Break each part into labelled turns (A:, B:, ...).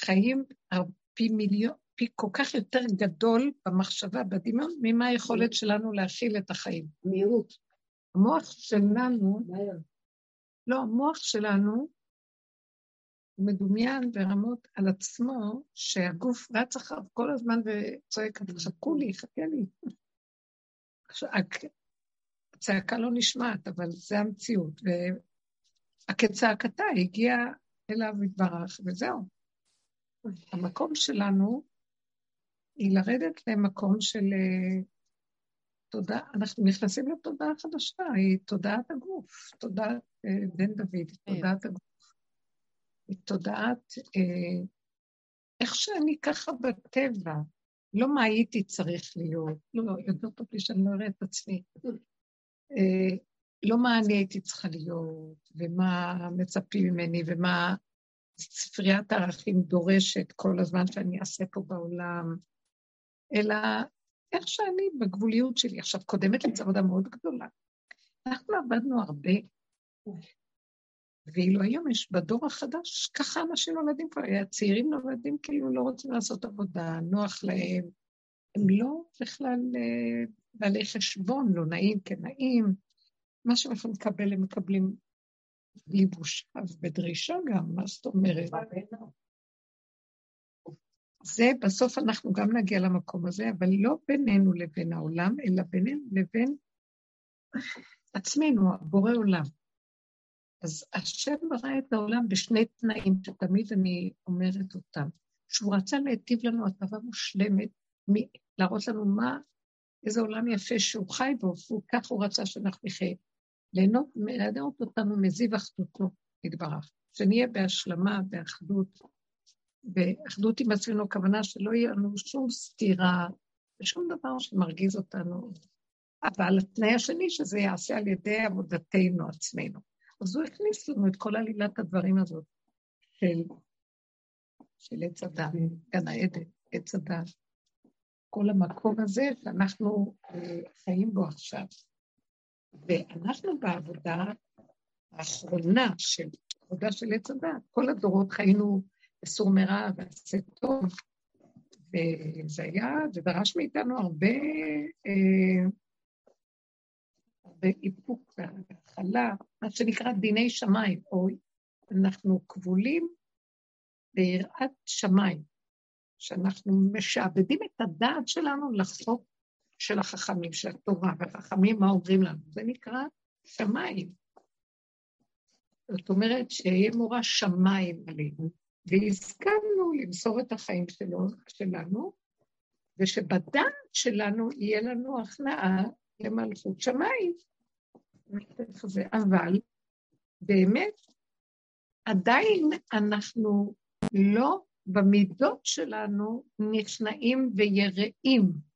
A: חיים פי מיליון, פי כל כך יותר גדול במחשבה, בדמיון, ממה היכולת שלנו להכיל את החיים.
B: מהירות.
A: המוח שלנו, לא, המוח שלנו הוא מדומיין ברמות על עצמו, שהגוף רץ אחריו כל הזמן וצועק, חכו לי, חכה לי. הצעקה לא נשמעת, אבל זה המציאות. וכצעקתה הגיעה אליו יתברך, וזהו. המקום שלנו היא לרדת למקום של uh, תודעה, אנחנו נכנסים לתודעה חדשה, היא תודעת הגוף, תודעת uh, בן דוד, כן. תודעת הגוף. היא תודעת, uh, איך שאני ככה בטבע, לא מה הייתי צריך להיות, לא, לא, יותר טוב לי שאני לא אראה את עצמי. Uh, לא מה אני הייתי צריכה להיות, ומה מצפים ממני, ומה ספריית הערכים דורשת כל הזמן שאני אעשה פה בעולם, אלא איך שאני בגבוליות שלי. עכשיו, קודמת לזה עבודה מאוד גדולה. אנחנו עבדנו הרבה, ואילו היום יש בדור החדש, ככה אנשים נולדים כבר, הצעירים נולדים כאילו לא רוצים לעשות עבודה, נוח להם. הם לא בכלל אה, בעלי חשבון, לא נעים כנעים. מה שהם יכולים לקבל, הם מקבלים בלי בושה ובדרישה גם, מה זאת אומרת? זה, בסוף אנחנו גם נגיע למקום הזה, אבל לא בינינו לבין העולם, אלא בינינו לבין עצמנו, בורא עולם. אז השם ברא את העולם בשני תנאים שתמיד אני אומרת אותם. שהוא רצה להיטיב לנו הטבה מושלמת, להראות לנו מה, איזה עולם יפה שהוא חי בו, וכך הוא רצה שאנחנו נחיה. ליהנות, ליהנות אותנו מזיו אחדותו, יתברך. שנהיה בהשלמה, באחדות, באחדות עם עצמנו, הכוונה שלא יהיה לנו שום סתירה ושום דבר שמרגיז אותנו. אבל התנאי השני, שזה יעשה על ידי עבודתנו עצמנו. אז הוא הכניס לנו את כל עלילת הדברים הזאת של, של עץ הדת, גן העדן, עץ הדת. כל המקום הזה שאנחנו אה, חיים בו עכשיו. ואנחנו בעבודה האחרונה של עבודה של עץ הדת, כל הדורות חיינו בסור מרע ועשה טוב, וזה היה, זה דרש מאיתנו הרבה, אה, הרבה איפוק והכלה, מה שנקרא דיני שמיים, או אנחנו כבולים ביראת שמיים, שאנחנו משעבדים את הדעת שלנו לחוק של החכמים, של התורה, והחכמים מה אומרים לנו? זה נקרא שמיים. זאת אומרת שיהיה מורה שמיים עלינו, והסכמנו למסור את החיים שלו, שלנו, ושבדעת שלנו יהיה לנו הכנעה למלכות שמיים. אבל באמת, עדיין אנחנו לא במידות שלנו נכנעים ויראים.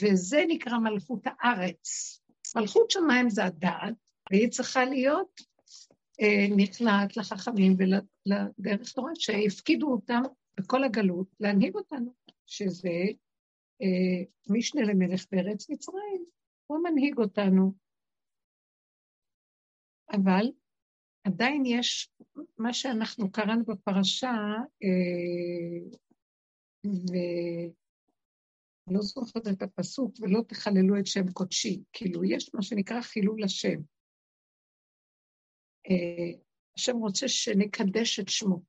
A: וזה נקרא מלכות הארץ. מלכות שמיים זה הדעת, והיא צריכה להיות אה, נכנעת לחכמים ולדרך תורה שהפקידו אותם בכל הגלות להנהיג אותנו, שזה אה, משנה למלך בארץ מצרים, הוא מנהיג אותנו. אבל עדיין יש מה שאנחנו קראנו בפרשה, אה, ו... לא זוכרת את הפסוק, ולא תחללו את שם קודשי. כאילו, יש מה שנקרא חילול השם. אה, השם רוצה שנקדש את שמו.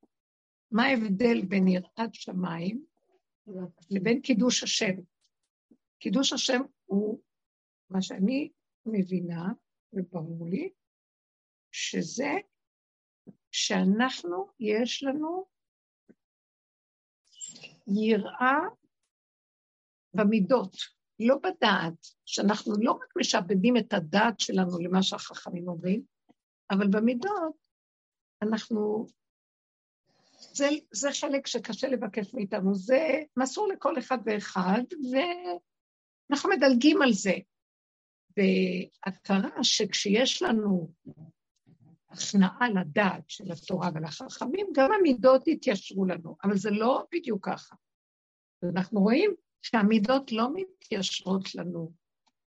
A: מה ההבדל בין יראת שמיים לבין קידוש השם? קידוש השם הוא, מה שאני מבינה, וברור לי, שזה שאנחנו, יש לנו יראה במידות, לא בדעת, שאנחנו לא רק משעבדים את הדעת שלנו למה שהחכמים אומרים, אבל במידות אנחנו... זה, זה חלק שקשה לבקש מאיתנו, זה מסור לכל אחד ואחד, ואנחנו מדלגים על זה. והכרה שכשיש לנו הכנעה לדעת של התורה ולחכמים, גם המידות יתיישרו לנו, אבל זה לא בדיוק ככה. אנחנו רואים שהמידות לא מתיישרות לנו.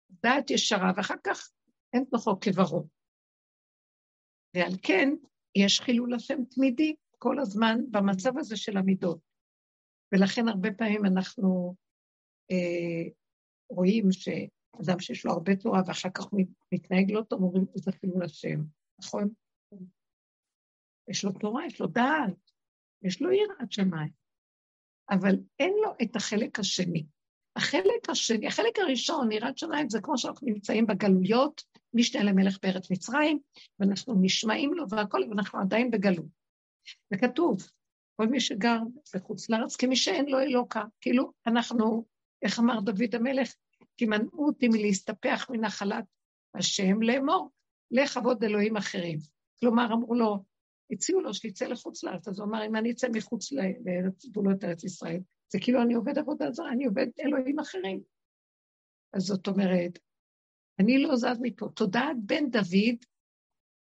A: דעת ישרה, ואחר כך אין תוכו כברו. ועל כן, יש חילול השם תמידי כל הזמן במצב הזה של המידות. ולכן הרבה פעמים אנחנו אה, רואים שאדם שיש לו הרבה תורה ואחר כך מתנהג לא טוב, אומרים, זה חילול השם, נכון? יש לו תורה, יש לו דעת, יש לו יראת שמיים, אבל אין לו את החלק השני. החלק השני, החלק הראשון, יראת שמיים, זה כמו שאנחנו נמצאים בגלויות, משנה למלך בארץ מצרים, ואנחנו נשמעים לו והכל, ואנחנו עדיין בגלות. וכתוב, כל מי שגר בחוץ לארץ, כמי שאין לו אלוקה, כאילו אנחנו, איך אמר דוד המלך, כי מנעו אותי מלהסתפח מנחלת השם לאמור, לך עבוד אלוהים אחרים. כלומר, אמרו לו, הציעו לו שיצא לחוץ לארץ, אז הוא אמר, אם אני אצא מחוץ לארץ, גבולות ארץ ישראל, זה כאילו אני עובד עבודה זרה, אני עובד אלוהים אחרים. אז זאת אומרת, אני לא זז מפה. תודעת בן דוד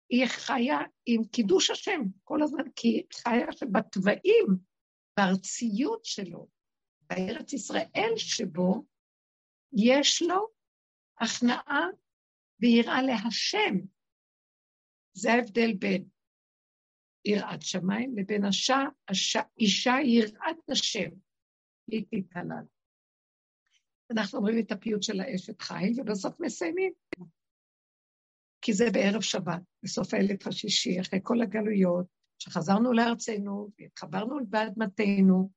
A: היא חיה עם קידוש השם כל הזמן, כי היא חיה שבתוואים, בארציות שלו, בארץ ישראל שבו, יש לו הכנעה ויראה להשם. זה ההבדל בין יראת שמיים לבין השע, השע, אישה יראת השם. היא תתעלל. אנחנו אומרים את הפיוט של האשת חיל, ובסוף מסיימים. כי זה בערב שבת, בסוף האלף השישי, אחרי כל הגלויות, שחזרנו לארצנו, והתחברנו באדמתנו,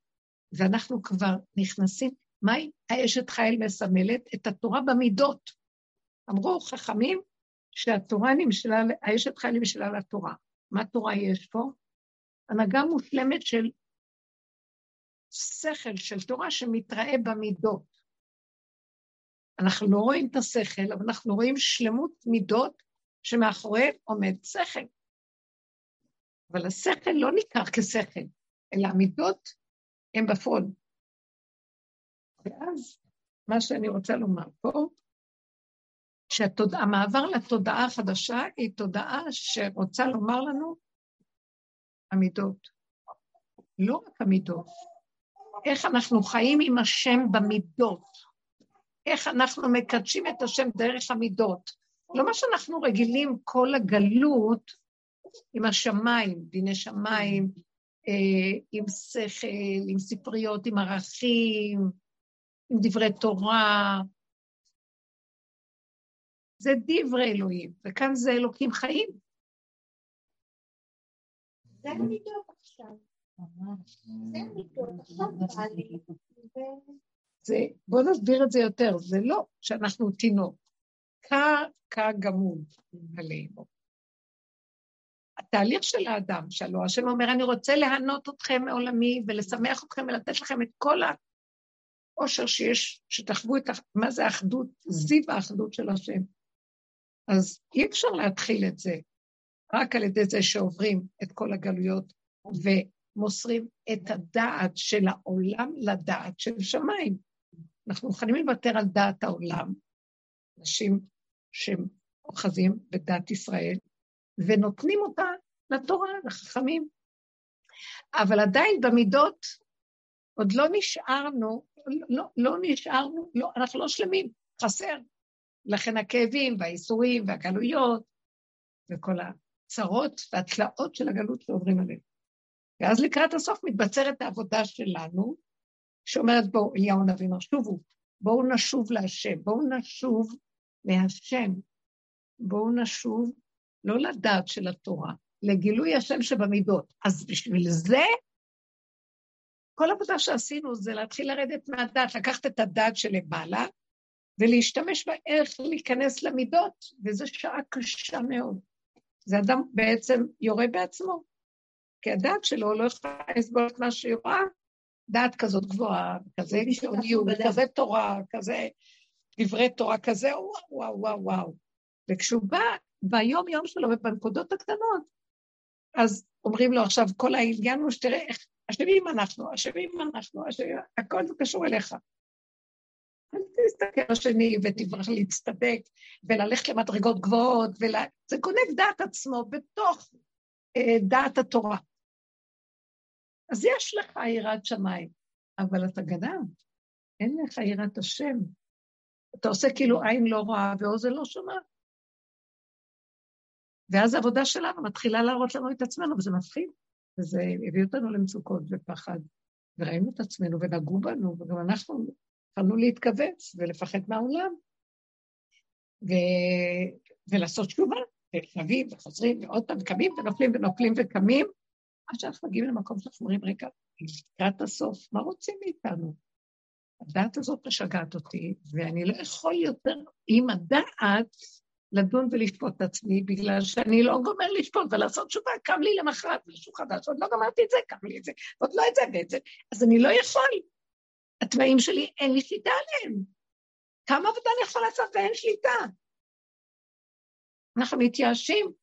A: ואנחנו כבר נכנסים, מהי האשת חיל מסמלת? את התורה במידות. אמרו חכמים שהתורה נמשלה, האשת חיל נמשלה לתורה. מה תורה יש פה? הנהגה מושלמת של שכל, של תורה שמתראה במידות. אנחנו לא רואים את השכל, אבל אנחנו רואים שלמות מידות שמאחוריהם עומד שכל. אבל השכל לא ניכר כשכל, אלא המידות הן בפועל. ואז מה שאני רוצה לומר פה, שהמעבר לתודעה החדשה היא תודעה שרוצה לומר לנו המידות. לא רק המידות, איך אנחנו חיים עם השם במידות, איך אנחנו מקדשים את השם דרך המידות. לא מה שאנחנו רגילים כל הגלות עם השמיים, דיני שמיים, אה, עם שכל, עם ספריות, עם ערכים, עם דברי תורה. זה דברי אלוהים, וכאן זה אלוקים חיים. זה המידות עכשיו. זה המידות עכשיו. זה, בואו נסביר את זה יותר, זה לא שאנחנו תינוק. כגמוד עלינו. התהליך של האדם, שהלא השם אומר, אני רוצה להנות אתכם מעולמי ולשמח אתכם ולתת לכם את כל העושר שיש, שתחוו את, מה זה האחדות, זיו האחדות של השם. אז אי אפשר להתחיל את זה רק על ידי זה שעוברים את כל הגלויות ומוסרים את הדעת של העולם לדעת של שמיים. אנחנו מוכנים לוותר על דעת העולם, אנשים שהם אוחזים בדת ישראל, ונותנים אותה לתורה, לחכמים. אבל עדיין במידות עוד לא נשארנו, לא, לא נשארנו, לא, אנחנו לא שלמים, חסר. לכן הכאבים והאיסורים והגלויות וכל הצרות והתלאות של הגלות שעוברים עליהם. ואז לקראת הסוף מתבצרת העבודה שלנו, שאומרת בואו, אליהו הנביא אומר, שובו, בואו נשוב להשם, בואו נשוב להשם. בואו נשוב לא לדעת של התורה, לגילוי השם שבמידות. אז בשביל זה, כל עבודה שעשינו זה להתחיל לרדת מהדעת, לקחת את הדעת שלמעלה ולהשתמש בה איך להיכנס למידות, וזו שעה קשה מאוד. זה אדם בעצם יורה בעצמו, כי הדעת שלו לא יכולה לסבול את מה שהיא רואה, דעת כזאת גבוהה, כזה גאוניות, כזה תורה, כזה דברי תורה כזה, וואו, וואו, וואו, וואו. וכשהוא בא ביום-יום שלו ובנקודות הקטנות, אז אומרים לו עכשיו, כל העניין הוא שתראה איך, אשמים אנחנו, אשמים אנחנו, אשמים, הכל זה קשור אליך. אל תסתכל השני ותברח להצטדק וללכת למדרגות גבוהות, ול... זה גונב דעת עצמו בתוך אה, דעת התורה. אז יש לך יראת שמיים, אבל אתה גנב, אין לך יראת השם. אתה עושה כאילו עין לא רואה ואוזן לא שומעת. ואז העבודה שלנו מתחילה להראות לנו את עצמנו, וזה מפחיד, וזה הביא אותנו למצוקות ופחד. וראינו את עצמנו ונגעו בנו, וגם אנחנו התחלנו להתכווץ ולפחד מהעולם, ו... ולעשות תשובה, ושבים וחוזרים, ועוד פעם קמים ונופלים ונופלים וקמים, עד שאנחנו מגיעים למקום שאנחנו אומרים, רגע, לקראת הסוף, מה רוצים מאיתנו? הדעת הזאת משגעת אותי, ואני לא יכול יותר עם הדעת לדון ולשפוט את עצמי, בגלל שאני לא גומר לשפוט ולעשות תשובה, קם לי למחרת משהו חדש, עוד לא גמרתי את זה, קם לי את זה, עוד לא את זה ואת זה, אז אני לא יכול. התוואים שלי, אין לי שליטה עליהם. כמה עבודה אני יכול לעשות ואין שליטה? אנחנו מתייאשים.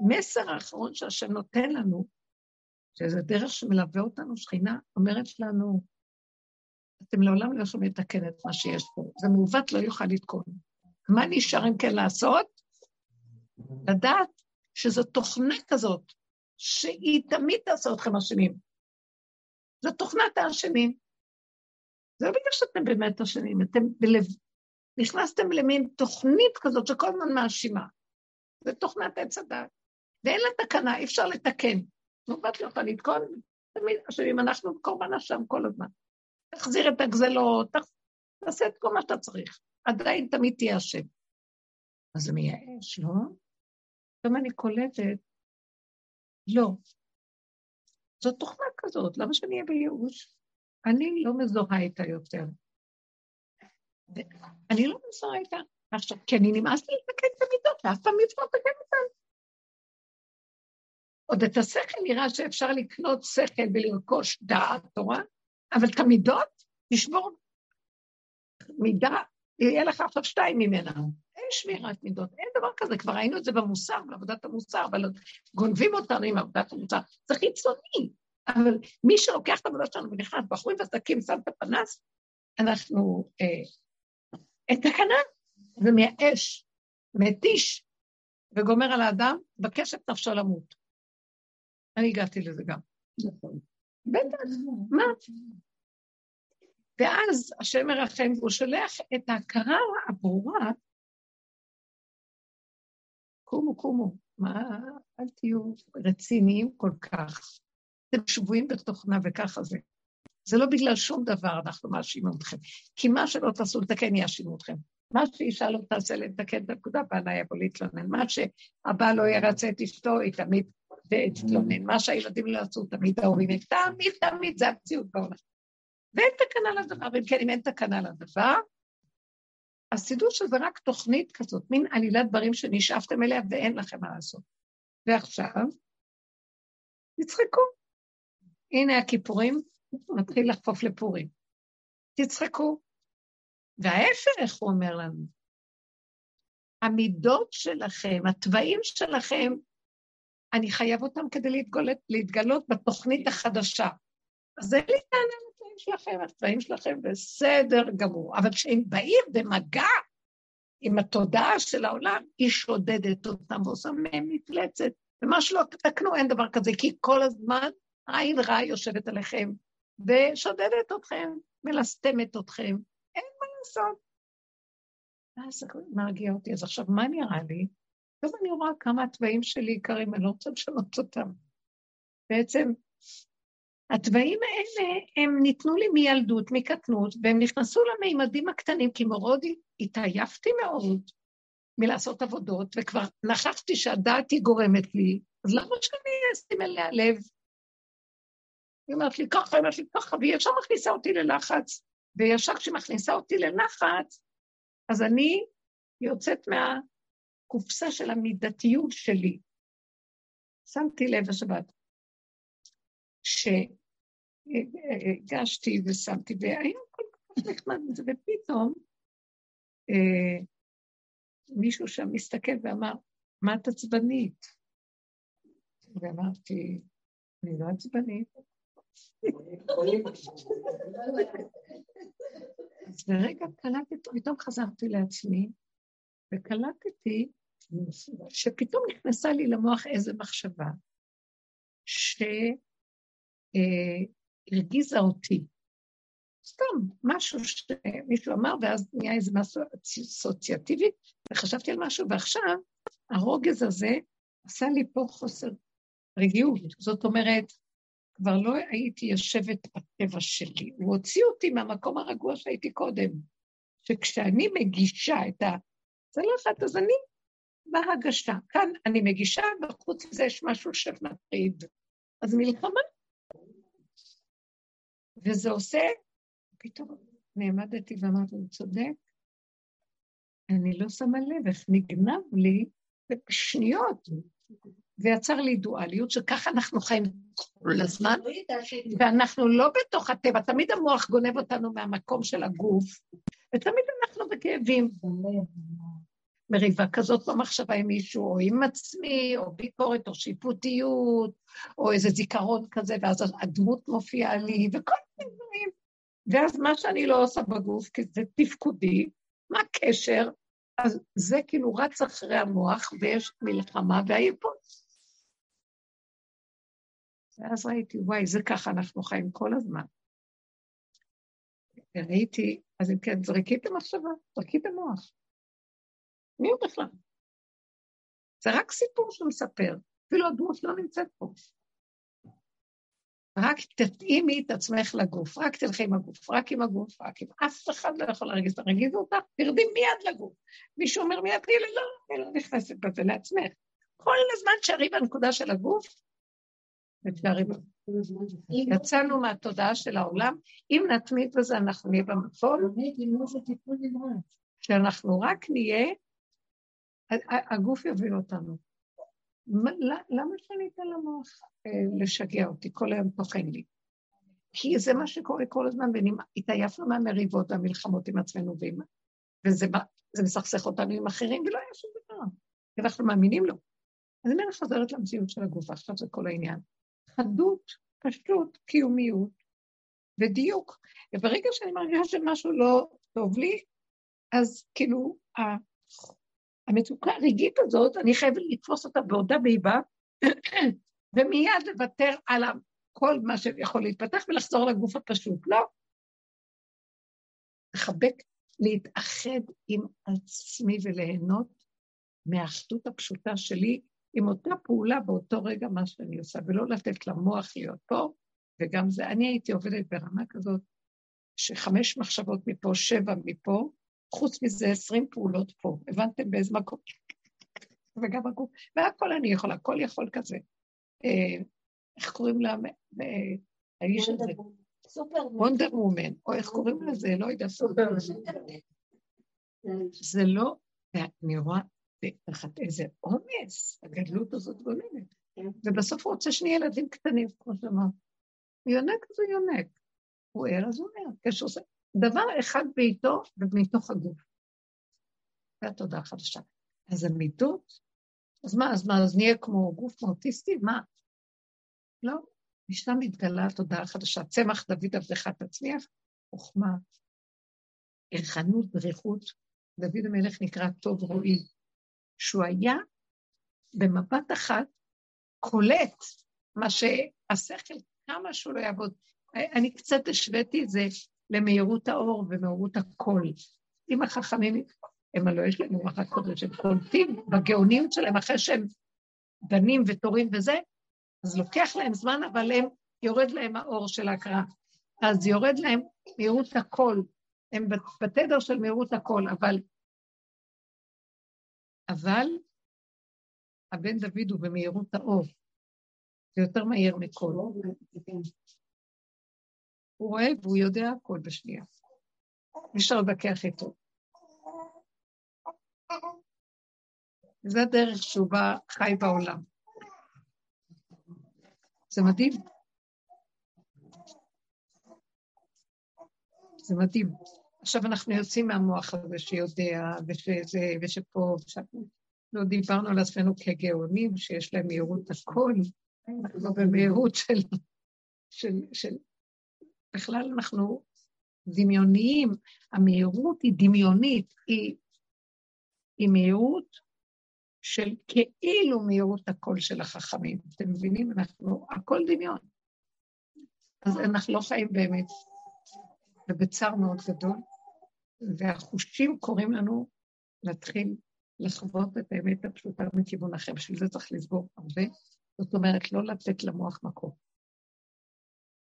A: ובמסר האחרון שהשם נותן לנו, שזה דרך שמלווה אותנו, שכינה אומרת לנו, אתם לעולם לא יכולים לתקן את מה שיש פה. זה מעוות לא יוכל לתקון. מה נשאר אם כן לעשות? לדעת שזו תוכנה כזאת, שהיא תמיד תעשה אתכם אשמים. זו תוכנת האשמים. זה לא בגלל שאתם באמת אשמים, אתם בלב... נכנסתם למין תוכנית כזאת שכל הזמן מאשימה. זו תוכנת עץ הדת. ואין לה תקנה, אי אפשר לתקן. מעוות לא יכולה לתקון, תמיד אשמים, אנחנו קורבן אשם כל הזמן. תחזיר את הגזלות, תעשה את כל מה שאתה צריך. עדיין תמיד תהיה אשם. אז זה מייאש, לא? פתאום אני קולטת, לא. זאת תוכנה כזאת, למה שאני אהיה בייאוש? אני לא מזוהה איתה יותר. אני לא מזוהה איתה. עכשיו, כי אני נמאס לי לתקן את המידות, ואף פעם אי אפשר לתקן אותן. עוד את השכל נראה שאפשר לקנות שכל ולרכוש דעת תורה, אבל את המידות, תשבור מידה, יהיה לך עכשיו שתיים ממנה. אין שמירת מידות, אין דבר כזה, כבר ראינו את זה במוסר, בעבודת המוסר, אבל גונבים אותנו עם עבודת המוסר. זה חיצוני, אבל מי שלוקח את העבודה שלנו ונכנס בחורים וסדקים, שם את הפנס, אנחנו... אה, אין תקנה, ומייאש, מתיש, וגומר על האדם, מבקש את נפשו למות. אני הגעתי לזה גם. נכון. בטח, מה? ואז השם מרחם, והוא שולח את ההכרה הברורה, קומו, קומו, מה, אל תהיו רציניים כל כך. אתם שבויים בתוכנה וככה זה. זה לא בגלל שום דבר אנחנו מאשימים אתכם, כי מה שלא תעשו לתקן יאשימו אתכם. מה שאישה לא תעשה לתקן את הנקודה, בעלה יבוא להתלונן. מה שהבעל לא ירצה את אשתו, היא תמיד תתלונן. מה שהילדים לא יעשו, תמיד ההורים, תמיד, תמיד, זה המציאות בעולם. ואין תקנה לדבר, ואם כן, אם אין תקנה לדבר, אז תדעו שזה רק תוכנית כזאת, מין עלילת דברים שנשאפתם אליה ואין לכם מה לעשות. ועכשיו, תצחקו. הנה הכיפורים, נתחיל לחפוף לפורים. תצחקו. וההפך, הוא אומר לנו, המידות שלכם, התוואים שלכם, אני חייב אותם כדי להתגלות, להתגלות בתוכנית החדשה. אז אין לי טענה לתוואים שלכם, התוואים שלכם בסדר גמור, אבל כשהם באים במגע עם התודעה של העולם, היא שודדת אותם ועושה מהם מפלצת. ומה שלא תתקנו, אין דבר כזה, כי כל הזמן עין רע יושבת עליכם ושודדת אתכם, מלסתמת אתכם, אין מה לעשות. ואז מרגיע אותי. אז עכשיו, מה נראה לי? טוב, אני רואה כמה התוואים שלי יקרים, אני לא רוצה לשנות אותם. בעצם, התוואים האלה, הם ניתנו לי מילדות, מקטנות, והם נכנסו למימדים הקטנים, כי מאוד התעייפתי מאוד מלעשות עבודות, וכבר נכחתי שהדעת היא גורמת לי, אז למה שאני אשים אליה לב? היא אומרת לי ככה, היא אומרת לי ככה, והיא ישר מכניסה אותי ללחץ, וישר כשהיא מכניסה אותי ללחץ, אז אני יוצאת מהקופסה של המידתיות שלי. שמתי לב השבת, שהגשתי ושמתי, והיה כל כך נחמד מזה, ופתאום אה, מישהו שם מסתכל ואמר, מה את עצבנית? ואמרתי, אני לא עצבנית, אז לרגע קלטתי, פתאום חזרתי לעצמי, וקלטתי שפתאום נכנסה לי למוח איזו מחשבה שהרגיזה אותי. סתם, משהו שמישהו אמר, ואז נהיה איזה משהו אסוציאטיבי, וחשבתי על משהו, ועכשיו הרוגז הזה עשה לי פה חוסר רגיעות. זאת אומרת, כבר לא הייתי יושבת בטבע שלי. הוא הוציא אותי מהמקום הרגוע שהייתי קודם. שכשאני מגישה את הצלחת, אז אני בהגשה. כאן אני מגישה, וחוץ מזה יש משהו שמטריד. אז מלחמה. וזה עושה, פתאום נעמדתי ואמרתי, הוא צודק, אני לא שמה לב איך נגנב לי בשניות, ויצר לי דואליות שככה אנחנו חיים כל הזמן, ואנחנו לא בתוך הטבע, תמיד המוח גונב אותנו מהמקום של הגוף, ותמיד אנחנו בכאבים. מריבה כזאת במחשבה עם מישהו, או עם עצמי, או ביקורת, או שיפוטיות, או איזה זיכרון כזה, ואז הדמות מופיעה לי, וכל דברים. ואז מה שאני לא עושה בגוף, כי זה תפקודי, מה הקשר? אז זה כאילו רץ אחרי המוח, ויש מלחמה והיפות. ואז ראיתי, וואי, זה ככה אנחנו חיים כל הזמן. וראיתי, אז אם כן, זרקי את המחשבה, זרקי את המוח. מי הוא בכלל? זה רק סיפור שמספר, אפילו הדמות לא נמצאת פה. רק תתאימי את עצמך לגוף, רק תלכי עם הגוף, רק עם הגוף, רק עם... אף אחד לא יכול להרגיז, תרגיזו אותך, תרדי מיד לגוף. מישהו אומר מיד, תגידי, לא, אני לא נכנסת בזה לעצמך. כל הזמן תשארי בנקודה של הגוף, ותשארי. יצאנו מהתודעה של העולם, אם נתמיד בזה אנחנו נהיה במקום, שאנחנו רק נהיה, הגוף יוביל אותנו. למה שאני אתן למוח אה, לשגע אותי? כל היום טוחן לי. כי זה מה שקורה כל הזמן, והתעייפנו מהמריבות והמלחמות עם עצמנו, ועם... וזה מסכסך אותנו עם אחרים, ולא היה שום דבר. אנחנו מאמינים לו. אז אם אני חוזרת למציאות של הגוף, עכשיו זה כל העניין. חדות, פשוט, קיומיות ודיוק. וברגע שאני מרגישה שמשהו לא טוב לי, אז כאילו, המצוקה הרגעית הזאת, אני חייבת לתפוס אותה בעודה באיבה, ומיד לוותר על כל מה שיכול להתפתח ולחזור לגוף הפשוט. לא. לחבק, להתאחד עם עצמי וליהנות מהאחדות הפשוטה שלי, עם אותה פעולה באותו רגע מה שאני עושה, ולא לתת למוח להיות פה, וגם זה, אני הייתי עובדת ברמה כזאת, שחמש מחשבות מפה, שבע מפה, חוץ מזה עשרים פעולות פה. הבנתם באיזה מקום? וגם הגוף, והכל אני יכולה, הכל יכול כזה. אה, איך קוראים לה? אה, האיש הזה. וונדר וומן, או איך קוראים לזה, לא יודעת. זה לא, אני רואה תחת איזה עומס, הגדלות הזאת גוננת. כן. ובסוף הוא רוצה שני ילדים קטנים, כמו שאמרת. הוא יונק אז הוא יונק. הוא ער אז הוא ער. כשעושה דבר אחד בעיתו ומתוך הגוף. זה התודעה החדשה. אז המידות, אז מה, אז מה, אז נהיה כמו גוף אוטיסטי? מה? לא, משם מתגלה התודעה החדשה. צמח דוד עבדך תצליח, חוכמה, ערכנות, דריכות. דוד המלך נקרא טוב רועי. שהוא היה במבט אחת קולט מה שהשכל, כמה שהוא לא יעבוד. אני קצת השוויתי את זה למהירות האור ומהירות הקול. אם החכמים, הם הלוא יש להם רוח הקודש, הם קולטים בגאוניות שלהם אחרי שהם דנים ותורים וזה, אז לוקח להם זמן, אבל הם, יורד להם האור של ההקראה. אז יורד להם מהירות הקול, הם בתדר של מהירות הקול, אבל אבל הבן דוד הוא במהירות האור, זה יותר מהיר מכל. הוא רואה והוא יודע הכל בשנייה. אי אפשר להתווכח איתו. זה הדרך שהוא בא חי בעולם. זה מדהים. זה מדהים. עכשיו אנחנו יוצאים מהמוח הזה שיודע, ושזה, ושפה, לא דיברנו על עצמנו כגאונים, שיש להם מהירות הכל, אנחנו במהירות של, של, של... בכלל אנחנו דמיוניים, המהירות היא דמיונית, היא, היא מהירות של כאילו מהירות הקול של החכמים. אתם מבינים? אנחנו, הכל דמיון. אז אנחנו לא חיים באמת, ובצער מאוד גדול. והחושים קוראים לנו להתחיל לחוות את האמת הפשוטה מכיוון אחר, בשביל זה צריך לסגור הרבה. זאת אומרת, לא לתת למוח מקום.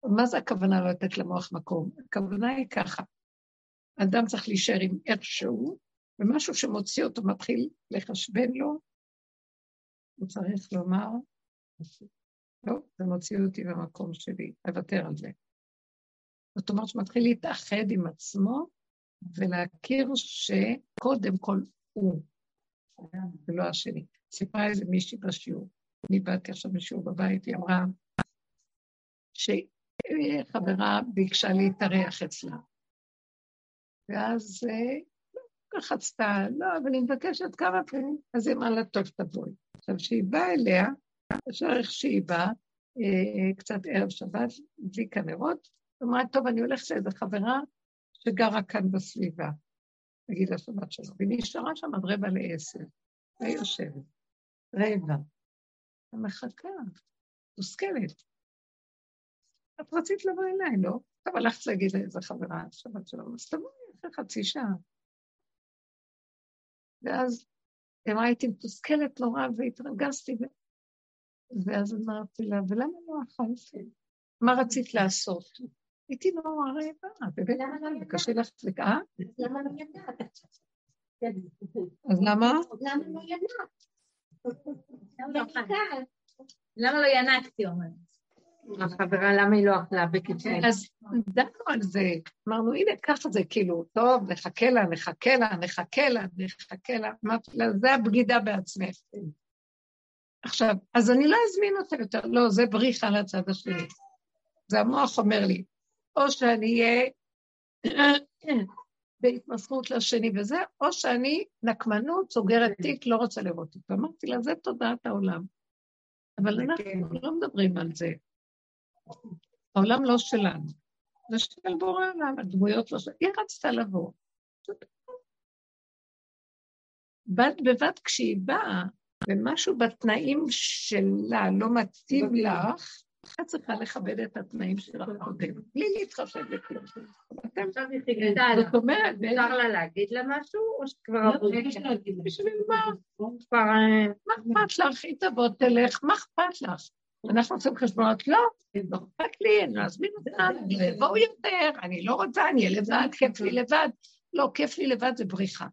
A: מה זה הכוונה לא לתת למוח מקום? הכוונה היא ככה, אדם צריך להישאר עם איך שהוא, ומשהו שמוציא אותו מתחיל לחשבן לו, הוא צריך לומר, לא, זה מוציא אותי במקום שלי, לוותר על זה. זאת אומרת שמתחיל להתאחד עם עצמו ולהכיר שקודם כל הוא, ולא השני. סיפרה איזה מישהי בשיעור, אני באתי עכשיו בשיעור בבית, היא אמרה שחברה ביקשה להתארח אצלה. ואז לחצתה, אה, לא, אבל אני מבקשת כמה פעמים, אז היא אמרה לה, טוב, תבואי. עכשיו, כשהיא באה אליה, אפשר איך שהיא באה, אה, קצת ערב שבת, הדליקה נרות, אמרה, טוב, אני הולכת לאיזו חברה שגרה כאן בסביבה, נגיד השבת שלו, והיא נשארה שם עד רבע לעשר, והיא יושבת, רבע, ומחכה, מושכלת. את רצית לבוא אליי, לא? טוב, הלכת להגיד לאיזה חברה, שבת שלום, אז תבואי אחרי חצי שעה. ואז אמרה, הייתי מתוסכלת נורא והתרגזתי, ו... ואז אמרתי לה, ולמה לא אכלתי? מה רצית לעשות? הייתי נורא רעבה, באמת, קשה לך, אה?
B: למה לא ידעת?
A: אז למה?
B: למה לא ידעת? למה לא ינקתי, אומרת. החברה, למה היא לא אכלה בקיצור?
A: אז דנו על זה, אמרנו, הנה, ככה זה כאילו, טוב, נחכה לה, נחכה לה, נחכה לה, נחכה לה, אמרתי לה, זה הבגידה בעצמך. עכשיו, אז אני לא אזמין אותה יותר, לא, זה בריחה לצד השני. זה המוח אומר לי, או שאני אהיה בהתמסרות לשני וזה, או שאני נקמנות, סוגרת תיק, לא רוצה לראות אותו. אמרתי לה, זה תודעת העולם. אבל אנחנו לא מדברים על זה. העולם לא שלנו. זה של בורא עולם, הדמויות לא שלנו. היא רצתה לבוא. בד בבד כשהיא באה, ומשהו בתנאים שלה לא מתאים לך, את צריכה לכבד את התנאים שלך קודם, בלי להתחשב בכלום.
B: זאת אומרת, אפשר לה להגיד לה משהו, או שכבר... לא,
A: בשביל מה? אה, מה אכפת לך? היא תבוא, תלך, מה אכפת לך? אנחנו עושים חשבונות, לא, לא אכפת לי, אני לא אזמין אותה, בואו יותר, אני לא רוצה, אני אהיה לבד, כיף לי לבד. לא, כיף לי לבד זה בריחה.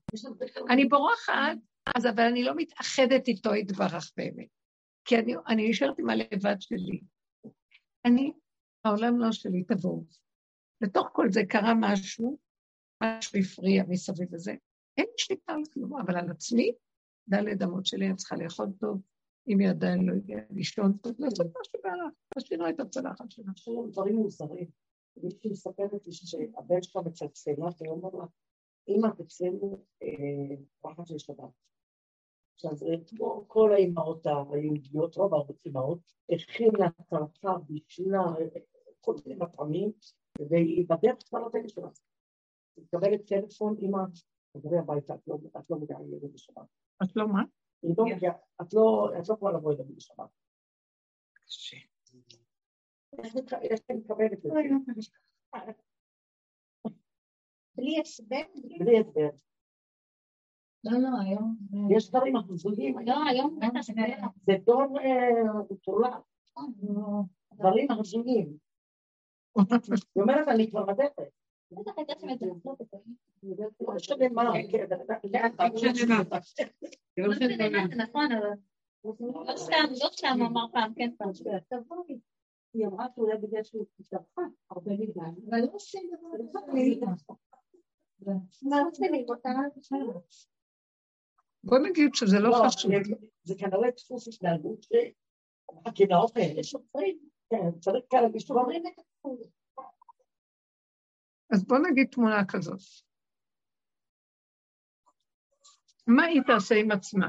A: אני בורחת, אז אבל אני לא מתאחדת איתו יתברך באמת. כי אני נשארת עם הלבד שלי. אני, העולם לא שלי, תבואו. בתוך כל זה קרה משהו, משהו הפריע מסביב לזה. אין לי שליטה על כלום, אבל על עצמי, דלת אמות שלי, אני צריכה לאכול טוב, אם היא עדיין לא הגיעה לישון לעשות מה שבא לך, תשאירה את הצלחת שלה.
C: יש לנו דברים מוזרים. מישהי מספרת לי שהבן שלך מצלצל לה, והיא אומרת לה, אמא, אצלנו פחד של שבת. עכשיו, כל האימהות היהודיות, רוב האימהות, הכינה צרפה, בישלה, כל מיני מטעמים, והיא בדרך כבר לטקס שלה. היא מקבלת טלפון, אמא, תבואי הביתה, את לא מגיעה לילד בשבת.
A: את לא מה?
C: את לא יכולה לבוא אליו בשבת. קשה. איך אני מקבלת את זה?
B: בלי הסבר?
C: בלי הסבר.
B: לא, לא, היום...
C: יש דברים הזויים.
B: לא, היום
C: זה דור מטורף. דברים הזויים. היא אומרת, אני כבר בדרך. שם את זה. לא משנה מה,
B: נכון, אבל... לא סתם, לא סתם אמר פעם, כן פעם. תבואי.
C: היא אמרה שאולי בגלל שהוא התארחה הרבה מדי.
B: אבל לא עושים דבר מה לראות?
A: בוא נגיד שזה לא, לא חשוב.
C: זה כנראה דפוס התנהגות שהקנאות האלה שופרים, כן, צריך כאלה משתומרים את התחום.
A: אז בוא נגיד תמונה כזאת. מה היא תעשה עם עצמה?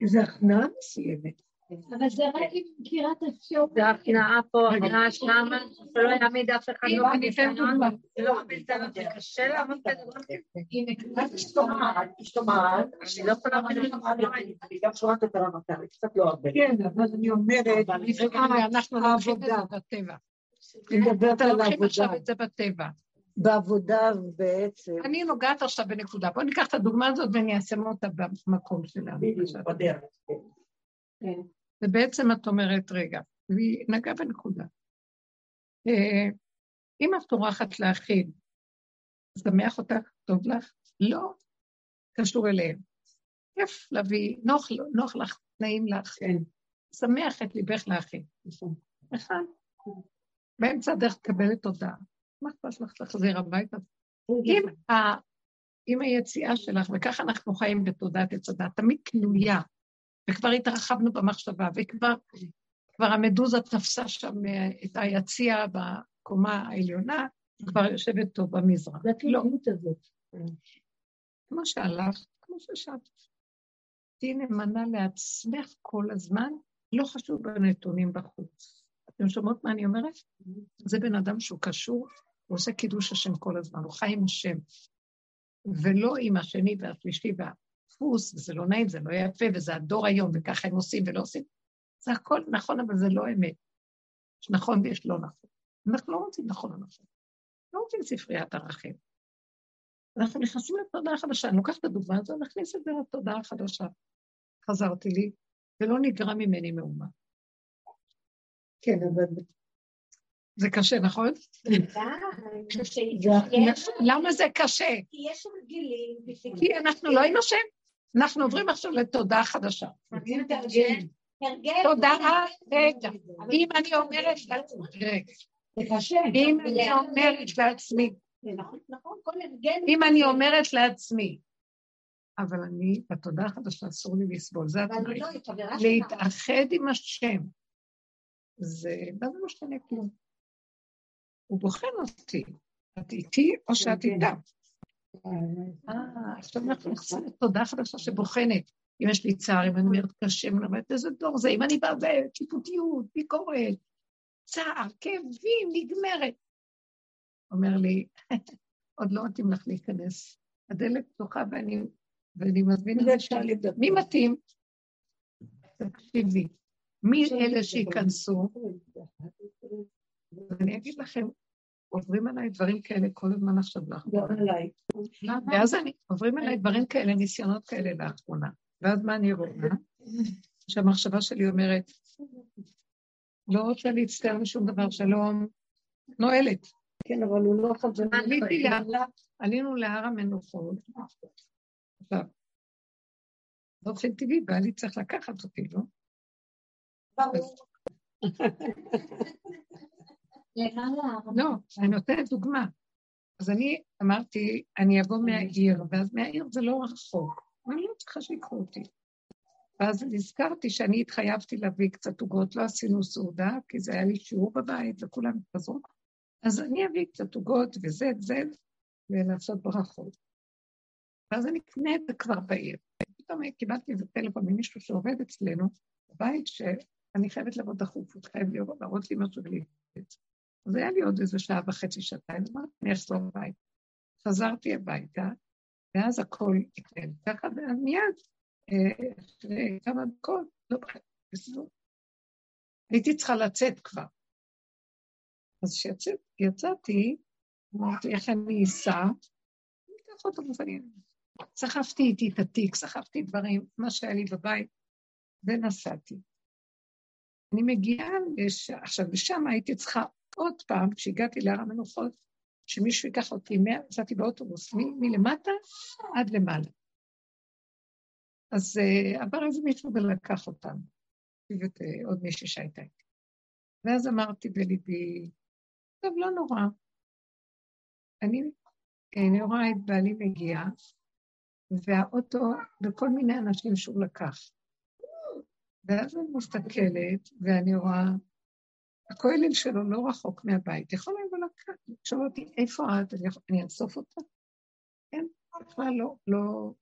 C: איזו הכנעה מסוימת.
B: אבל זה רק אם מכירה את האפשרות.
C: זה הכנעה פה, הכנעה שמה, שלא יעמיד אף אחד לא
A: ניתן דוגמה.
C: לא זה קשה לעמוד בדבר כזה. שומעת, שומעת, אני לא יכולה לעמוד אני גם שומעת את אני קצת לא הרבה.
A: כן, אבל אני אומרת, אנחנו לוקחים את זה בטבע. אני מדברת על העבודה. עכשיו את זה בטבע.
C: בעבודה בעצם.
A: אני נוגעת עכשיו בנקודה. בואו ניקח את הדוגמה הזאת ואני אעצם אותה במקום שלנו.
C: בדרך.
A: כן. ובעצם את אומרת, רגע, והיא נגעה בנקודה. אה, אם את טורחת להכין, שמח אותך, טוב לך? לא קשור אליהם. כיף להביא, נוח, נוח לך, נעים לך. כן. שמח את ליבך להכין. נכון. באמצע הדרך תקבלת תודה. מה אכפת לך להחזיר הביתה? אם, ה, אם היציאה שלך, וככה אנחנו חיים בתודעת עץ הדת, תמיד קנויה, וכבר התרחבנו במחשבה, וכבר כבר המדוזה תפסה שם אה, את היציע בקומה העליונה, כבר יושבת טוב במזרח.
C: זה התלונות הזאת.
A: כמו שהלכת, כמו ששבת. תהיי נאמנה לעצמך כל הזמן, לא חשוב בנתונים בחוץ. אתם שומעות מה אני אומרת? זה בן אדם שהוא קשור, הוא עושה קידוש השם כל הזמן, הוא חי עם השם. ולא עם השני והשלישי והדפוס, וזה לא נעים, זה לא יפה, וזה הדור היום, וככה הם עושים ולא עושים. זה הכל נכון, אבל זה לא אמת. יש נכון ויש לא נכון. אנחנו לא רוצים נכון או נכון. לא רוצים ספריית ערכים. אנחנו נכנסים לתודעה חדשה. אני לוקחת את הדוגמה הזו, נכניס את זה לתודעה החדשה. חזרתי לי, ולא נגרע ממני מאומה.
C: כן, אבל...
A: זה קשה, נכון? למה זה קשה?
B: כי יש הרגלים.
A: כי אנחנו לא היינו שם. אנחנו עוברים עכשיו לתודעה חדשה. תודעה, רגע. אם אני אומרת לעצמי. אם אני אומרת לעצמי, נכון, נכון, אם אני אומרת לעצמי, אבל אני, בתודעה החדשה אסור לי לסבול, זה התנאי. לא, להתאחד עם השם. זה, מה זה משנה כלום? הוא בוחן אותי. את איתי או שאת כן, כן. איתה? אה, עכשיו אנחנו נכנסים לתודעה חדשה שבוחנת. אם יש לי צער, אם אני אומרת קשה, אני אומרת איזה דור זה, אם אני באה בשיפוטיות, ביקורת, צער, כאבים, נגמרת. אומר לי, עוד לא מתאים לך להיכנס. הדלת פתוחה ואני, ואני מזמין את זה מי מתאים? תקשיבי, מי אלה שייכנסו? אני אגיד לכם, עוברים עליי דברים כאלה כל הזמן עכשיו לאחרונה. ואז אני, עוברים עליי דברים כאלה, ניסיונות כאלה לאחרונה. ואז מה אני רואה? שהמחשבה שלי אומרת, לא רוצה להצטער משום דבר, שלום, נועלת.
C: כן, אבל הוא לא חזר.
A: עליתי להר, עלינו להר המנוחות. עכשיו, באופן טבעי, בעלי צריך לקחת אותי, לא? לא, אני נותנת דוגמה. אז אני אמרתי, אני אבוא מהעיר, ואז מהעיר זה לא רחוק. אני לא צריכה שיקחו אותי. ואז נזכרתי שאני התחייבתי להביא קצת עוגות, לא עשינו סעודה, כי זה היה לי שיעור בבית וכולם התפזרו. אז אני אביא קצת עוגות וזה, זה, ולעשות ברכות. ואז אני אקנה את זה כבר בעיר. פתאום קיבלתי איזה טלפון ממישהו שעובד אצלנו, בבית, שאני חייבת לבוא דחוף, הוא חייב להראות לי משהו בלי אז היה לי עוד איזה שעה וחצי, שעתיים, אמרתי, אני אחזור הביתה. חזרתי הביתה, ואז הכל יקרה ככה, ומיד, אה, אחרי כמה דקות, לא בסדר. הייתי צריכה לצאת כבר. אז כשיצאתי, אמרתי, איך אני אסע? אני אקח אותו בפנים. סחבתי איתי את התיק, סחבתי דברים, מה שהיה לי בבית, ונסעתי. אני מגיעה, לש... עכשיו, ושם הייתי צריכה עוד פעם, כשהגעתי להר המנוחות, שמישהו ייקח אותי, נסעתי באוטובוס מלמטה עד למעלה. אז uh, עבר איזה מישהו ולקח אותנו, ואת uh, עוד מישהי שהייתה איתי. ואז אמרתי בליבי, טוב, לא נורא. אני, אני רואה את בעלי מגיע, והאוטו, וכל מיני אנשים שהוא לקח. ואז אני מסתכלת, ואני רואה הכולל שלו לא רחוק מהבית, יכול לבוא לקחת, לשאול אותי, איפה את? אני, יכול, אני אאסוף אותה? כן, בכלל לא, לא...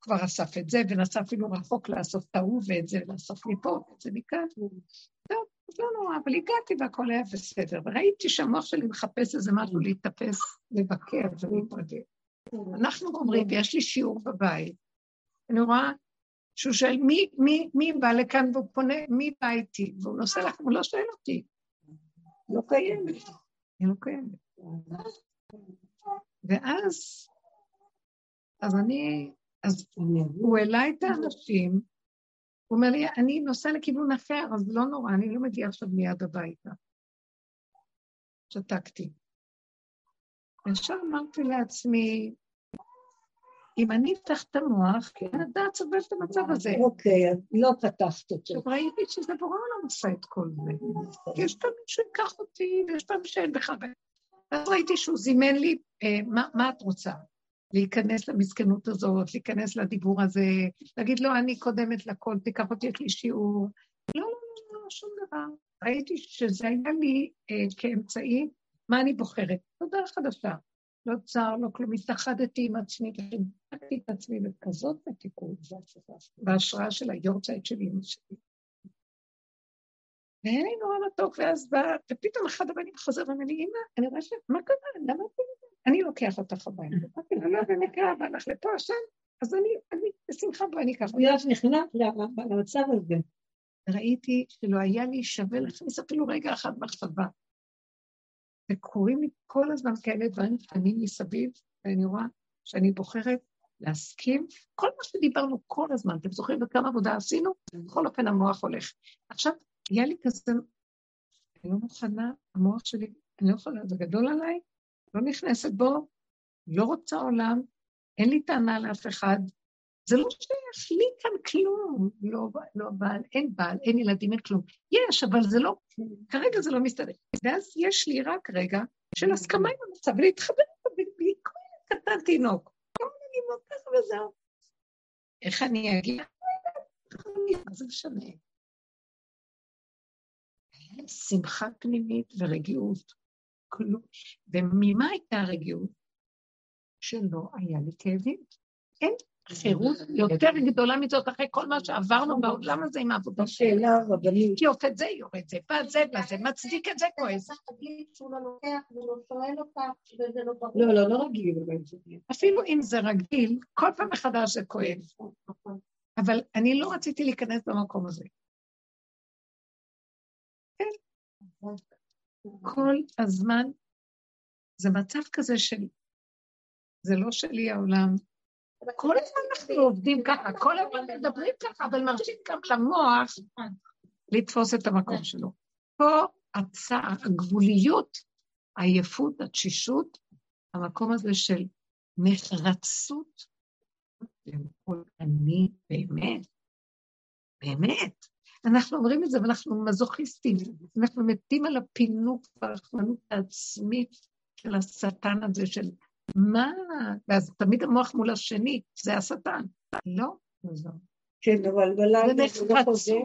A: כבר אסף את זה, ונסע אפילו רחוק לאסוף את ההוא ואת זה, לאסוף מפה ואת זה מכאן. טוב, אז לא נורא, אבל הגעתי והכל היה בסדר. וראיתי שהמוח שלי מחפש איזה משהו להתאפס, לבקר ולהתרגל. אנחנו אומרים, ויש לי שיעור בבית, אני רואה שהוא שואל, מי, מי, מי בא לכאן והוא פונה, מי בא איתי? והוא נוסע לך, הוא לא שואל אותי. לא קיימת. היא לא קיימת. ואז, אז אני, אז הוא העלה את האנשים, הוא אומר לי, אני נוסע לכיוון אחר, אז לא נורא, אני לא מגיעה עכשיו מיד הביתה. שתקתי. ועכשיו אמרתי לעצמי, אם אני אפתח את המוח, כן, הדעת סובל את המצב הזה.
C: אוקיי, אז לא פתחת אותו.
A: עכשיו ראיתי שזה בורא עולם עושה את כל זה. יש פעמים שהוא ייקח אותי, ויש פעמים שאין בכלל. ואז ראיתי שהוא זימן לי, אה, מה, את רוצה? להיכנס למסכנות הזאת, להיכנס לדיבור הזה, להגיד, לא, אני קודמת לכל, תיקח אותי, יש לי שיעור. לא, לא, לא, לא, שום דבר. ראיתי שזה היה לי אה, כאמצעי, מה אני בוחרת? תודה חדשה. לא צער, לא כלום, התאחדתי עם עצמי, וחיבקתי את עצמי בכזאת מתיקות, בהשראה של היורצייט של אמא שלי. והיה לי נורא מתוק, ואז בא, ופתאום אחד הבנים חוזר ואומר לי, אמא, אני רואה ש... מה קרה? למה את אני לוקח אותך הביתה. אמרתי לו, לא, במקרה הבא לך לפה השם, אז אני, אני, בשמחה בוא, אני אקח
C: אותך. נכנעת למצב הזה.
A: ראיתי שלא היה לי שווה להכניס אפילו רגע אחד מחשבה. וקורים לי כל הזמן כאלה דברים קטנים מסביב, ואני רואה שאני בוחרת להסכים. כל מה שדיברנו כל הזמן, אתם זוכרים בכמה עבודה עשינו? בכל אופן המוח הולך. עכשיו, היה לי כזה, אני לא מוכנה, המוח שלי, אני לא יכולה, זה גדול עליי, לא נכנסת בו, לא רוצה עולם, אין לי טענה לאף אחד. זה לא שייך לי כאן כלום, לא, לא בעל, אין בעל, אין ילדים, אין כלום. יש, אבל זה לא, כרגע זה לא מסתדר. ואז יש לי רק רגע של הסכמה עם המצב, ולהתחבר בלי כל קטן תינוק. כל מיני מאוד ככה וזהו. איך אני אגיע? מה זה משנה? שמחה פנימית ורגיעות. כלום. וממה הייתה הרגיעות? שלא היה לי כאבים. אין חירות יותר גדולה מזאת אחרי כל מה שעברנו בעולם הזה עם העבודה
C: שלנו. שאלה רבנית.
A: יופי, זה יורד, זה בא זה בא זה, מצדיק את זה כועס.
C: לא, לא, לא רגיל.
A: אפילו אם זה רגיל, כל פעם מחדש זה כואב. אבל אני לא רציתי להיכנס במקום הזה. כן. כל הזמן זה מצב כזה של, זה לא שלי העולם. כל הזמן אנחנו עובדים ככה, כל הזמן מדברים ככה, אבל מרשים גם למוח לתפוס את המקום שלו. פה הצער, הגבוליות, העייפות, התשישות, המקום הזה של נחרצות, אני באמת, באמת, אנחנו אומרים את זה ואנחנו מזוכיסטים, אנחנו מתים על הפינוק והרחמנות העצמית של השטן הזה, של מה? ואז תמיד המוח מול השני, זה השטן. לא, לא.
C: כן, אבל בלילה זה לא חוזר.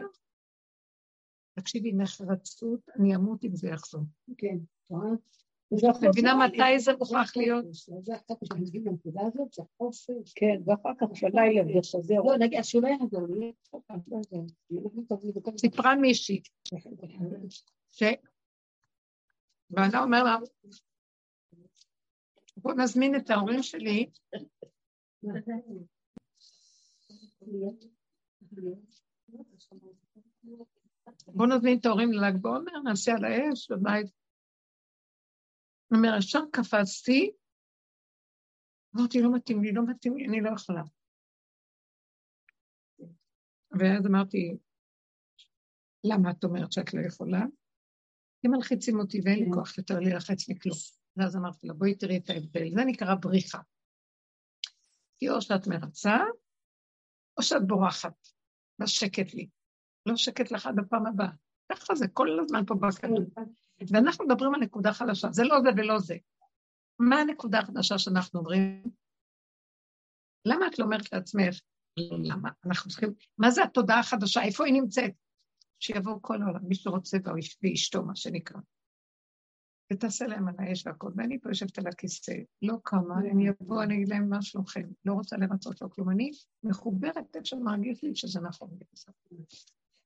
A: תקשיבי, נחרצות, אני אמות אם זה יחזור.
C: כן,
A: את מבינה מתי זה מוכרח להיות?
C: כן, ואחר כך בלילה זה חוזר. לא, נגיד, השאלה
A: סיפרה מישהי, שבעלה אומר לה, בוא נזמין את ההורים שלי. בוא נזמין את ההורים לל"ג בעומר, נעשה על האש בבית הוא אומר, ישר קפצתי, אמרתי, לא מתאים לי, לא מתאים לי, אני לא יכולה. ואז אמרתי, למה את אומרת שאת לא יכולה? כי מלחיצים אותי ואין לי כוח יותר להילחץ מכלום. ואז אמרתי לה, בואי תראי את ההבדל, זה נקרא בריחה. כי או שאת מרצה, או שאת בורחת, בשקט לי. לא שקט לך עד הפעם הבאה. ככה זה כל הזמן פה בכדור. ואנחנו מדברים על נקודה חדשה, זה לא זה ולא זה. מה הנקודה החדשה שאנחנו אומרים? למה את לא אומרת לעצמך, למה? אנחנו צריכים, מה זה התודעה החדשה? איפה היא נמצאת? שיבואו כל העולם, מי שרוצה ואשתו, מה שנקרא. ותעשה להם על האש והכל, ואני פה יושבת על הכיסא, לא קמה, הם יבואו, אני אגיד להם מה שלומכם, לא רוצה למצות לו כלום, אני מחוברת איך שמרגיש לי שזה נכון.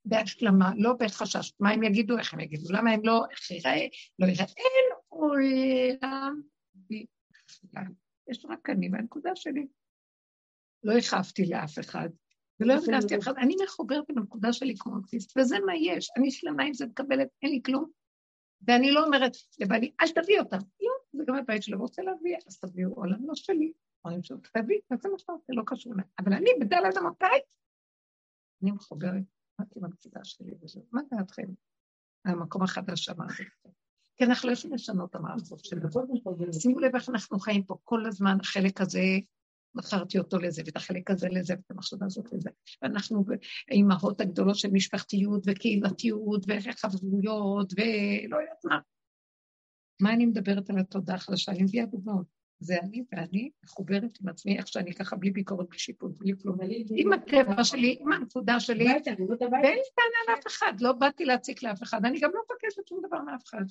A: בהשלמה, לא בחשש. מה הם יגידו, איך הם יגידו, למה הם לא, איך ייראה, לא ייראה, אין עולם בכלל. יש רק אני והנקודה שלי. לא הכאבתי לאף אחד, ולא הכנסתי אף אחד, אני מחוברת עם הנקודה שלי כמו אוטיסט, וזה מה יש, אני שלמה עם זה מקבלת, אין לי כלום. ואני לא אומרת לבעלי, אל תביא אותם. לא, זה גם הבית שלו רוצה להביא, אז תביאו עולם לא שלי. אומרים שלו, תביא, זה מה שאתה רוצה, לא קשור אליי. אבל אני בדלת אמותיי, אני מחוברת. רק עם הנקודה שלי וזהו. מה דעתכם? המקום החדש שאמרתי. כי אנחנו לא יכולים לשנות את המערכות שלנו. שימו לב איך אנחנו חיים פה כל הזמן, החלק הזה, מכרתי אותו לזה, ואת החלק הזה לזה, ואת המחשבה הזאת לזה. ואנחנו האימהות הגדולות של משפחתיות וקהילתיות וחברויות ולא יודעת מה. מה אני מדברת על התודעה החדשה? אני מביאה דוגמאות. זה אני ואני מחוברת עם עצמי, איך שאני ככה, בלי ביקורת, בלי שיפוט, בלי כלום. עם הטבע שלי, עם הנקודה שלי, ואין לי טענה לאף אחד, לא באתי להציק לאף אחד, אני גם לא מבקשת שום דבר מאף אחד.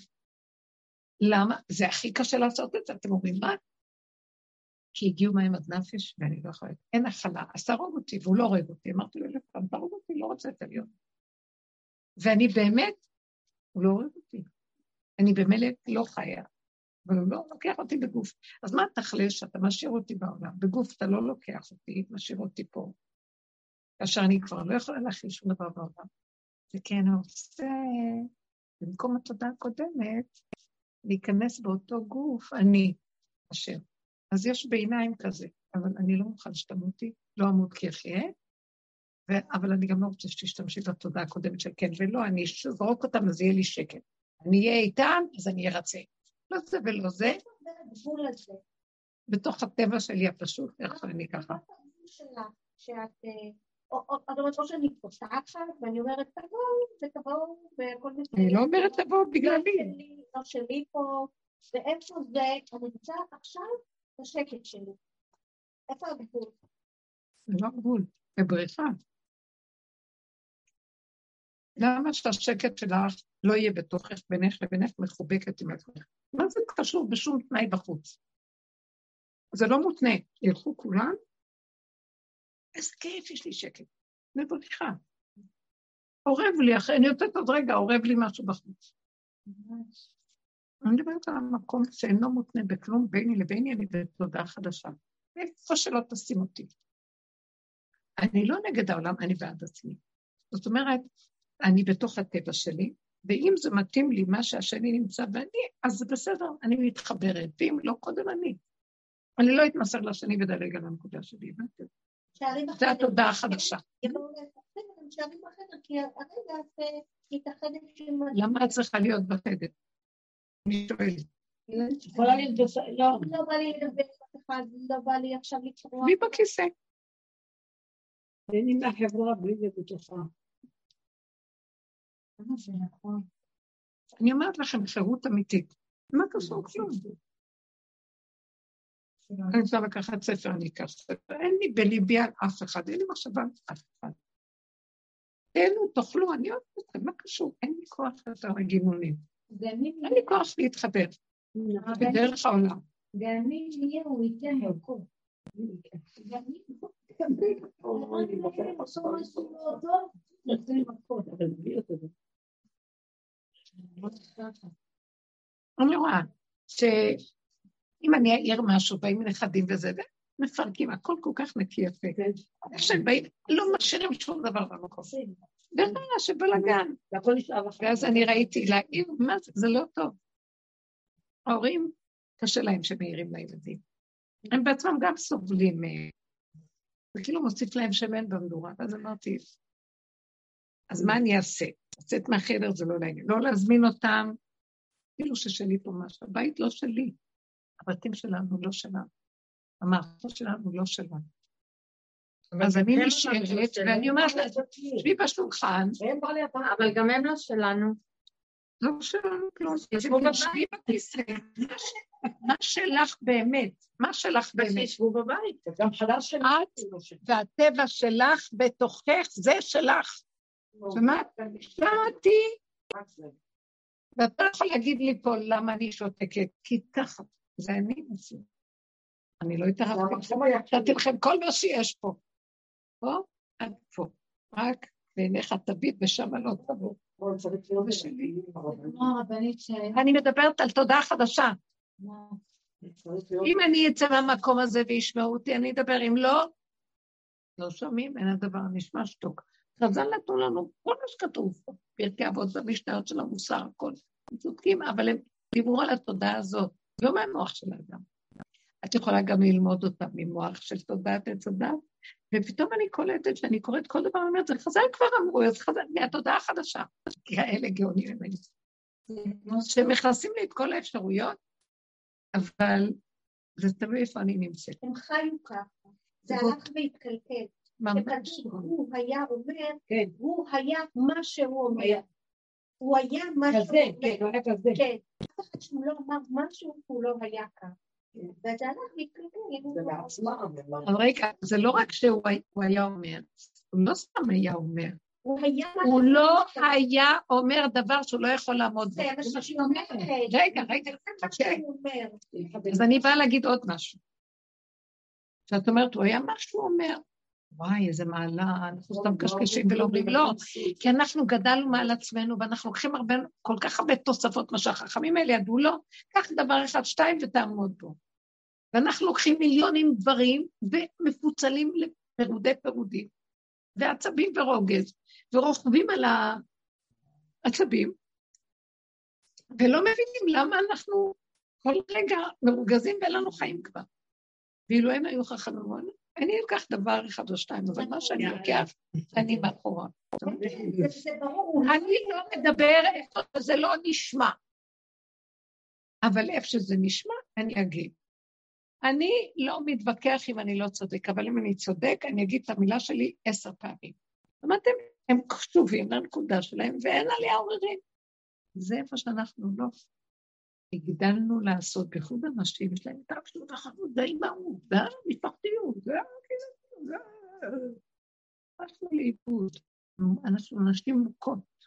A: למה? זה הכי קשה לעשות את זה, אתם אומרים, מה? כי הגיעו מים עד נפש, ואני לא יכולה, אין הכלה, אז תהרוג אותי, והוא לא הורג אותי. אמרתי לו אלף פעם, תהרוג אותי, לא רוצה את עליון. ואני באמת, הוא לא הורג אותי. אני במילא לא חיה, אבל הוא לא לוקח אותי בגוף. אז מה התכלס שאתה משאיר אותי בעולם? בגוף אתה לא לוקח אותי, משאיר אותי פה. כאשר אני כבר לא יכולה להכיל שום דבר בעולם. וכן רוצה, במקום התודה הקודמת, להיכנס באותו גוף, אני, אשר. אז יש ביניים כזה, אבל אני לא מוכן שתמותי, לא אמות כי אחיה, אבל אני גם לא רוצה שתשתמשי בתודה הקודמת של כן ולא, אני אזרוק אותם, אז יהיה לי שקט. אני אהיה איתן, אז אני ארצה. לא זה ולא זה. בתוך הטבע שלי הפשוט, איך שאני ככה.
B: שאת, את אומרת, או שאני פותחת ואני אומרת, תבואו ותבואו וכל מיני...
A: אני לא אומרת תבואו בגללי.
B: לא שלי פה, ואיפה זה, אני רוצה עכשיו השקט שלי. איפה הגבול?
A: זה לא גבול, זה בריחה. למה שהשקט שלך לא יהיה בתוכך, בינך לבינך מחובקת עם עצמך? מה זה קשור בשום תנאי בחוץ? זה לא מותנה. ילכו כולם, איזה כיף, יש לי שקט. מבריחה. אורב לי, אחרי, אני יוצאת עוד רגע, אורב לי משהו בחוץ. אני מדברת על המקום שאינו מותנה בכלום ביני לביני, אני בתודעה חדשה. איפה שלא תשים אותי. אני לא נגד העולם, אני בעד עצמי. זאת אומרת, אני בתוך הטבע שלי, ואם זה מתאים לי מה שהשני נמצא ואני, אז זה בסדר, אני מתחברת, ואם לא, קודם אני. אני לא אתמסר לשני ודלג על הנקודה שלי, הבנתי? זה התודעה החדשה. למה את צריכה להיות בחדר? אני שואלת.
B: לא, לא בא לי לדבר אחד, לא בא לי עכשיו לקרוא.
A: מי בכיסא?
C: אין לי מהחברה בלי זה בתוכה.
A: אני אומרת לכם, חירות אמיתית. מה קשור כלום? אני רוצה לקחת ספר, אני אקח ספר. אין לי בליבי על אף אחד, אין לי מחשבה על אף אחד. תהנו, תאכלו, אני אוהבת אתכם, מה קשור? אין לי כוח יותר לגינונים. אין לי כוח להתחבר. בדרך העולם.
B: ואני אהיה הוא ייתן הכל.
A: אני רואה שאם אני אעיר משהו, באים נכדים וזה, מפרקים, הכל כל כך נקי יפה. איך שהם באים, לא משאירים שום דבר במקום. ורעש שבלאגן. ואז אני ראיתי, להעיר, מה זה, זה לא טוב. ההורים, קשה להם שמעירים לילדים. הם בעצמם גם סובלים, זה כאילו מוסיף להם שמן במדורה, ואז אמרתי, אז מה אני אעשה? לצאת מהחדר זה לא לעניין. לא להזמין אותם, כאילו ששלי פה משהו. הבית לא שלי, הבתים שלנו לא שלנו. המערכות שלנו לא שלנו. אז אני נשארת, ואני אומרת לה, שבי בשולחן.
B: אבל גם הם לא שלנו.
A: לא שלנו כלום. שבי בכיסא. מה שלך באמת? מה שלך באמת?
C: שישבו בבית.
A: את והטבע שלך בתוכך, זה שלך. שמעת? שמעתי. ואתה יכול להגיד לי פה למה אני שותקת, כי ככה, זה אני עושה. אני לא התערבתי. נתתי לכם כל מה שיש פה. פה עד פה. רק בעיניך תביט ושם לא תבוא. אני מדברת על תודעה חדשה. אם אני אצא מהמקום הזה וישמעו אותי, אני אדבר. אם לא, לא שומעים, אין הדבר נשמע שתוק. חז"ל נתנו לנו כל מה שכתוב פה, פרקי אבות במשניות של המוסר, הכל. הם צודקים, אבל הם דיברו על התודעה הזאת, לא מהמוח של האדם. את יכולה גם ללמוד אותה ממוח של תודעת עץ הדת, ופתאום אני קולטת שאני קוראת כל דבר, אני אומרת, זה חז"ל כבר אמרו, אז חז"ל, מהתודעה החדשה. כאלה גאונים הם היו. שמכסים לי את כל האפשרויות, אבל זה תלוי איפה אני נמצאת.
B: הם חיו ככה, זה הלך והתקלקל.
A: ממש.
B: הוא היה אומר,
C: כן.
B: הוא היה מה שהוא אומר. הוא היה מה שהוא
C: כזה,
B: אומר.
C: כן, הוא היה כזה.
B: כן. אף אחד שהוא לא אמר משהו, הוא לא היה כאן.
C: כן.
B: וזה הלך והתקלקל.
C: זה לעצמם.
A: אבל רגע, זה לא רק שהוא הוא היה אומר, הוא לא סתם היה אומר,
B: הוא
A: לא. היה אומר דבר שהוא לא יכול לעמוד בו.
B: זה מה שאני אומרת.
A: רגע, רגע.
B: שהוא אומר.
A: אז אני באה להגיד עוד משהו. כשאת אומרת, הוא היה מה שהוא אומר. וואי, איזה מעלה, אנחנו סתם קשקשים ולא אומרים לא. כי אנחנו גדלנו מעל עצמנו, ואנחנו לוקחים הרבה, כל כך הרבה תוספות, מה שהחכמים האלה ידעו לו, קח דבר אחד, שתיים ותעמוד בו. ואנחנו לוקחים מיליונים דברים ומפוצלים לפירודי פירודים, ועצבים ורוגז, ורוכבים על העצבים, ולא מבינים למה אנחנו כל רגע מרוגזים ואין לנו חיים כבר. ואילו הם היו חכמים, אני אקח דבר אחד או שתיים, אבל מה שאני לוקח, אני מאחורה. אני לא מדבר איפה שזה לא נשמע. אבל איפה שזה נשמע, אני אגיד. אני לא מתווכח אם אני לא צודק, אבל אם אני צודק, אני אגיד את המילה שלי עשר פעמים. אמרתם, הם קשובים לנקודה שלהם ואין עליה עוררין. זה איפה שאנחנו לא הגדלנו לעשות, בייחוד אנשים, יש להם את העקשות החרות, זה אימהות, זה המשפחתיות, זה כאילו, זה... הלכנו לאיבוד. אנחנו נשים מוכות.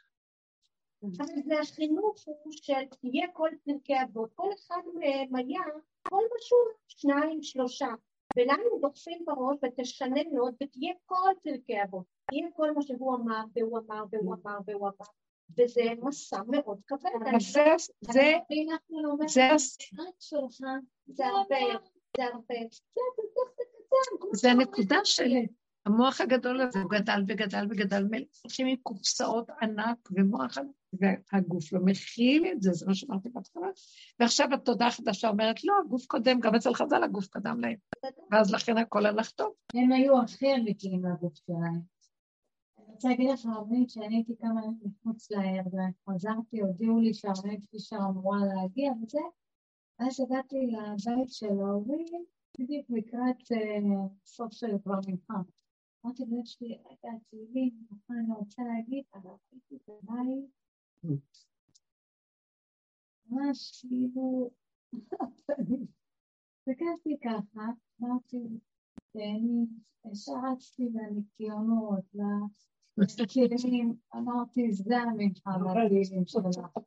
B: אבל זה החינוך של תהיה כל פרקי אבות, כל אחד מהם היה כל משהו שניים, שלושה. ולנו דוחפים בראש ותשנה מאוד ותהיה כל פרקי אבות. תהיה כל מה שהוא אמר והוא אמר והוא אמר והוא אמר. וזה מסע מאוד כבד.
A: זה, זה,
B: לא
A: זה,
B: הרבה, זה הרבה. זה.
A: הנקודה שלי. המוח הגדול הזה, הוא גדל וגדל וגדל, הולכים עם קופסאות ענק ומוח ענק, והגוף לא מכיל את זה, זה מה שאמרתי בהתחלה. ועכשיו התודעה החדשה אומרת, לא, הגוף קודם, גם אצל חז"ל הגוף קדם להם. ואז לכן הכל הלך טוב.
D: הם היו הכי אמיתיים לגוף שלהם. אני רוצה להגיד לך, הרבנית, שאני הייתי כמה ימים מחוץ לעיר, וחזרתי, הודיעו לי שהרבנית פישר אמורה להגיע וזה, ואז הגעתי לבית של ההורים, בדיוק לקראת אה, סוף של כבר מנחה. אמרתי לבית שלי, רגע, תהילים, נכון, אני רוצה להגיד, אבל הייתי בבית, ממש כאילו, הסתכלתי ככה, אמרתי, ואני ישר רצתי לניקיונות, לכלים, אמרתי, זה המנחה והתהילים שלך.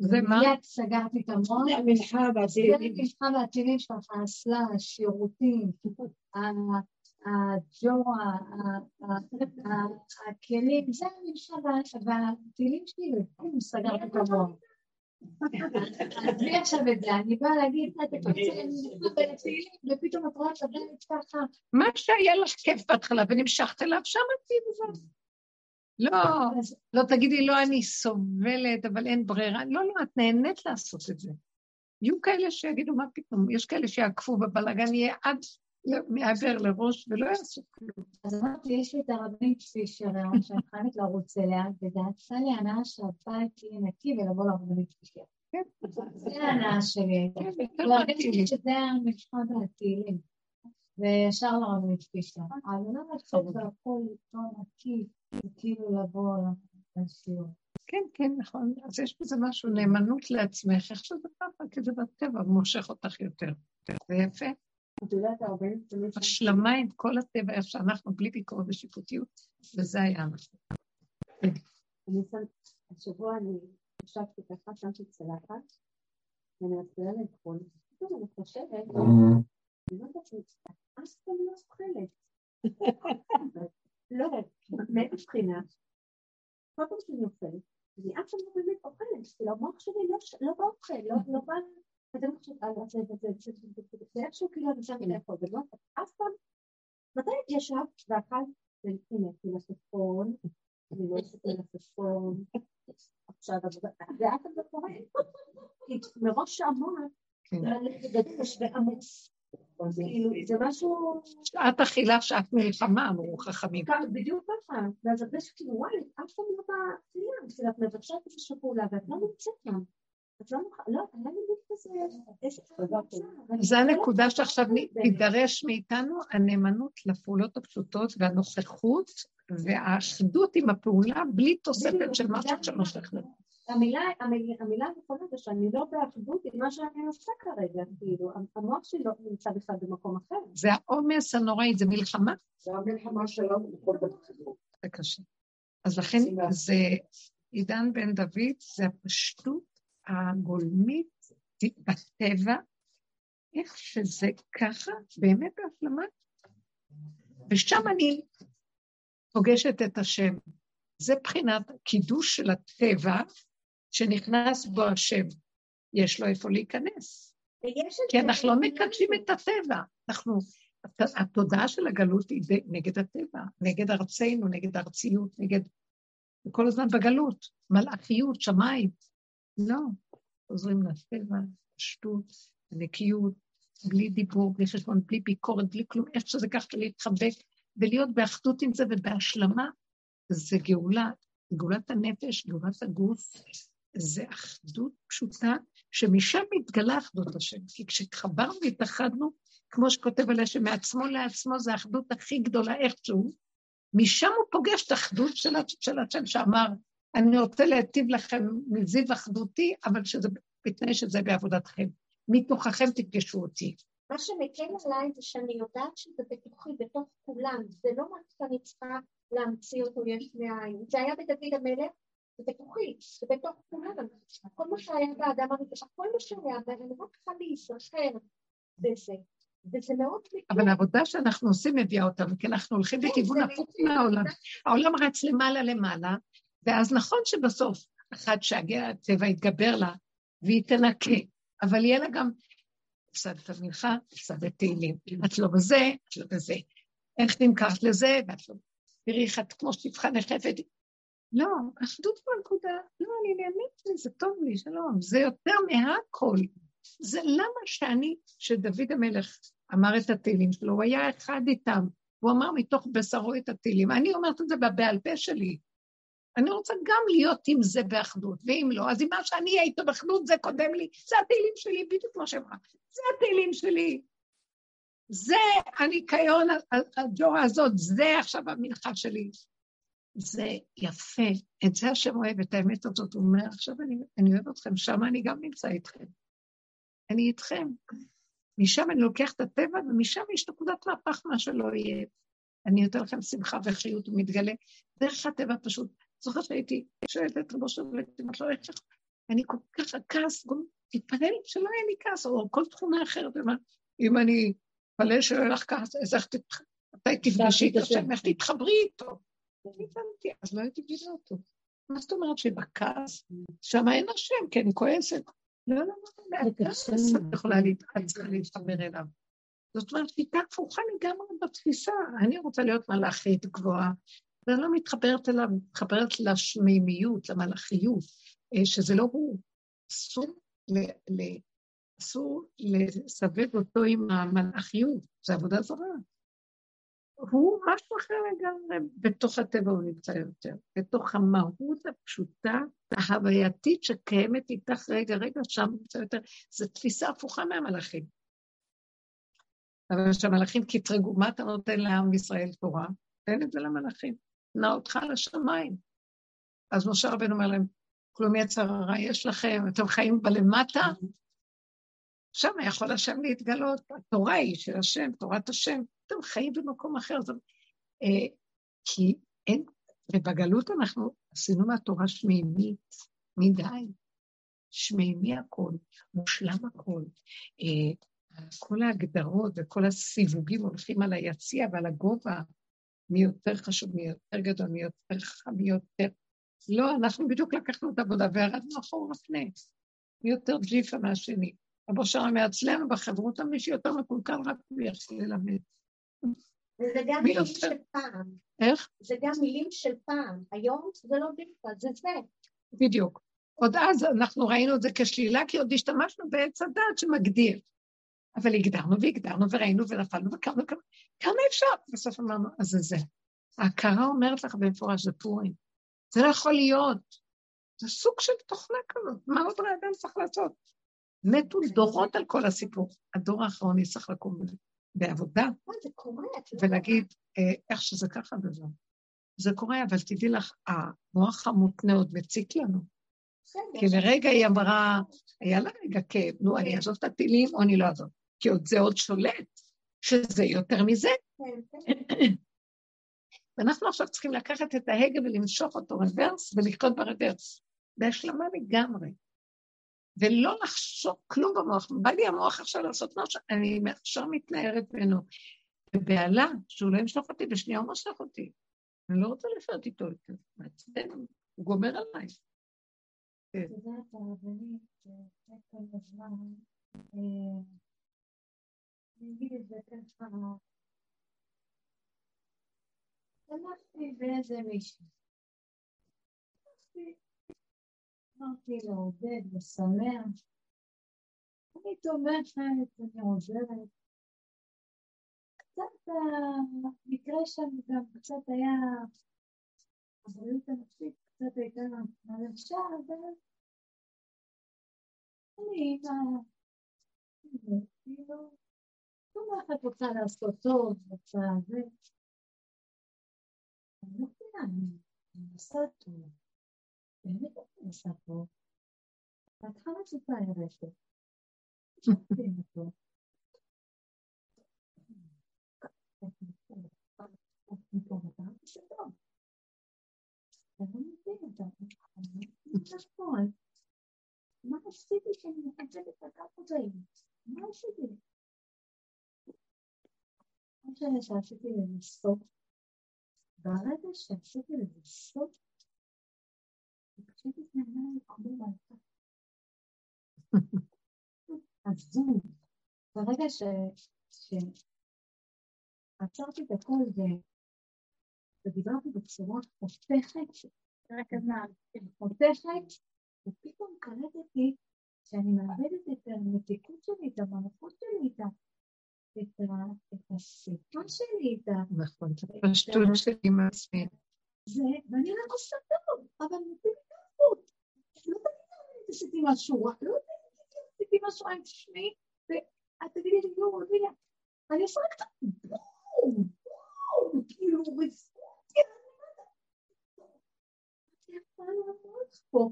A: זה מה?
D: מיד סגרתי את
C: המנחה
D: זה
C: והתהילים.
D: המנחה והתהילים שלך, הסלאש, שירותים, ה- הג'ו, הכלים, זה המנחה וה- והתהילים שלי, וכאילו סגרתי את המוח. עזבי עכשיו את זה, אני באה להגיד, אתה והתהילים, ופתאום את רואה את הבית ככה,
A: מה שהיה לך כיף בהתחלה ונמשכת אליו, שם בזה. לא, לא תגידי, לא, אני סובלת, אבל אין ברירה. לא, לא, את נהנית לעשות את זה. יהיו כאלה שיגידו, מה פתאום? יש כאלה שיעקפו בבלאגן, יהיה עד ל- מעבר לראש ולא יעשו כלום.
D: אז אמרתי, יש לי את הרבנית פישר היום, שאני חייבת לרוץ אליה, ודעתה לי הנאה שהבית יהיה נקי ולבוא לרבנית פישר.
A: כן.
D: זה ההנאה שלי הייתה.
A: כן, יותר
D: והרגשתי
A: מתאים.
D: שזה המשפט והתהילים. וישר לרבנית פישר. אבל לא לחשוב שהכל לא נקי, וכאילו לבוא לשיעור.
A: כן, כן, נכון. אז יש בזה משהו, נאמנות לעצמך, איך שזה ככה, כי זה בטבע, מושך אותך יותר. זה יפה.
C: את יודעת, הרבה פעמים...
A: השלמה עם כל הטבע, איך שאנחנו, בלי ביקורת ושיפוטיות, וזה היה אנחנו.
C: השבוע אני ישבתי ככה, שמתי צלחת, ואני מתחילה לאכול, פתאום אני חושבת, אני לא יודעת, אף פעם לא אוכלת. לא מאיפה בחינה? כל פעם שאני אוכלת, אני אף פעם לא באמת אוכלת, כאילו המוח שלי לא לא באוכל, לא לא בא, חושבים על זה וזה וזה, זה איכשהו כאילו אני שם לאכול, ולא אף פעם, מתי ישבת ואכלת, והנה, מלפפון, אני לא אשת מלפפון, עכשיו, אבל זה אף פעם לא קורה, כי מראש המוח,
A: כן.
C: כאילו, זה משהו...
A: שעת אכילה, שעת מלחמה, אמרו חכמים.
C: בדיוק ככה, ואז הרגשתי כאילו וואי, אף פעם לא באכילה, כאילו את מבקשת איזושהי פעולה ואת לא נמצאת שם,
B: לא לא,
A: זה הנקודה שעכשיו תידרש מאיתנו, הנאמנות לפעולות הפשוטות והנוכחות והאחדות עם הפעולה בלי תוספת של משהו שמושך לנו.
B: המילה, המילה הנכונה זה שאני לא באחדות עם מה שאני עושה כרגע, כאילו, המוח שלי לא נמצא בכלל במקום אחר.
A: זה העומס הנוראי, זה מלחמה.
C: זה המלחמה שלנו בכל דבר.
A: זה קשה. אז לכן זה עידן בן דוד, זה הפשטות הגולמית בטבע, איך שזה ככה, באמת בהפלמה. ושם אני פוגשת את השם. זה בחינת קידוש של הטבע, שנכנס בו השם. יש לו איפה להיכנס. כי אנחנו לא מקדשים את הטבע. אנחנו, התודעה של הגלות היא נגד הטבע, נגד ארצנו, נגד ארציות, נגד... כל הזמן בגלות, מלאכיות, שמיים. לא, חוזרים לטבע, פשטות, נקיות, בלי דיבור, בלי חשבון, בלי ביקורת, בלי כלום, איך שזה ככה להתחבק ולהיות באחדות עם זה ובהשלמה, זה גאולה, גאולת הנפש, גאולת הגוף, זה אחדות פשוטה, שמשם מתגלה אחדות השם. כי כשהתחברנו והתאחדנו, כמו שכותב עליה שמעצמו לעצמו זה האחדות הכי גדולה איכשהו, משם הוא פוגש את האחדות של השם שאמר, אני רוצה להיטיב לכם מזיו אחדותי, אבל שזה, בתנאי שזה בעבודתכם. מתוככם תפגשו אותי.
B: מה שמקל עליי זה שאני יודעת שזה בתוכי, בתוך כולם, זה לא רק שאני צריכה להמציא אותו יש מאין. זה היה בדוד המלך, זה בתוכי, זה בתוך כולם. כל מה שהיה באדם הראשון, כל מה שהיה, ואני רק צריכה להיזכר בזה. וזה מאוד מקל.
A: אבל העבודה שאנחנו עושים מביאה אותנו, כי אנחנו הולכים כן, בכיוון הפוך מהעולם. העולם רץ למעלה למעלה, ואז נכון שבסוף, אחת שהגיע הטבע יתגבר לה, והיא תנקה, אבל יהיה לה גם הפסדת מנחה, הפסדת תהילים. את לא בזה, את לא בזה. איך נמכרת לזה, ואת לא... תראי איך את כמו שטיפחה נחפת. לא, אחדות בנקודה, לא, אני נהנית מזה, טוב לי, שלום. זה יותר מהכל. זה למה שאני, שדוד המלך אמר את התהילים שלו, הוא היה אחד איתם, הוא אמר מתוך בשרו את התהילים. אני אומרת את זה בבעל פה שלי. אני רוצה גם להיות עם זה באחדות, ואם לא, אז אם מה שאני אהיה איתו באחדות זה קודם לי, זה התהילים שלי, בדיוק כמו שאמרה, זה התהילים שלי. זה הניקיון, הג'ורה הזאת, זה עכשיו המנחה שלי. זה יפה, את זה השם אוהב, את האמת הזאת, הוא אומר, עכשיו אני, אני אוהב אתכם, שם אני גם נמצא איתכם. אני איתכם. משם אני לוקח את הטבע, ומשם יש נקודת מהפך מה שלא יהיה. אני נותן לכם שמחה וחיות ומתגלה. דרך הטבע פשוט. זוכרת שהייתי שואלת את רבו של אמרת לו, איך אני כל כך הכעס, תתפלל שלא יהיה לי כעס, או כל תכונה אחרת. אם אני אתפלל שלא יהיה לך כעס, אז איך תפגשי את השם, איך תתחברי איתו? אז לא הייתי מבינה אותו. מה זאת אומרת שבכעס, שם אין השם, כי אני כועסת. לא, לא, לא, הכעס את יכולה להתחבר אליו. זאת אומרת, שיטה הפוכה לגמרי בתפיסה. אני רוצה להיות מלאכית גבוהה, ואני לא מתחברת אליו, מתחברת לשמימיות, למלאכיות, אה, שזה לא הוא. אסור, ל, ל, אסור לסווג אותו עם המלאכיות, זה עבודה זרה. הוא משהו אחר לגמרי, בתוך הטבע הוא נמצא יותר, בתוך המהות הפשוטה, ההווייתית שקיימת איתך רגע, רגע, שם נמצא יותר, זו תפיסה הפוכה מהמלאכים. אבל כשהמלאכים קטרגו, מה אתה נותן לעם ישראל תורה? תן את זה למלאכים. נע אותך לשמיים. אז משה רבנו אומר להם, כלום יצר הרע יש לכם, אתם חיים בלמטה? שם יכול השם להתגלות, התורה היא של השם, תורת השם, אתם חיים במקום אחר. זאת, אה, כי אין, ובגלות אנחנו עשינו מהתורה שמימית מדי, שמימי הכל, מושלם הכל. אה, כל ההגדרות וכל הסיווגים הולכים על היציע ועל הגובה, מי יותר חשוב, מי יותר גדול, מי יותר חכם, מי יותר... לא, אנחנו בדיוק לקחנו את העבודה וירדנו אחורה פנה. מי יותר ג'יפה מהשני. רבו שר מאצלנו בחברותה מי שיותר מקולקל רק הוא יכול ללמד.
B: וזה גם מילים של פעם.
A: איך?
B: זה גם מילים של פעם. היום זה לא ג'יפה, זה זה.
A: בדיוק. עוד אז אנחנו ראינו את זה כשלילה, כי עוד השתמשנו בעץ הדת שמגדיר. אבל הגדרנו והגדרנו וראינו ונפלנו וקמנו, כמה אפשר? בסוף אמרנו, אז זה זה. ההכרה אומרת לך במפורש, זה פורים. זה לא יכול להיות. זה סוג של תוכנה כזאת, מה עוד האדם צריך לעשות? מתו דורות על כל הסיפור. הדור האחרון יצטרך לקום בעבודה, ולהגיד אה, איך שזה ככה דבר. זה קורה, אבל תדעי לך, המוח המותנה עוד מציק לנו. כי לרגע היא אמרה, היה לה רגע כאב, נו, אני אעזוב את הטילים או אני לא אעזוב? כי עוד זה עוד שולט, שזה יותר מזה. כן, כן. ואנחנו עכשיו צריכים לקחת את ההגה ולמשוך אותו רוורס ולחיות ברוורס, בהשלמה לגמרי. ולא לחשוב כלום במוח. בא לי המוח עכשיו לעשות משהו, אני עכשיו מתנערת ממנו. בבהלה, שהוא לא ימשוך אותי, בשנייה הוא מושך אותי. אני לא רוצה לחיות איתו יותר. מעצבן, הוא גומר עליי.
D: את יודעת, הרבנית, כל הזמן, אה, אני אגיד את זה ככה, הלכתי באיזה מישהו. אמרתי לעודד, לשמח. אני תומכת, אני עוזרת. קצת המקרה שם גם קצת היה, הבריאות הנפשית קצת הייתה מלשה, אבל אני כאילו, תומכת רוצה לעשות טוב, רוצה זה. אני לא מבינה, אני מנסה טוב. באמת אני מנסה טוב. בהתחלה טיפה הרשת. מה עשיתי שאני מחזקת את הכף הזה? מה עשיתי? מה שעשיתי לנסות ברגע שעשיתי לזה סוף, פשוט התנהלה לי כמו מלכה. הזום, ברגע שעצרתי את הכל ודיברתי בצורה חותכת, רק הזמן, חותכת, ופתאום קלטתי שאני מאבדת את המתיקות שלי, את המלכות שלי, את את השפה שלי, את ה...
A: נכון, את הפשטות שלי עם עצמי.
D: זה, ואני רק עושה טוב, אבל נותנים לי תרבות. לא תגידי לי עשיתי משהו רע, לא תגידי לי עשיתי משהו רע, תשמעי, ואת תגידי לי, יואו, אני עושה רק את בום, בום, כאילו, וזכותי, אני הולך פה?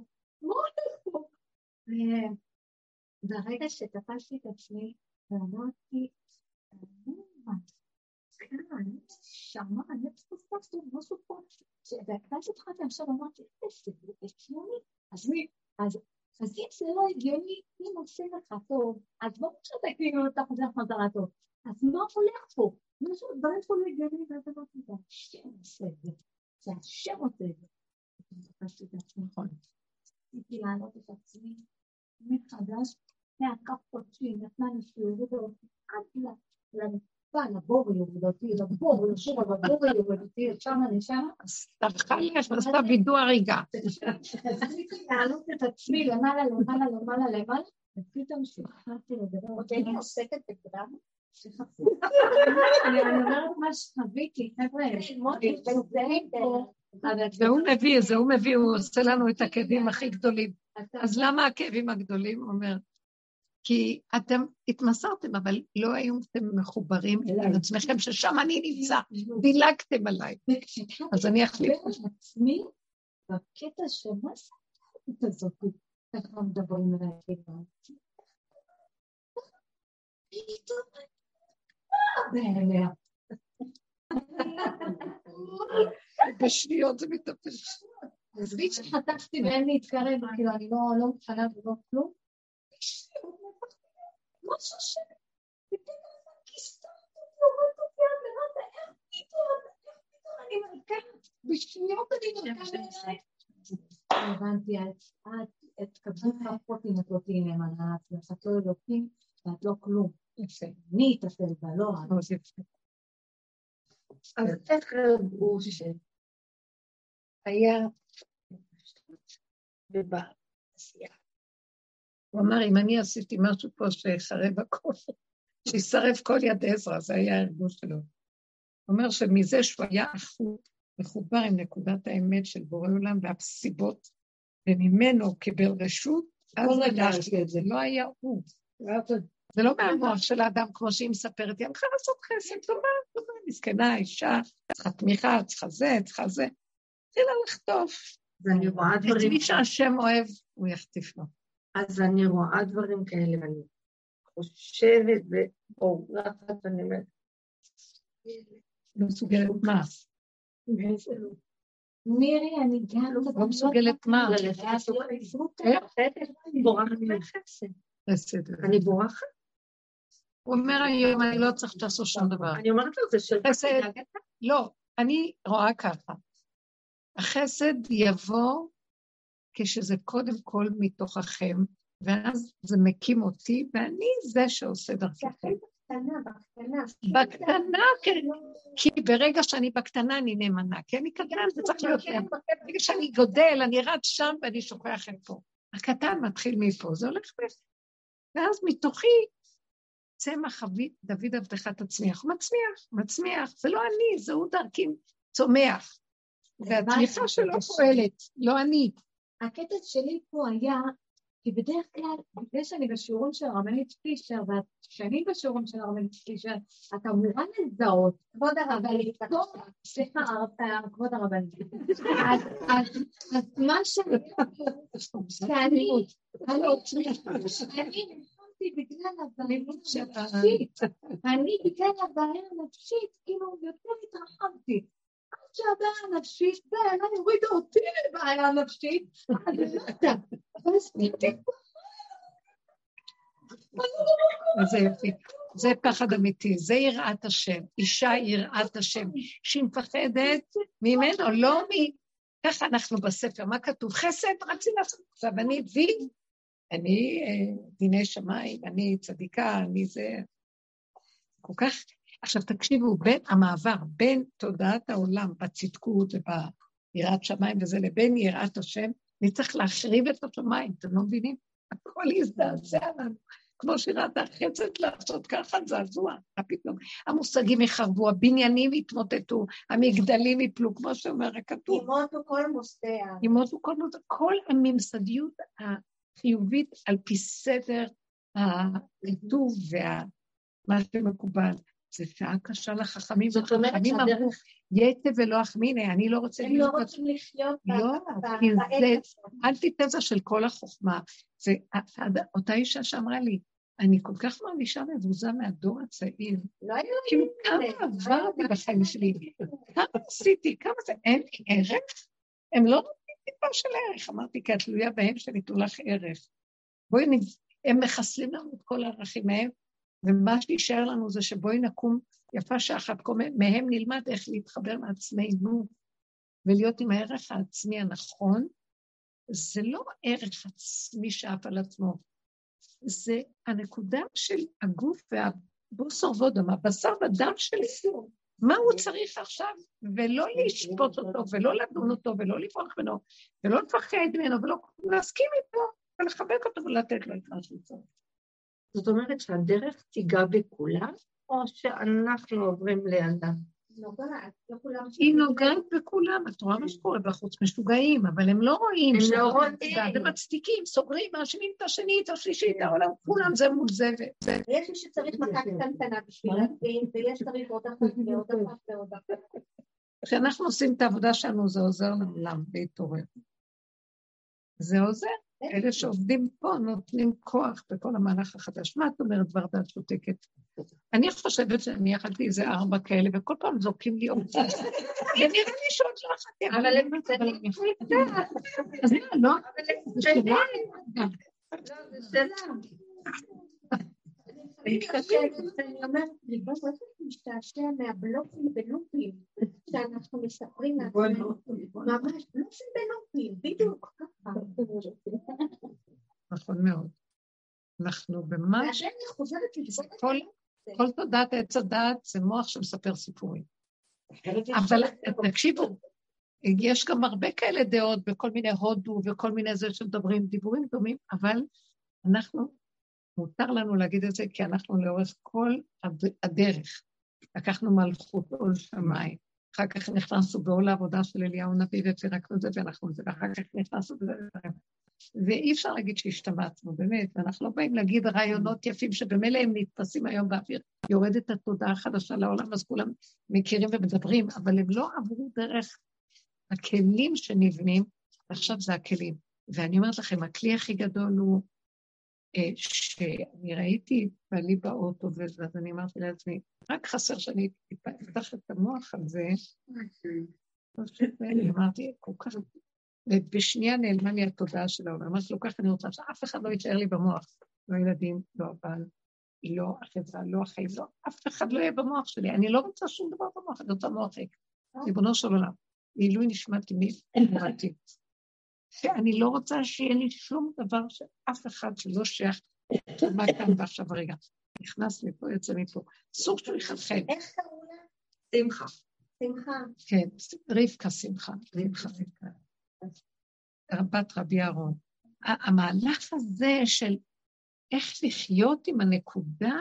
D: וברגע שתפסתי את עצמי ואמרתי, שמע, אני פספסתי משהו פה, ואז התחלתי עכשיו, אמרתי, איזה הגיוני, אז מי, אז אם זה לא הגיוני, אם עושים לך טוב, אז ברור שאתה כאילו אתה חוזר חזרה טוב. אז מה הולך פה? משהו, דברים פה לא הגיוני, ואז אמרתי, זה השם עושה את זה, זה השם עושה את זה. תפסתי את עצמי, נכון. רציתי להעלות את עצמי מחדש, מהכף חודשי, נתנה לי שיעורי אותי עד לנפה, לבור יהודתי, לבור, לשוב על הבור יהודתי, שם אני שמה.
A: אז תרחה לי, אז עשתה וידוא הריגה.
D: רציתי להעלות את עצמי למעלה, למעלה, למעלה, למעלה, ופתאום שהתחלתי לדבר.
B: עוד הייתי עוסקת בגרם.
D: אני אומרת מה שחוויתי, חבר'ה,
A: זה הוא מביא, זה הוא מביא, הוא עושה לנו את הכאבים הכי גדולים. אז למה הכאבים הגדולים? הוא אומר, כי אתם התמסרתם, אבל לא הייתם מחוברים עם עצמכם, ששם אני נמצא, דילגתם עליי. אז אני אחליף
D: עצמי בקטע שמה זה את הזאת, ככה מדברים עליי כאילו.
A: בשניות זה מתאפס.
D: עזבי שחטפתי ואין להתקרב, כאילו אני לא מוכנה ולא כלום. משהו ש... ופתאום כיסתרת אותי, הורדת אותי על למטה, איך פתאום, איך פתאום אני מרכבת, בשניות אני מרכבת. הבנתי, את תקבלי כפות אם את לא תהיי נאמנה את לא אלוקים ואת לא כלום. אני אטפל בה, לא את.
A: אז איך ראו שהיה ובעשייה הוא אמר, אם אני עשיתי משהו פה שיחרב הכל, שישרף כל יד עזרא, זה היה הארגון שלו. הוא אומר שמזה שהוא היה מחובר עם נקודת האמת של בורא עולם והסיבות, וממנו קיבל רשות, אז הרגשתי את זה, לא היה הוא. זה לא מהמוח של האדם, כמו שהיא מספרת, היא הלכה לעשות חסד, טובה, טובה, מסכנה, אישה, צריכה תמיכה, צריכה זה, צריכה זה. התחילה לחטוף.
E: ואני רואה דברים...
A: את מי שהשם אוהב, הוא יחטיף לו.
E: אז אני רואה דברים כאלה, ואני חושבת, ובורחת, אני אומרת...
A: לא מסוגלת מה?
D: מירי, אני גם...
A: לא מסוגלת מה? חסד.
E: אני בורחת.
A: הוא אומר היום, אני לא צריך שתעשו שום דבר.
E: אני אומרת לו, זה של
A: חסד. לא, אני רואה ככה. החסד יבוא כשזה קודם כל מתוככם, ואז זה מקים אותי, ואני זה שעושה דרככם.
B: בקטנה, בקטנה.
A: בקטנה, כן. כי ברגע שאני בקטנה אני נאמנה, כי אני קטן, זה צריך להיות נאמן. ברגע שאני גודל, אני רץ שם ואני שוכח את פה. הקטן מתחיל מפה, זה הולך ב... ואז מתוכי צמח דוד עבדך תצמיח. מצמיח, מצמיח. זה לא אני, זה הוא דרכי צומח. והצמיחה שלו פועלת, לא אני.
D: הקטע שלי פה היה, כי בדרך כלל, בגלל שאני בשיעורים של הרבנית פישר, ואת בשיעורים של הרבנית פישר, את אמורה לזהות,
B: כבוד הרבנית,
D: סליחה, כבוד הרבנית. אז מה שאני... שאני... אני נכנסתי בגלל הבעיה הנפשית. אני בגלל הבעיה הנפשית, כאילו, יותר התרחבתי. עד שהבעיה הנפשית, בעיה הורידה אותי לבעיה הנפשית, אז למטה. ואז פתאום...
A: זה יופי. זה פחד אמיתי, זה יראת השם. אישה יראת השם, שהיא מפחדת ממנו, לא מ... ככה אנחנו בספר, מה כתוב? חסד רצים לעשות. עכשיו, אני וי, אני דיני שמיים, אני צדיקה, אני זה... כל כך... עכשיו תקשיבו, בין המעבר בין תודעת העולם בצדקות וביראת שמיים וזה לבין יראת השם, אני צריך להחריב את השמיים, אתם לא מבינים? הכל יזדעזע לנו. כמו שירת החצת לעשות ככה זעזוע, פתאום? המושגים יחרבו, הבניינים יתמוטטו, המגדלים יפלו, כמו שאומר הכתוב.
B: ימותו כל מוסדיה.
A: ימותו כל מוסדיה, כל הממסדיות חיובית על פי סדר הכתוב ומה שמקובל. זו שעה קשה לחכמים.
E: זאת אומרת שהדרך...
A: יתה ולא אחמיני, אני לא רוצה
B: הם לא רוצים לחיות
A: לא, כי זה אנטיתזה של כל החוכמה. זה אותה אישה שאמרה לי, אני כל כך מרגישה מבוזה מהדור הצעיר.
B: לא היו
A: כאילו, כמה עברתי בחיים שלי, כמה עשיתי, כמה זה, אין לי ערך? הם לא נותנים טיפה של ערך. אמרתי, כי את תלויה בהם שניתנו לך ערך. בואי, הם מחסלים לנו את כל הערכים מהם, ומה שישאר לנו זה שבואי נקום יפה שעה אחת מהם נלמד איך להתחבר לעצמנו ולהיות עם הערך העצמי הנכון. זה לא ערך עצמי שאף על עצמו, זה הנקודה של הגוף והבוסר וודם, הבשר ודם שלי. מה הוא צריך עכשיו, ולא לשפוט אותו, ולא לדון אותו, ולא לברוח ממנו, ולא לפחד ממנו, ולא להסכים איתו, ולחבק אותו ולתת לו את מה שהוא צריך.
E: זאת אומרת שהדרך תיגע בכולם, או שאנחנו עוברים לידה?
A: היא נוגעת בכולם, את רואה מה שקורה בחוץ, משוגעים, אבל הם לא רואים.
E: הם לא רואים.
A: הם מצדיקים, סוגרים, מאשימים את השני, את השלישי, את העולם, כולם זה מול זה.
B: ויש מי שצריך מכה קטנטנה בשביל להבין, ויש צריך עוד אחת ועוד אחת ועוד אחת.
A: כשאנחנו עושים את העבודה שלנו, זה עוזר לעולם להתעורר. זה עוזר. אלה שעובדים פה נותנים כוח בכל המהלך החדש. מה את אומרת, ורדה, שותקת? אני חושבת שאני יכלתי איזה ארבע כאלה, וכל פעם זורקים לי עוד. ונראה לי שעוד לא אכלתי,
B: אבל הם קטנים.
A: אז מה, לא?
B: זה שאלה. זה שאלה. אני אומרת, משתעשע מהבלופים בלופים שאנחנו מספרים לעצמנו? ממש, בלופים בלופים, בדיוק ככה.
A: נכון מאוד. אנחנו ממש... כל תודעת עץ הדעת זה מוח שמספר סיפורים. אבל תקשיבו, יש גם הרבה כאלה דעות בכל מיני הודו וכל מיני זה שמדברים דיבורים דומים, אבל אנחנו מותר לנו להגיד את זה כי אנחנו לאורך כל הדרך לקחנו מלכות עול שמיים, אחר כך נכנסנו בעול העבודה של אליהו הנביא ופירקנו את זה ואנחנו את זה, ואחר כך נכנסנו בזה. ואי אפשר להגיד שהשתבצנו, באמת, ואנחנו לא באים להגיד רעיונות יפים שבמילא הם נתפסים היום באוויר, יורדת התודעה החדשה לעולם, אז כולם מכירים ומדברים, אבל הם לא עברו דרך הכלים שנבנים, ועכשיו זה הכלים. ואני אומרת לכם, הכלי הכי גדול הוא שאני ראיתי בעלי באוטו, ואז אני אמרתי לעצמי, רק חסר שאני אפתח את המוח על זה. אמרתי, כל כך... ובשנייה נעלמה לי התודעה של העולם. אמרתי לו, ככה אני רוצה שאף אחד לא יישאר לי במוח. לא ילדים, לא הבעל, לא החברה, לא החיים, לא, אף אחד לא יהיה במוח שלי. אני לא רוצה שום דבר במוח, אני רוצה מוח ריק. ריבונו של עולם, לעילוי נשמתי מי אמרתי. שאני לא רוצה שיהיה לי שום דבר שאף אחד שלא שייך מה כאן ועכשיו הרגע. נכנס מפה, יוצא מפה. אסור שהוא יחלחל.
B: איך קראו לה?
A: שמחה.
B: שמחה.
A: כן, רבקה שמחה. רבקה שמחה. רבת רבי אהרון. המהלך הזה של איך לחיות עם הנקודה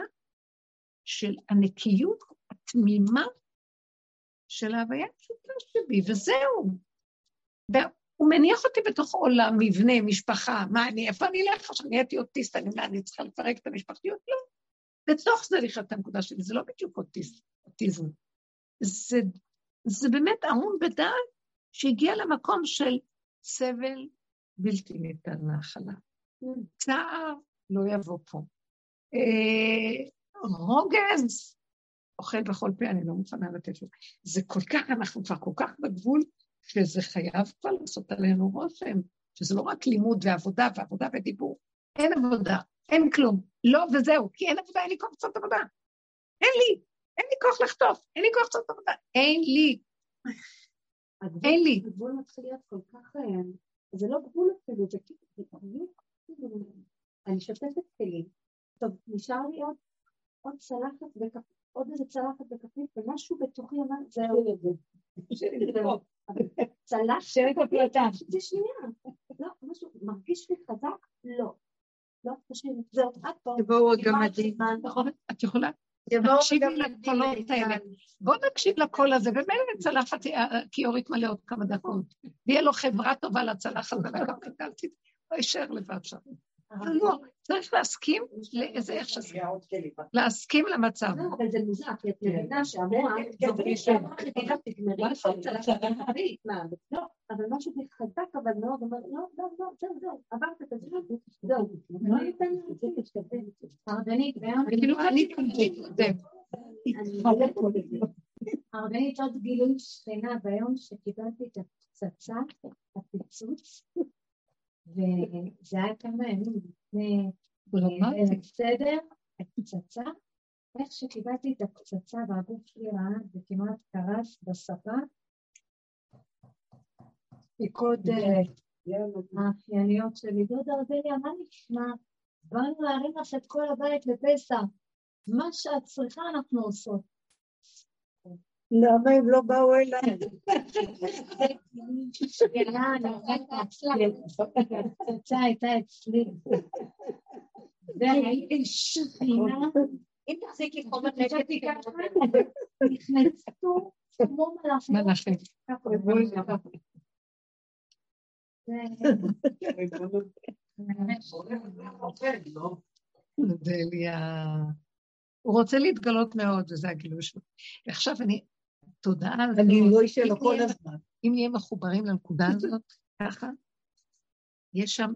A: של הנקיות התמימה של ההוויה הפשוטה שבי, וזהו. הוא מניח אותי בתוך עולם, מבנה, משפחה, מה אני, איפה אני אלך עכשיו? נהייתי אוטיסט, אני, מה, אני צריכה לפרק את המשפחתיות? לא. בתוך זה לחיות את הנקודה שלי, זה לא בדיוק אוטיסט, אוטיזם. זה, זה באמת ערום בדעת שהגיע למקום של סבל בלתי ניתן להכלה. צער לא יבוא פה. אה, רוגז אוכל בכל פה, אני לא מוכנה לתת לו. זה כל כך, אנחנו כבר כל כך בגבול, שזה חייב כבר לעשות עלינו רושם, שזה לא רק לימוד ועבודה ועבודה ודיבור. אין עבודה, אין כלום. לא וזהו, כי אין עבודה, אין לי כוח לעשות עבודה. אין לי, אין לי כוח לחטוף, אין לי כוח לעשות עבודה, אין לי. אין לי.
B: הגבול מתחיל להיות כל כך... אה, זה לא גבול אפילו, זה כאילו... אני שוטפת כלים. טוב, נשאר לי עוד, צלחת בכפית, עוד איזה צלחת בכפית, ומשהו בתוכי אמר, זהו. צלחת בכפית, זה שנייה. לא, משהו מרגיש לי חזק? לא. לא, תשאירי, זהו, את פה.
E: יבואו הגמדים.
A: את יכולה? תקשיבי לקולות האלה. בואו נקשיב לקול הזה, ומילא צלחת כיורית מלא עוד כמה דקות. ויהיה לו חברה טובה לצלחת, גדלתי, לא יישאר לבד שם. לא, צריך להסכים לאיזה איך שזה, להסכים למצב.
B: לא, אבל זה מוזר, כי את מבינה שהמוח, לא, אבל משהו חזק, אבל מאוד, אומר, לא, לא, לא, זהו, זהו, עברת את הזמן, זהו, לא ניתן הרבנית, כאילו אני הרבנית עוד גילוי שכנה ביום שקיבלתי את הפצצה, הפיצוץ, וזה היה כמה ימים לפני סדר, הפצצה, איך שקיבלתי את הפצצה והגוף שלי רעד וכמעט קרס בספה, בדיקות האחייניות שלי, דודה אודליה, מה נשמע? באנו להרים לך את כל הבית לפסח, מה שאת צריכה אנחנו עושות.
E: למה הם לא באו אליי?
B: הפצצה הייתה אצלי. והייתי שכינה, אם תחזיקי חומר נשתי ככה, נכנסו כמו מלאכים.
A: דליה. הוא רוצה להתגלות מאוד, וזה הגילוי שלו. ועכשיו אני, התודעה הזאת...
E: הגילוי שלו כל הזמן.
A: אם נהיה מחוברים לנקודה הזאת, ככה, יש שם,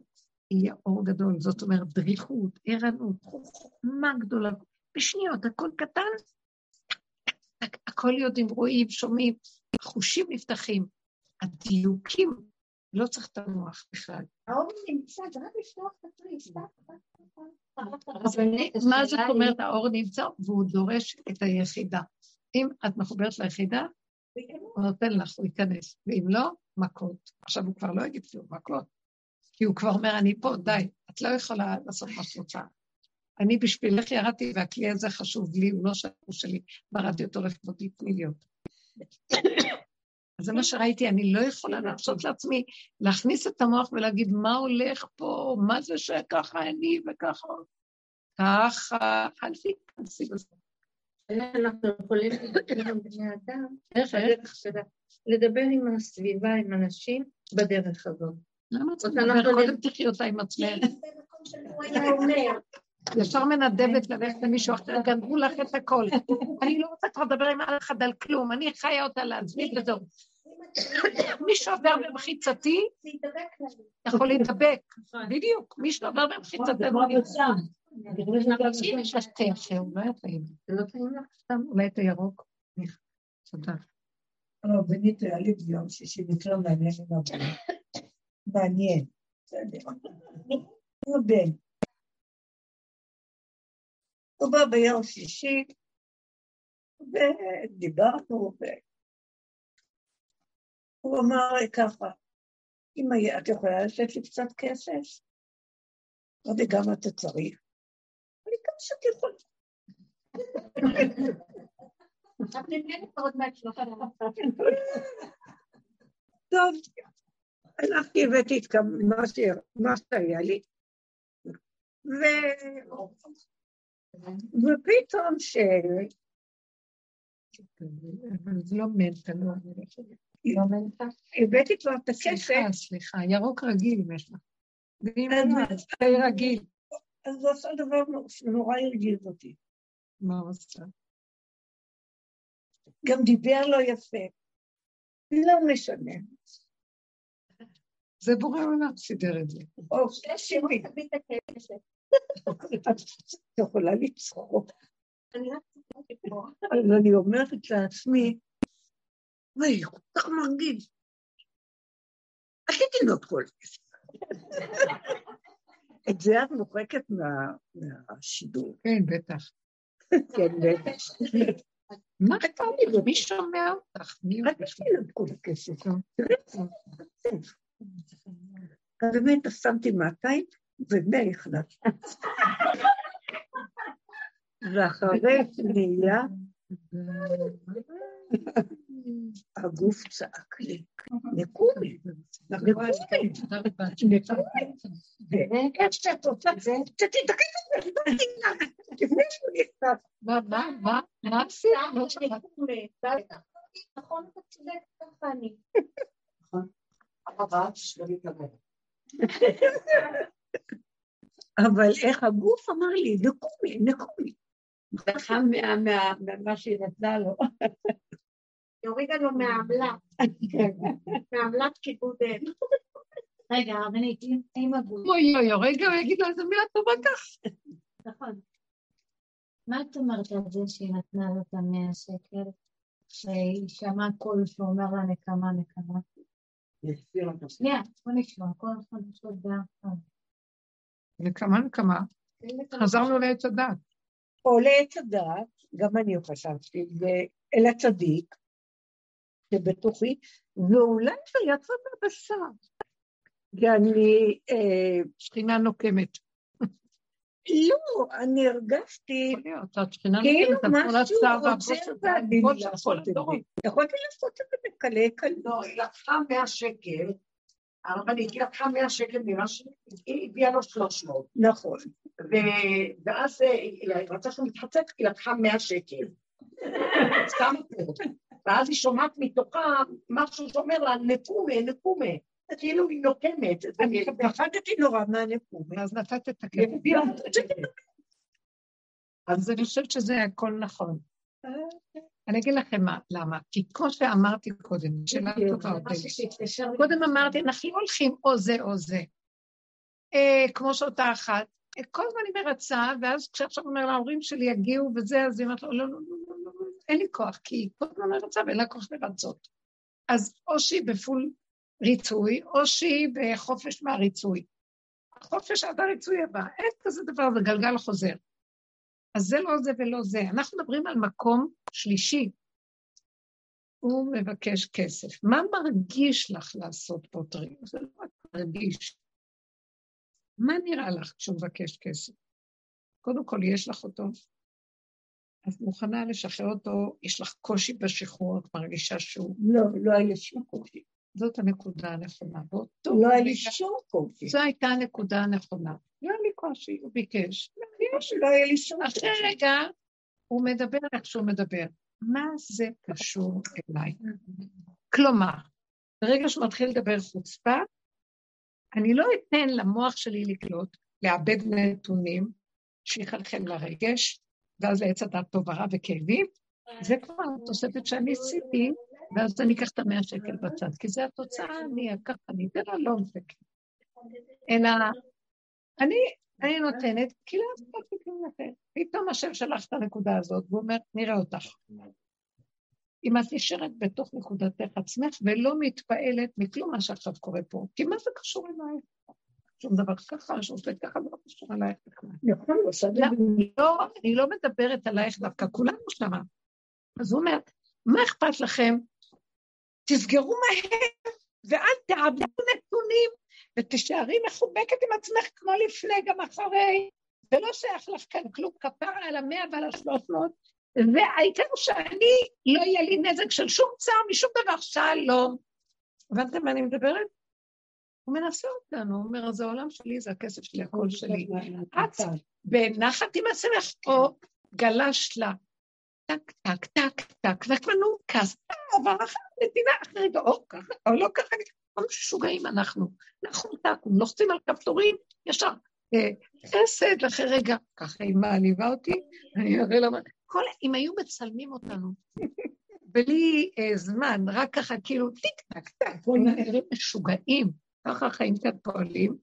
A: יהיה אור גדול, זאת אומרת, דריכות, ערנות, חוכמה גדולה, בשניות, הכל קטן, הכל יודעים, רואים, שומעים, חושים נפתחים, הדיוקים, לא צריך את המוח בכלל.
B: האור נמצא, זה רק לפתוח את התריס,
A: מה זאת אומרת האור נמצא? והוא דורש את היחידה. אם את מחוברת ליחידה, הוא נותן לך, הוא ייכנס, ואם לא, מכות. עכשיו הוא כבר לא יגיד כלום, מכות. כי הוא כבר אומר, אני פה, די, את לא יכולה לעשות מה שאת רוצה. אני בשבילך ירדתי, והכלי הזה חשוב לי, הוא לא שלנו שלי, בראתי אותו לכבודי, תני לי אותו. אז זה מה שראיתי, אני לא יכולה להרשות לעצמי להכניס את המוח ולהגיד, מה הולך פה, מה זה שככה אני וככה. ככה, אל תיכנסי בזה.
E: אנחנו יכולים לדבר עם בני אדם, בדרך שלה, לדבר עם הסביבה, עם אנשים, בדרך הזאת.
A: למה צריך לדבר? קודם תחי אותה עם עצמך. ישר מנדבת ללכת למישהו אחר, גנבו לך את הכל. אני לא רוצה כבר לדבר עם אף אחד על כלום, אני חיה אותה לעצמי וזהו. מי שעובר במחיצתי, יכול להידבק. בדיוק, מי שעובר במחיצתי, יש לך תה טעים. זה לא טעים לך סתם, אולי את הירוק. תודה.
C: לא, בנית היה לי ביום שישי מקרה מעניין עם הבן. מעניין. בסדר. בן. הוא בא ביום שישי, ודיברנו, והוא אמר ככה, אמא, את יכולה לתת לי קצת כסף? אמרתי, גם אתה צריך? כמה שאת יכולה. טוב, הלכתי, הבאתי את מה שהיה לי, ופתאום ש...
A: אבל זה לא מנטה, לא, לא מנטה.
C: הבאתי כבר את הכסף.
A: סליחה, סליחה, ירוק רגיל אם יש לך. ואם זה רגיל.
C: אז זה עושה דבר שנורא הרגיז אותי.
A: מה הוא עושה?
C: גם דיבר לא יפה. לא משנה.
A: זה בורא עולם סידר את זה.
C: או, שימי. את יכולה לצחוק. אז אני אומרת לעצמי, וואי, כל כך מרגיז. עשיתי לו כל זה. את זה את מוחקת מהשידור.
A: כן, בטח.
C: כן, בטח.
A: מה אתה אומר? מי שומע אותך? מי
C: עשיתי לו את כל הכסף. באמת, שמתי 200 ומאה הכנסתי. ואחרי שנייה, הגוף צעק לי, נקומי, נקומי, ואיך שאת רוצה, שתתקן את זה, לפני שהוא נכנס.
A: מה, מה, מה, מה?
B: נכון, אתה צודק, ככה אני.
C: נכון. אבל איך הגוף אמר לי, נקומי, נקומי.
E: דחה ממה שהיא נתנה לו.
B: היא הורידה לו מהעמלה, מעמלת כיבוד
D: רגע, רבנית, עם הגוף.
A: אוי אוי, רגע, הוא יגיד לו איזה מילה טובה כך.
D: נכון. מה את אומרת על זה שהיא נתנה לו את המאה שקל? שהיא שמעה קול שאומר לה נקמה, נקמה. שנייה, בוא נשמע, כל אחד יש לו דעה.
A: נקמה, נקמה. חזרנו לעץ הדת.
C: או לעץ הדת, גם אני חשבתי, אל הצדיק שבתוכי, ואולי זה יצא מהבשר. כי אני...
A: שכינה נוקמת.
C: לא, אני הרגשתי
A: כאילו
C: משהו רוצה ואני לעשות את זה. יכולתי לעשות את זה בקלי קלות.
F: לא, היא לקחה 100 שקל, הרבנית, היא לקחה 100 שקל ממה שהיא הביאה לו 300.
C: נכון.
F: ואז היא רצה שהוא מתחצק, היא לקחה 100 שקל. סתם ואז היא שומעת מתוכה משהו שאומר לה, נקומה, נקומה. כאילו היא נוקמת.
C: אני פחדתי נורא מהנקומה.
A: אז נתת את הכסף. אז אני חושבת שזה הכל נכון. אני אגיד לכם מה, למה? כי כמו שאמרתי קודם, שאלה טובה עוד קודם אמרתי, אנחנו לא הולכים או זה או זה. כמו שאותה אחת, כל הזמן היא מרצה, ואז כשעכשיו אומר להורים שלי יגיעו וזה, אז היא אומרת לו, לא, לא, לא, לא, אין לי כוח, כי היא כל הזמן מרצה ואין לה כוח לרצות. אז או שהיא בפול ריצוי, או שהיא בחופש מהריצוי. החופש עד הריצוי הבא, אין כזה דבר, זה גלגל חוזר. אז זה לא זה ולא זה. אנחנו מדברים על מקום שלישי. הוא מבקש כסף. מה מרגיש לך לעשות פה טרי? זה לא רק מרגיש. מה נראה לך כשהוא מבקש כסף? קודם כל, יש לך אותו, את מוכנה לשחרר אותו, יש לך קושי בשחרור, את מרגישה שהוא...
C: לא, לא היה שום קושי.
A: זאת הנקודה הנכונה. באותו
C: לא היה לי שום קושי.
A: זו הייתה הנקודה הנכונה. לא היה לי קושי, הוא ביקש.
C: לא היה לי שום
A: קושי. אחרי רגע, הוא מדבר איך שהוא מדבר. מה זה קשור אליי? כלומר, ברגע שהוא מתחיל לדבר חוצפה, אני לא אתן למוח שלי לקלוט, לאבד נתונים, שיחלחל לרגש, ואז לעץ הדת טוב ורע וכאבים, זה כבר תוספת שאני עשיתי, ואז אני אקח את המאה שקל בצד, כי זה התוצאה, אני אקח, אני אתן לה לא מסתכל. אלא, אני, אני נותנת, כי לא אכפת לי כלום אחר. פתאום השם שלח את הנקודה הזאת, והוא אומר, נראה אותך. אם את נשארת בתוך נקודתך עצמך ולא מתפעלת מכלום מה שעכשיו קורה פה, כי מה זה קשור אלייך? שום דבר ככה, שעושה ככה, זה לא קשור אלייך בכלל.
F: נכון,
A: לא, לא, אני לא מדברת עלייך דווקא, כולנו שמה. אז הוא אומר, מה אכפת לכם? תסגרו מהר ואל תאבדו נתונים ותישארי מחובקת עם עצמך כמו לפני, גם אחרי. זה לא שייך לך כאן כלום, כפרה על המאה ועל השלוש מאות, והעיקר שאני, לא יהיה לי נזק של שום צער משום דבר, שלום. הבנתם מה אני מדברת? הוא מנסה אותנו, הוא אומר, אז העולם שלי, זה הכסף שלי, הכל שלי. את בנחת עם עצמך, או גלש לה. טק, טק, טק, טק, וכמנו כס, עבר אחת, נתינה אחרי רגע, או ככה, או לא ככה, לא משוגעים אנחנו. אנחנו טקו, לוחצים על כפתורים, ישר. אה, חסד, אחרי רגע, ככה היא מעליבה אותי, אני אראה לה. כל, אם היו מצלמים אותנו, בלי אה, זמן, רק ככה כאילו טיק טק טק, נראים משוגעים, ככה החיים כאן פועלים,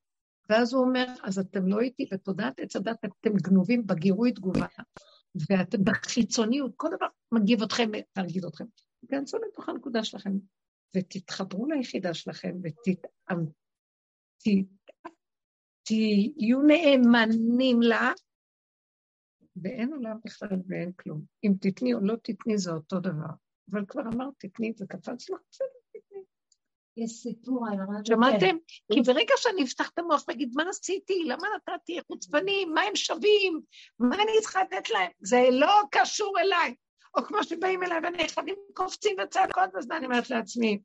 A: ואז הוא אומר, אז אתם לא איתי בתודעת עץ הדת, אתם גנובים בגירוי תגובה, ואתם בחיצוניות, כל דבר מגיב אתכם, מרגיז אתכם. תיכנסו לתוך הנקודה שלכם, ותתחברו ליחידה שלכם, ותהיו נאמנים לה, ואין עולם בכלל ואין כלום. אם תתני או לא תתני זה אותו דבר. אבל כבר אמרת, תתני, זה קפץ לך, בסדר.
D: יש סיפור על הרב...
A: שמעתם? כי ברגע שאני אפתח את המוח ואגיד, מה עשיתי? למה נתתי חוצפנים? מה הם שווים? מה אני צריכה לתת להם? זה לא קשור אליי. או כמו שבאים אליי ונכדים קופצים וצעקות, אז אני אומרת לעצמי,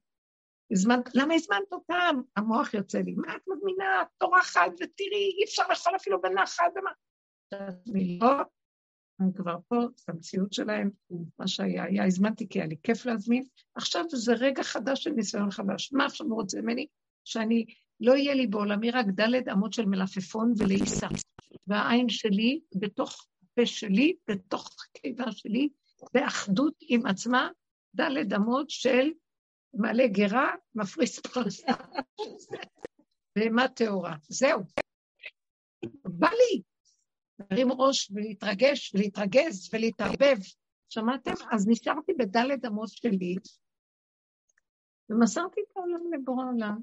A: הזמנת, למה הזמנת אותם? המוח יוצא לי, מה את מזמינה? טורחת ותראי, אי אפשר לאכול אפילו בנחת, ומה? לא, הם כבר פה, את המציאות שלהם, מה שהיה היה, הזמנתי כי היה לי כיף להזמין, עכשיו זה רגע חדש של ניסיון חדש. מה עכשיו הוא רוצה ממני? שאני, לא יהיה לי בעולמי רק דלת אמות של מלפפון ולעיסה. והעין שלי, בתוך הפה שלי, בתוך קיבה שלי, באחדות עם עצמה, דלת אמות של מעלה גרה, מפריס פרסה. בהמה טהורה. זהו. בא לי, להרים ראש ולהתרגש ולהתרגז ולהתערבב. שמעתם? אז נשארתי בדלת אמות שלי, ומסרתי את העולם לבורא עולם.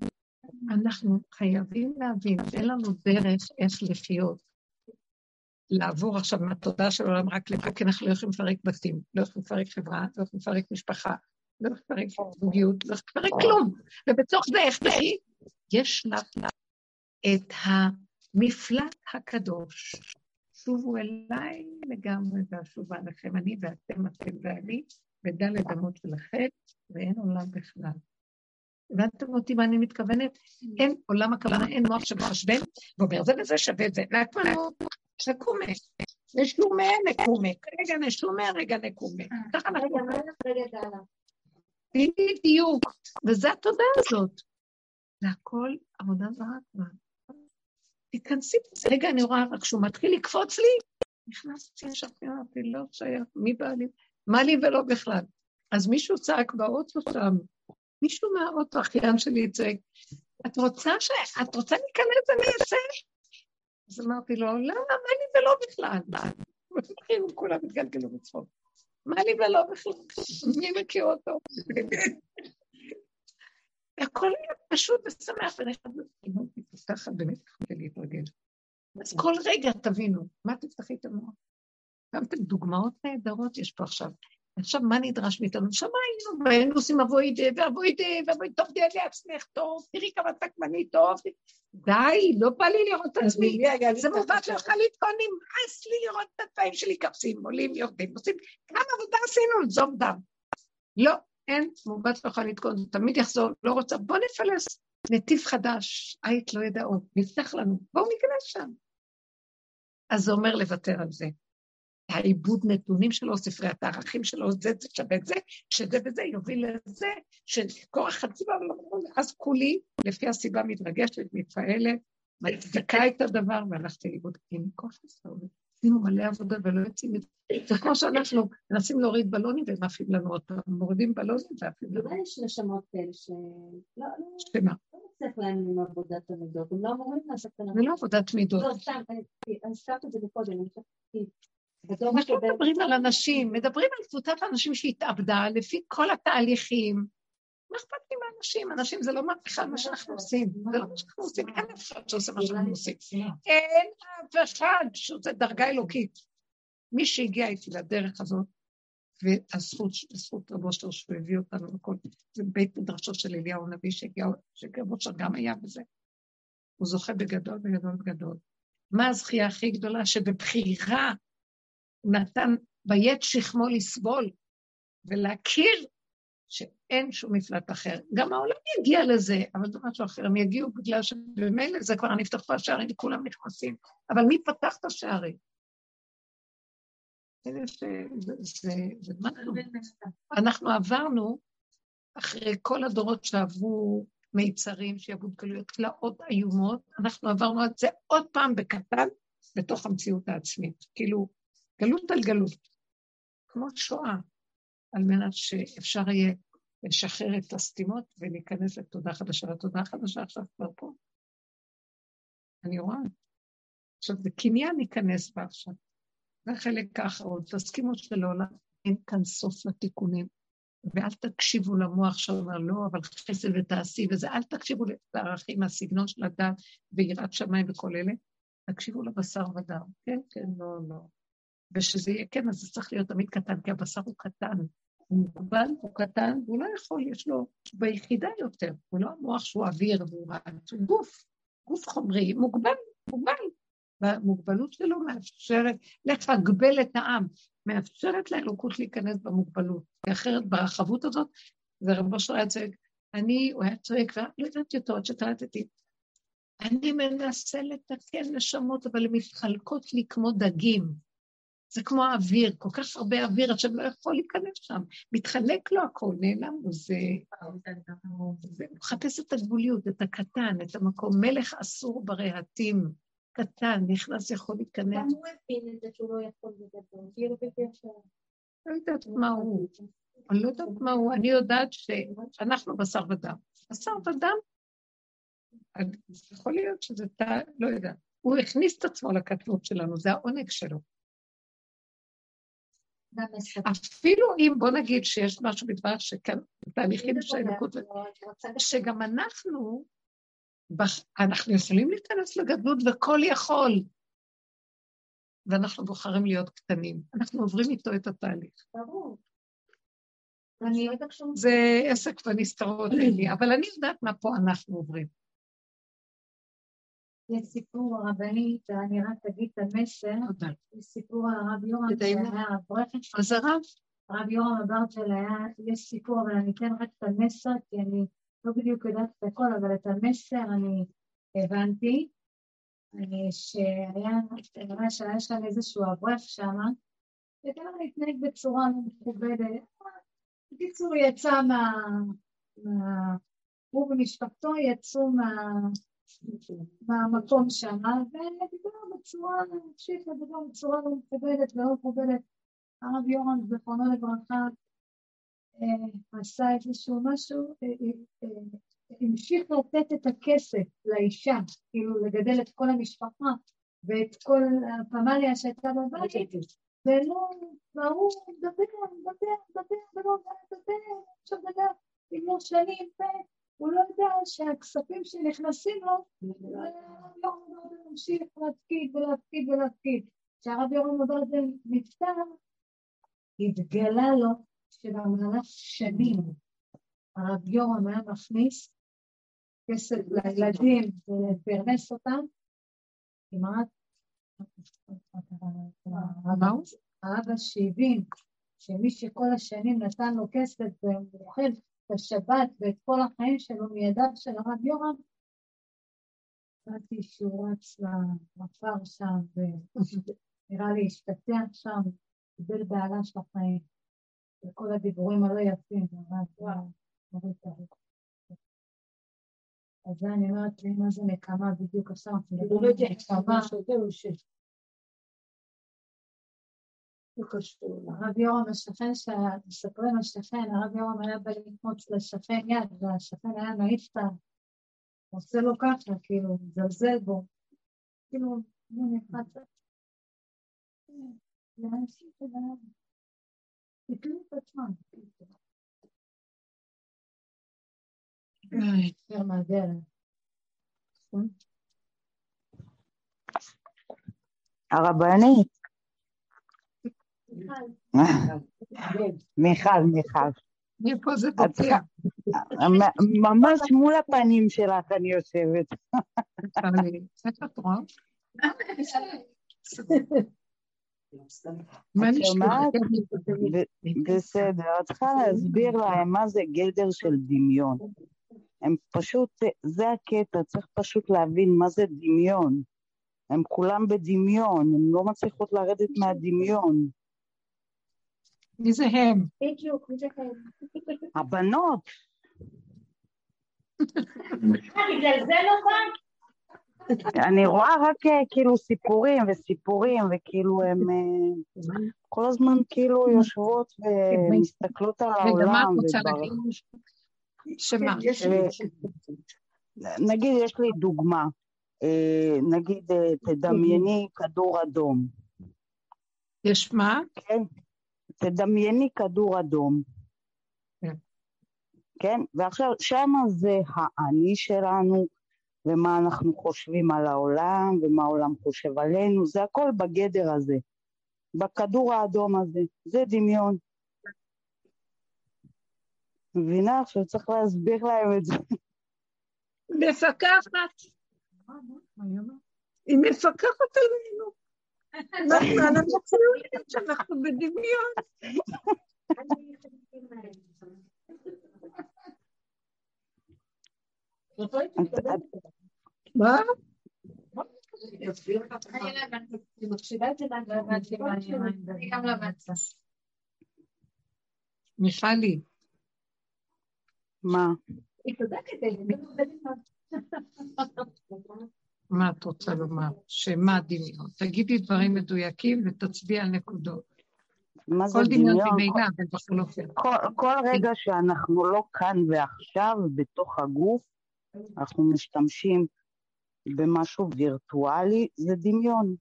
A: אנחנו חייבים להבין שאין לנו דרך איך לחיות. לעבור עכשיו מהתודעה של העולם רק למה, כי אנחנו לא יכולים לפרק בתים, לא יכולים לפרק חברה, לא יכולים לפרק משפחה, לא יכולים לפרק זוגיות, לא יכולים לפרק כלום. ובתוך זה, איך תראי? יש לך את המפלט הקדוש, שובו אליי לגמרי ואשובה לכם, אני ואתם, אתם ואני, בדלת אמות שלכם, ואין עולם בכלל. הבנתם אותי מה אני מתכוונת? אין עולם הכוונה, אין מוח שמחשבן, ואומר זה וזה שווה את זה. נקמנות, נקומה, נשומה, נקומה, רגע נשומה, רגע נקומה. ככה אנחנו... בדיוק, וזה התודעה הזאת. זה הכל עבודה זרה כבר. תיכנסי, רגע, אני רואה, רק כשהוא מתחיל לקפוץ לי, נכנסתי ישר, אמרתי, לא שייך, מי בא לי? מה לי ולא בכלל. אז מישהו צעק באוטו שם, מישהו מהאוטו, אחיין שלי צעק, את רוצה ש... את רוצה להיכנס, אני אעשה? אז אמרתי לו, למה, מה לי ולא בכלל? ומתחילים כולם התגלגלו בצחוק. מה לי ולא בכלל? מי מכיר אותו? והכל היה פשוט ושמח ונחמד. ככה באמת יכולתי להתרגל. אז כל רגע תבינו, מה תפתחי את המוח? גם דוגמאות נהדרות יש פה עכשיו. עכשיו, מה נדרש מאיתנו? היינו, והיינו עושים אבוי דה, ואבוי דה, ואבוי, טוב, דה לעצמך, טוב, תראי כמה תקמני טוב. די, לא בא לי לראות את עצמי. זה מובט לך לתקון, נמאס לי לראות את התאים שלי קפסים, עולים, יורדים, עושים, כמה עבודה עשינו, לזום דם. לא, אין, מעוות לא יכולה לתקון, זה תמיד יחזור, לא רוצה, בוא נפלס נתיב חדש, היית לא ידעו, נפתח לנו, בואו ניכנס שם. אז זה אומר לוותר על זה. העיבוד נתונים שלו, ספריית הערכים שלו, זה, שווה את זה, שזה וזה יוביל לזה, שכורח הציבה, אז כולי, לפי הסיבה מתרגשת, מתפעלת, מצדיקה את הדבר, והלכתי לאיבוד עם כוח הסעודת. עשינו מלא עבודה ולא יוצאים את זה. כמו שאנחנו מנסים להוריד בלונים והם עפים לנו עוד פעם, מורידים בלונים ועפים לנו.
D: אולי יש נשמות כאלה ש... לא, לא,
A: שמה?
D: לא מצליח להם עם עבודת המידות, הם לא אמורים לעשות את
A: זה לא עבודת מידות.
D: לא, סתם, אני את זה מקודם, אני חושבת
A: אנחנו מדברים על אנשים, מדברים על קבוצת האנשים שהתאבדה לפי כל התהליכים. מה אכפת לי מאנשים? אנשים זה לא בכלל מה שאנחנו עושים, זה לא מה שאנחנו עושים, אין אף אחד שעושה מה שאנחנו עושים. אין אף אחד שזה דרגה אלוקית. מי שהגיע איתי לדרך הזאת, והזכות, זכות רבו שלו שהוא הביא אותנו לכל, זה בית מדרשו של אליהו הנביא שהגיע, שרבו שלו גם היה בזה. הוא זוכה בגדול, בגדול, בגדול. מה הזכייה הכי גדולה? שבבחירה הוא נתן ביית שכמו לסבול ולהכיר שאין שום מפלט אחר. גם העולם יגיע לזה, אבל זה משהו אחר. הם יגיעו בגלל שבמילא זה כבר נפתח פה השערים וכולם נכנסים. אבל מי פתח את השערים? אנחנו עברנו, אחרי כל הדורות שעברו מיצרים, שיעבוד גלויות, תלאות איומות, אנחנו עברנו את זה עוד פעם בקטן בתוך המציאות העצמית. כאילו, גלות על גלות, כמו שואה. על מנת שאפשר יהיה לשחרר את הסתימות ולהיכנס לתודה חדשה. והתודה החדשה עכשיו כבר פה. אני רואה. עכשיו, זה קניין ייכנס בה עכשיו. זה החלק האחרון. תסכימו שלעולם אין כאן סוף לתיקונים. ואל תקשיבו למוח שאומר לא, אבל חסד ותעשי וזה, אל תקשיבו לערכים, הסגנון של הדת ויראת שמיים וכל אלה, תקשיבו לבשר ודם. כן, כן, לא, לא. ושזה יהיה כן, אז זה צריך להיות תמיד קטן, כי הבשר הוא קטן, הוא מוגבל, הוא קטן, והוא לא יכול, יש לו ביחידה יותר, הוא לא המוח שהוא אוויר והוא רץ, הוא גוף, גוף חומרי, מוגבל, מוגבל. והמוגבלות שלו מאפשרת לתגבל את העם, מאפשרת לאלוקות להיכנס במוגבלות, כי אחרת ברחבות הזאת, זה רבו שלו היה צועק, אני, הוא היה צועק, ולא ידעתי אותו עד שקלטתי, אני מנסה לתקן נשמות, אבל הן מתחלקות לי כמו דגים. זה כמו האוויר, כל כך הרבה אוויר, עכשיו לא יכול להיכנס שם. מתחלק לו הכל, נעלם לו, זה... זה מחפש את הגבוליות, את הקטן, את המקום. מלך אסור ברהטים, קטן, נכנס, יכול להיכנס. גם
D: הוא הבין את זה שהוא לא יכול לדבר.
A: לא יודעת מה הוא. אני לא יודעת מה הוא, אני יודעת שאנחנו בשר ודם. בשר ודם, יכול להיות שזה תא, לא יודעת. הוא הכניס את עצמו לקטנות שלנו, זה העונג שלו. אפילו אם, בוא נגיד שיש משהו בדבר שכאן, תהליכים של נקוד, שגם אנחנו, אנחנו יכולים להיכנס לגדלות וכל יכול, ואנחנו בוחרים להיות קטנים. אנחנו עוברים איתו את התהליך. ברור. זה עסק ונסתרות לי, אבל אני יודעת מה פה אנחנו עוברים.
D: יש סיפור הרבנית, אני רק אגיד את המסר, יש סיפור הרב יורם שהיה אברכת.
A: אז הרב?
D: הרב יורם אברצ'ל היה, יש סיפור, אבל אני אתן רק את המסר, כי אני לא בדיוק יודעת את הכל, אבל את המסר אני הבנתי, שהיה, נראה שהיה שם איזשהו אברך שם, וגם להתנהג בצורה מכובדת. בקיצור, יצא מה... הוא ומשפחתו יצאו מה... במקום שם, ודיבר בצורה, המשיך לדבר בצורה לא מכובדת ולא מכובדת. הרב יורם, זכרונו לברכה, אה, עשה איזשהו משהו, אה, אה, המשיך לתת את הכסף לאישה, כאילו לגדל את כל המשפחה ואת כל הפמליה שהייתה בבית, ולא, והוא מדבר, מדבר, מדבר, ולא מדבר, עכשיו מדבר, נגמר שנים, הוא לא יודע שהכספים שנכנסים לו, לא ממשיך להפקיד ולהפקיד ולהפקיד. כשהרב יורם אברדן נפטר, התגלה לו שבמהלך שנים הרב יורם היה מכניס כסף לילדים ופרנס אותם, כמעט... האבא שהבין שמי שכל השנים נתן לו כסף ומוכן את השבת ואת כל החיים שלו מידיו של הרב יורם, באתי שהוא רץ לכפר שם נראה לי השתתע שם, קיבל בעלה של החיים. וכל הדיבורים הלא יפים, ממש מוריד את הראש. אז זה אני אומרת לי, מה זה נקמה בדיוק עכשיו, אנחנו מדברים על נקמה. הרב יורם השכן, מספרים השכן, הרב יורם היה בא לקמוץ לשכן יד, והשכן היה מעיף את ה... עושה לו ככה, כאילו, מזלזל בו. כאילו, הוא נכנס... לאנשים שלהם. תקלו את עצמם. יותר מהדרך.
G: הרבנית. מיכל, מיכל.
A: מפה זה
G: מ- ממש מול הפנים שלך אני יושבת. בסדר, את צריכה להסביר להם מה זה גדר של דמיון. הם פשוט, זה הקטע, צריך פשוט להבין מה זה דמיון. הם כולם בדמיון, הן לא מצליחות לרדת מהדמיון.
A: מי זה הם?
B: בדיוק, מי זה הם?
G: הבנות,
B: אה, בגלל זה לא בא?
G: אני רואה רק אה, כאילו סיפורים וסיפורים, וכאילו הן אה, כל הזמן כאילו יושבות ומסתכלות על
A: רגע, מה
G: העולם.
A: את רוצה להגיד? שמה?
G: נגיד, יש לי דוגמה, נגיד, תדמייני כדור אדום,
A: יש מה?
G: כן? תדמייני כדור אדום,
A: כן.
G: כן? ועכשיו, שמה זה האני שלנו, ומה אנחנו חושבים על העולם, ומה העולם חושב עלינו, זה הכל בגדר הזה, בכדור האדום הזה, זה דמיון. מבינה? עכשיו צריך להסביר להם את זה.
E: מפקחת, היא מפקחת עלינו. אנחנו על המציאות שאנחנו בדמיון. מה?
D: מה.
A: מיכלי,
G: מה?
B: היא צודקת,
A: מה את רוצה לומר? שמה דמיון? תגידי דברים מדויקים ותצביעי על נקודות.
G: מה זה
A: כל דמיון
G: דמיון?
A: ממילא, אבל בכל אופן.
G: כל, כל רגע שאנחנו לא כאן ועכשיו בתוך הגוף, אנחנו משתמשים במשהו וירטואלי, זה דמיון.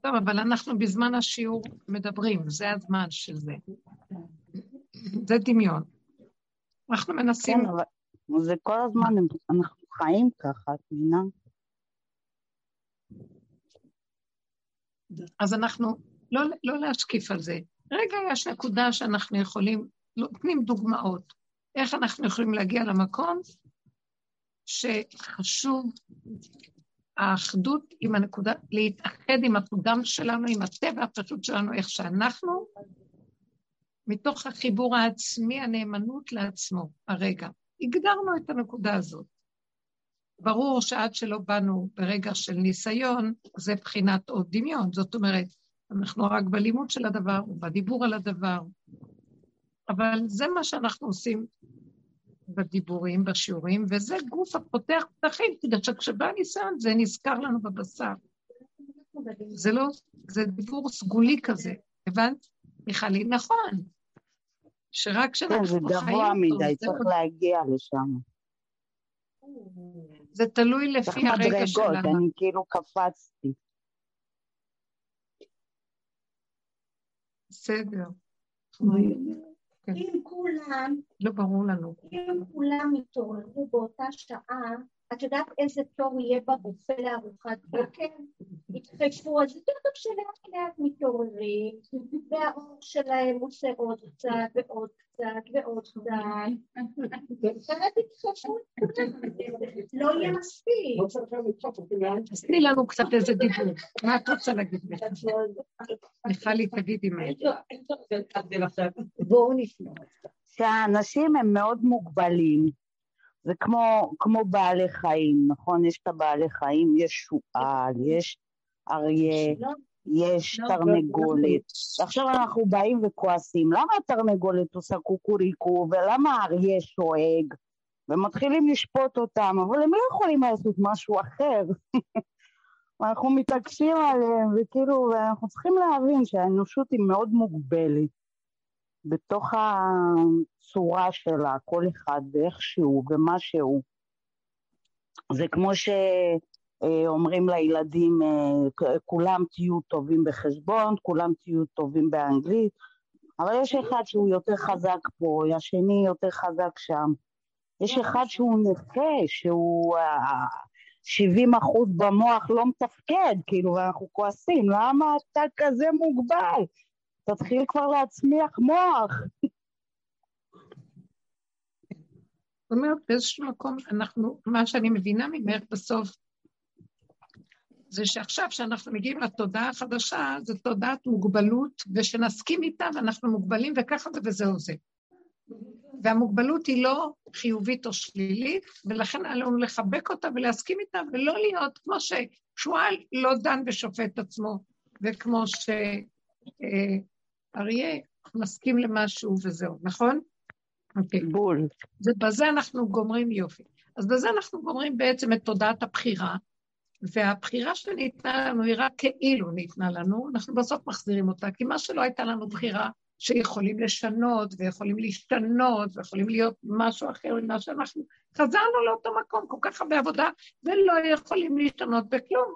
A: טוב, אבל אנחנו בזמן השיעור מדברים, זה הזמן של זה. זה דמיון. אנחנו מנסים,
G: כן, אבל זה כל הזמן, אנחנו חיים ככה, את מבינה?
A: אז אנחנו, לא, לא להשקיף על זה. רגע, יש נקודה שאנחנו יכולים, נותנים דוגמאות. איך אנחנו יכולים להגיע למקום שחשוב האחדות עם הנקודה, להתאחד עם הפגם שלנו, עם הטבע הפשוט שלנו, איך שאנחנו, מתוך החיבור העצמי, הנאמנות לעצמו, הרגע. הגדרנו את הנקודה הזאת. ברור שעד שלא באנו ברגע של ניסיון, זה בחינת עוד דמיון. זאת אומרת, אנחנו רק בלימוד של הדבר, בדיבור על הדבר. אבל זה מה שאנחנו עושים בדיבורים, בשיעורים, וזה גוף הפותח פתחים, כדי שכשבא ניסיון זה נזכר לנו בבשר. זה לא, זה דיבור סגולי כזה, הבנת? מיכלי, נכון. שרק
G: כן, זה
A: כשאנחנו חיים
G: גבוה
A: אותו,
G: מדי,
A: זה-
G: צריך להגיע לשם.
A: זה תלוי לפי הרגע
G: מדרגות,
A: שלנו.
G: אני כאילו קפצתי.
A: בסדר. כן.
B: אם כולם,
A: לא ברור לנו.
B: אם כולם יתעוררו באותה שעה, את יודעת איזה תור יהיה ברופא לארוחת בוקר? יתחשבו, אז יותר טוב שלאט לאט מתעוררים, והאור שלהם עושה עוד קצת ועוד קצת ועוד קצת, ואז לא יהיה מספיק.
A: תני לנו קצת איזה דיבור. מה את רוצה להגיד? מיכלי, תגידי מה.
C: בואו נשמע.
G: שהאנשים הם מאוד מוגבלים. זה כמו, כמו בעלי חיים, נכון? יש את הבעלי חיים, יש שועל, יש אריה,
B: לא,
G: יש
A: לא,
G: תרנגולת. ועכשיו אנחנו באים וכועסים, למה התרנגולת עושה קוקוריקו, ולמה האריה שואג? ומתחילים לשפוט אותם, אבל הם לא יכולים לעשות משהו אחר. ואנחנו מתעקשים עליהם, וכאילו, אנחנו צריכים להבין שהאנושות היא מאוד מוגבלת בתוך הצורה שלה, כל אחד ואיך שהוא ומה שהוא. זה כמו שאומרים לילדים, כולם תהיו טובים בחשבון, כולם תהיו טובים באנגלית, אבל יש אחד שהוא יותר חזק פה, השני יותר חזק שם. יש אחד שהוא נכה, שהוא 70 אחוז במוח לא מתפקד, כאילו, ואנחנו כועסים, למה אתה כזה מוגבל? תתחיל כבר להצמיח מוח.
A: זאת אומרת, באיזשהו מקום, אנחנו, מה שאני מבינה ממך בסוף, זה שעכשיו שאנחנו מגיעים לתודעה החדשה, זו תודעת מוגבלות, ושנסכים איתה ואנחנו מוגבלים וככה זה וזהו זה. והמוגבלות היא לא חיובית או שלילית, ולכן עלינו לחבק אותה ולהסכים איתה, ולא להיות כמו ששועל לא דן ושופט את עצמו, וכמו שאריה מסכים למשהו וזהו, נכון?
G: אוקיי. בול.
A: ובזה אנחנו גומרים יופי. אז בזה אנחנו גומרים בעצם את תודעת הבחירה, והבחירה שניתנה לנו היא רק כאילו ניתנה לנו, אנחנו בסוף מחזירים אותה, כי מה שלא הייתה לנו בחירה, שיכולים לשנות ויכולים להשתנות ויכולים להיות משהו אחר ממה שאנחנו חזרנו לאותו מקום, כל כך הרבה עבודה, ולא יכולים להשתנות בכלום.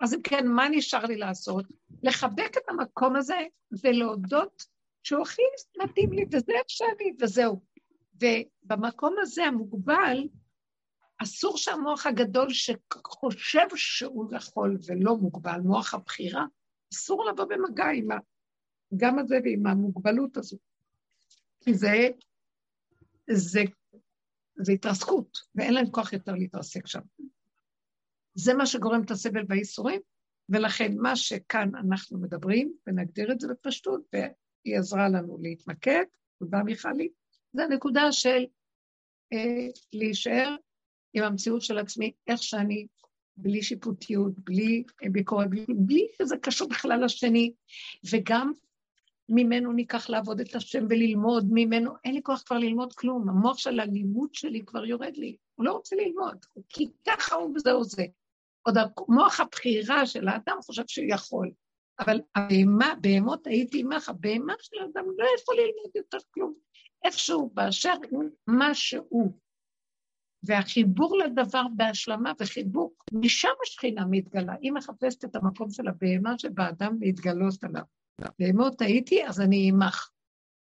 A: אז אם כן, מה נשאר לי לעשות? לחבק את המקום הזה ולהודות שהוא הכי מתאים לי, וזה איך שאני, וזהו. ובמקום הזה המוגבל, אסור שהמוח הגדול שחושב שהוא יכול ולא מוגבל, מוח הבחירה, אסור לבוא במגע עם גם הזה ועם המוגבלות הזו. כי זה, זה, זה התרסקות, ואין להם כוח יותר להתרסק שם. זה מה שגורם את הסבל והייסורים, ולכן מה שכאן אנחנו מדברים, ונגדיר את זה בפשטות, והיא עזרה לנו להתמקד, תודה מיכלי, זה הנקודה של אה, להישאר עם המציאות של עצמי, איך שאני, בלי שיפוטיות, בלי ביקורת, בלי, בלי שזה קשור בכלל לשני, וגם ממנו ניקח לעבוד את השם וללמוד ממנו, אין לי כוח כבר ללמוד כלום, המוח של הלימוד שלי כבר יורד לי, הוא לא רוצה ללמוד, כי ככה הוא וזהו זה. עוד המוח הבחירה של האדם חושב שהוא יכול, אבל הבהמה, בהמות הייתי עמך, הבהמה של האדם לא יכול ללמוד יותר כלום. איכשהו, באשר הוא מה שהוא. והחיבור לדבר בהשלמה וחיבור, משם השכינה מתגלה. היא מחפשת את המקום של הבהמה שבאדם להתגלות עליו. בהמות הייתי, אז אני עמך.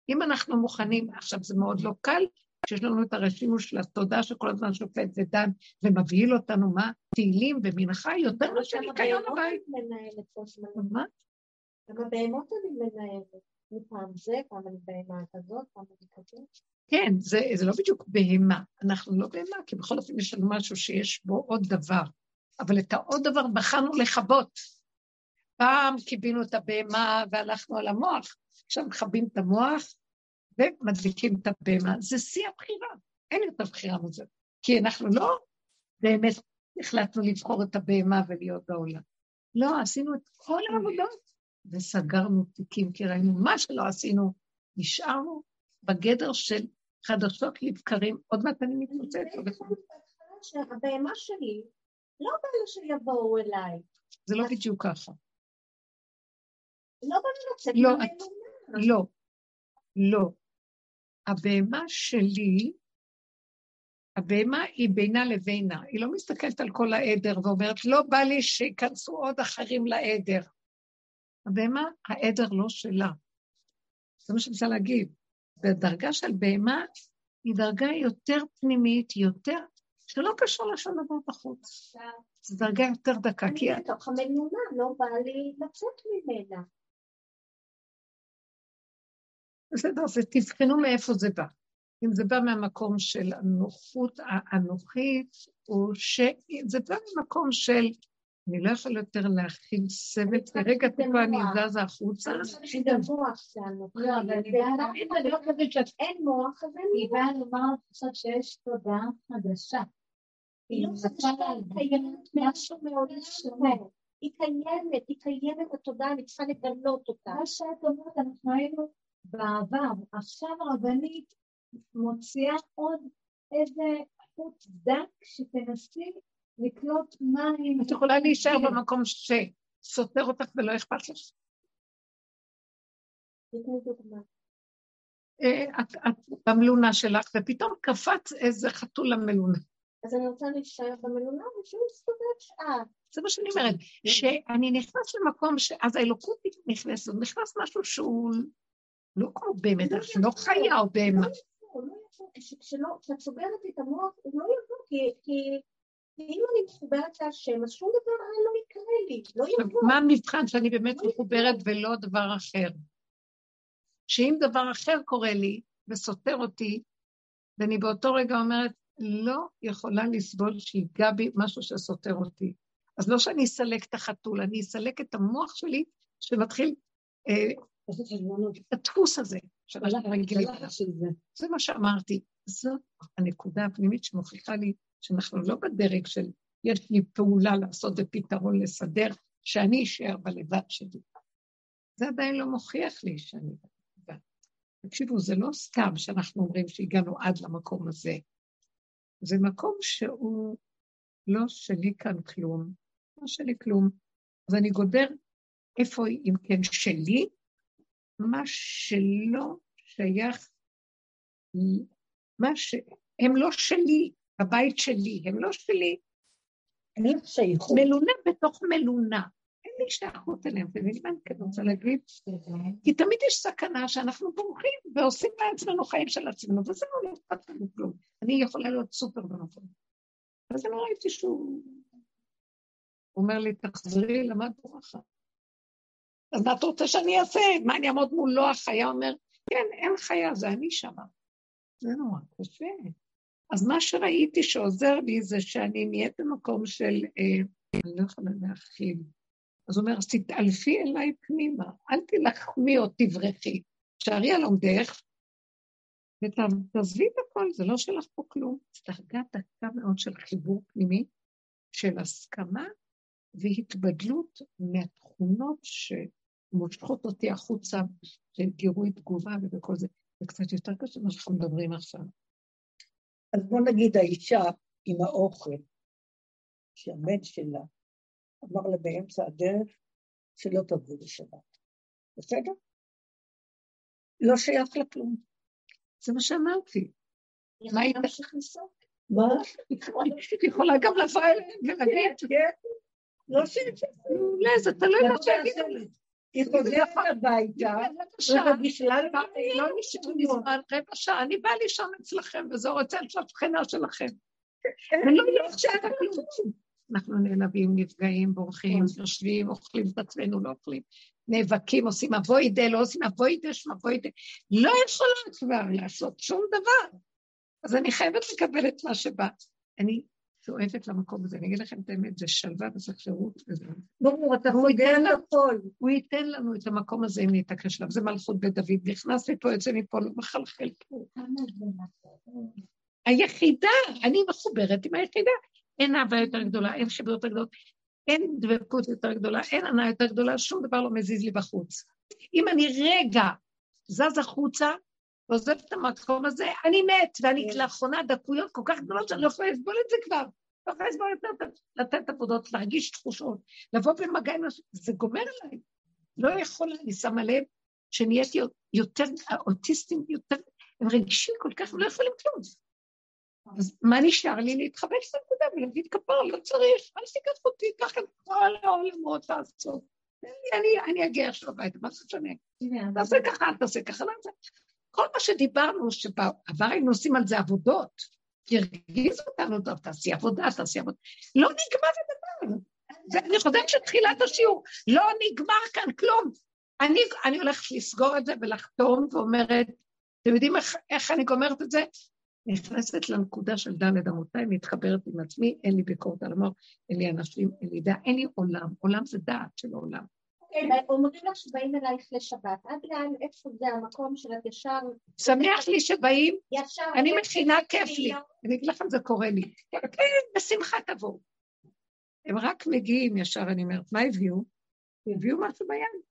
A: אם אנחנו מוכנים, עכשיו זה מאוד לא קל, כשיש לנו את הרשימו של התודה שכל הזמן שופט ודן ומבהיל אותנו, מה? תהילים ומנחה יותר מאשר ניקיון הבית. מה?
B: גם הבהמות אני מנהלת. מפעם זה, פעם אני בהמה כזאת, פעם אני כזאת.
A: כן, זה, זה לא בדיוק בהמה. אנחנו לא בהמה, כי בכל אופן יש לנו משהו שיש בו עוד דבר. אבל את העוד דבר בחרנו לכבות. פעם קיבינו את הבהמה והלכנו על המוח, עכשיו מכבים את המוח ומדליקים את הבהמה. זה שיא הבחירה, אין יותר בחירה מזה. כי אנחנו לא באמת החלטנו לבחור את הבהמה ולהיות בעולם. לא, עשינו את כל העבודות וסגרנו תיקים, כי ראינו מה שלא עשינו, נשארנו בגדר של חדשות לבקרים, עוד מעט אני מתפוצצת.
B: הבהמה שלי, לא בא לה שיבואו אליי.
A: זה לא בדיוק ככה.
B: לא בנצח,
A: לא, לא, לא. הבהמה שלי, הבהמה היא בינה לבינה, היא לא מסתכלת על כל העדר ואומרת, לא בא לי שייכנסו עוד אחרים לעדר. הבהמה, העדר לא שלה. זה מה שאני רוצה להגיד. בדרגה של בהמה היא דרגה יותר פנימית, יותר, שלא קשור לשום דבר בחוץ. זו דרגה יותר דקה.
B: אני בתוך המנונה, לא בא לי לצאת ממנה.
A: בסדר, אז תבחנו מאיפה זה בא. אם זה בא מהמקום של הנוחות האנוכית, או שזה בא ממקום של אני לא יכולה יותר להכיל סבל, כרגע טיפה אני זזה החוצה.
D: לא, אבל אני לא חושבת שאין מוח, אז היא באה לומר עכשיו שיש תודעה חדשה.
B: היא לא חדשה, קיימת משהו מאוד שונה. היא קיימת, היא קיימת התודעה, אני צריכה לגלות אותה.
D: מה שאת אומרת, אנחנו היינו בעבר, עכשיו הרבנית מוציאה עוד איזה חוט דק שתנסי לקלוט היא...
A: את יכולה להישאר במקום שסותר אותך ולא אכפת לך. אה, את את במלונה שלך, ופתאום קפץ איזה חתול למלונה.
B: אז אני רוצה להישאר במלונה ושהוא יסתובב שעה.
A: זה מה שאני אומרת, שאני נכנס למקום שאז האלוקות נכנסת, נכנס משהו שהוא לא כמו באמת, לא חיה או
B: לא כשלא- כשאת סוגרת את המוח, הוא לא יבוא, כי- אם אני מחוברת להשם, אז שום דבר רע לא יקרה לי, לא יבוא.
A: מה המבחן שאני באמת מחוברת ולא דבר אחר? שאם דבר אחר קורה לי וסותר אותי, ואני באותו רגע אומרת, לא יכולה לסבול שיגע בי משהו שסותר אותי. אז לא שאני אסלק את החתול, אני אסלק את המוח שלי שמתחיל אה,
C: לעשות חשבונות.
A: את הדפוס הזה
C: של זה.
A: זה מה שאמרתי. זאת הנקודה הפנימית שמוכיחה לי שאנחנו לא בדרג של יש לי פעולה לעשות ופתרון לסדר, שאני אשאר בלבד שלי. זה עדיין לא מוכיח לי שאני בלבד. תקשיבו, זה לא סתם שאנחנו אומרים שהגענו עד למקום הזה. זה מקום שהוא לא שלי כאן כלום, לא שלי כלום. אז אני גודר איפה אם כן שלי, מה שלא שייך, מה ש... הם לא שלי, בבית שלי, הם לא שלי,
C: אין לך שייכות.
A: מלונה בתוך מלונה. אין לי שייכות אליהם, אתם מבינים מה אני רוצה להגיד? כי תמיד יש סכנה שאנחנו בורחים ועושים לעצמנו חיים של עצמנו, וזה לא אכפת לנו כלום. אני יכולה להיות סופר במקום. אז אני ראיתי שהוא הוא אומר לי, תחזרי, למה את בורחת? אז מה אתה רוצה שאני אעשה? מה, אני אעמוד מולו? החיה אומר, כן, אין חיה, זה אני שמה. זה נורא קשה. אז מה שראיתי שעוזר לי זה שאני נהיית במקום של, אה, אני לא יכולה להכיל. אז הוא אומר, תתעלפי אליי פנימה, אל תלחמי או תברחי. שערי על עומדך, ותעזבי את הכל, זה לא שלך פה כלום. זו דרגה דקה מאוד של חיבור פנימי, של הסכמה והתבדלות מהתכונות שמושכות אותי החוצה, של גירוי תגובה ובכל זה. זה קצת יותר קשה ממה שאנחנו מדברים עכשיו.
C: אז בוא נגיד האישה עם האוכל, שהבן שלה אמר לה באמצע הדרך שלא תבוא לשבת. בסדר? לא שייך לה כלום.
A: זה מה שאמרתי. מה היית?
B: להמשיך לנסות.
C: מה?
A: את יכולה גם לבוא אליהם ולהגיד,
C: כן, לא שייך.
A: מעולה, זה תלוי מה שיגידו לי.
C: היא חוזרת הביתה, ובכלל
A: לא נשאר לי זמן, רבע שעה, אני באה לישון אצלכם, וזו רוצה להיות שכנה שלכם. ולא יהיה עכשיו כלום. אנחנו נעלבים, נפגעים, בורחים, יושבים, אוכלים את עצמנו, לא אוכלים, נאבקים, עושים אבוי דה, לא עושים אבוי דה, שמבוי דה. לא יכולה כבר לעשות שום דבר. אז אני חייבת לקבל את מה שבא. אני שואפת למקום הזה, אני אגיד לכם את האמת, זה שלווה וזה חירות וזה...
C: ברור, אתה חוזר
A: לנו-
C: לכל.
A: הוא ייתן לנו את המקום הזה אם נתעקש עליו, זה מלכות בית דוד, נכנס מפה, יוצא מפה, לא מחלחל פה. היחידה, אני מחוברת עם היחידה. אין אהבה יותר גדולה, אין חיבור יותר גדולה, אין דבקות יותר גדולה, אין הנאה יותר גדולה, שום דבר לא מזיז לי בחוץ. אם אני רגע זז החוצה ועוזב את המקום הזה, אני מת, ואני לאחרונה דקויות כל כך גדולות שאני לא יכולה לסבול את זה כבר. לא יכולה לסבול יותר לתת עבודות, להרגיש תחושות, לבוא במגע עם משהו, זה גומר עליי. לא יכולה, אני שמה לב שנהייתי יותר, האוטיסטים יותר, הם רגישים כל כך, הם לא יכולים כלום. אז מה נשאר לי? להתחבש לנקודה ולהגיד כפרה, לא צריך, אל תיקח אותי, קח את כל העולמות לי, אני, אגיע עכשיו הביתה, מה זה משנה? תעשה ככה, תעשה ככה, לא. כל מה שדיברנו, שבעבר היינו עושים על זה עבודות, הרגיזו אותנו, טוב, תעשי עבודה, תעשי עבודה. לא נגמר הדבר. אני חושבת שתחילת השיעור, לא נגמר כאן כלום. אני, אני הולכת לסגור את זה ולחתום ואומרת, אתם יודעים איך, איך אני גומרת את זה? נכנסת לנקודה של דלת אמותיי, מתחברת עם עצמי, אין לי ביקורת על המוח, אין לי אנשים, אין לי דעה, אין לי עולם. עולם זה דעת של עולם.
B: אוקיי, אומרים לך שבאים אלייך לשבת, עד לאן, איפה זה המקום שלך ישר,
A: שמח לי שבאים,
B: ישר...
A: אני מכינה, כיף לי. אני אגיד לכם, זה קורה לי. כן, בשמחה תבואו. הם רק מגיעים ישר, אני אומרת, מה הביאו? הביאו משהו ביד.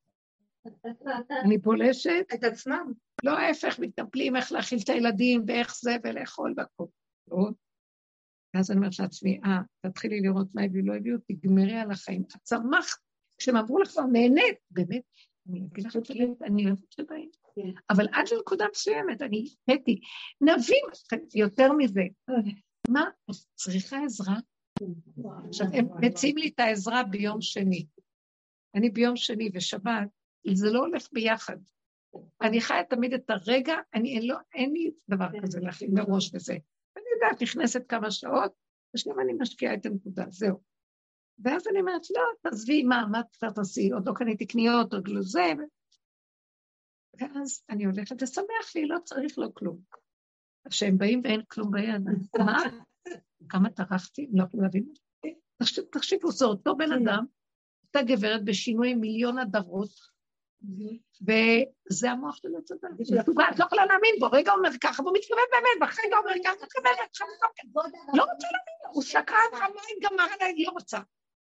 A: אני פולשת.
E: את עצמם.
A: לא ההפך, מטפלים איך להכיל את הילדים ואיך זה ולאכול והכל. לא. ואז אני אומרת לעצמי, אה, תתחילי לראות מה הביאו, לא הביאו, תגמרי על החיים. את צמחת, כשהם עברו לך, נהנית, באמת. אני אגיד לך את הלב, אני אוהבת שבאים. אבל עד לנקודה מסוימת, אני הפאתי. נבין יותר מזה. מה, צריכה עזרה? עכשיו, הם מציעים לי את העזרה ביום שני. אני ביום שני ושבת, זה לא הולך ביחד. אני חיה תמיד את הרגע, אני אין, לא, אין לי דבר כזה להכין מראש וזה. אני יודעת, נכנסת כמה שעות, ושגם אני משקיעה את הנקודה, זהו. ואז אני אומרת, לא, תעזבי, מה, מה אתה תעשי? עוד לא קניתי קניות, עוד לא זה. ואז אני הולכת, לשמח לי, לא צריך לו כלום. כשהם באים ואין כלום ביד, מה? כמה טרחתי, לא יכולים להבין. תחשבו, זה אותו בן כן. אדם, אותה גברת בשינוי מיליון הדרות, וזה המוח של הצדה. את לא יכולה להאמין בו, רגע אומר ככה, והוא מתכוון באמת, ואחרי רגע אומר ככה, מתכוון לא רוצה להאמין הוא שקרן, חמיים, גמר עליי, לא רוצה.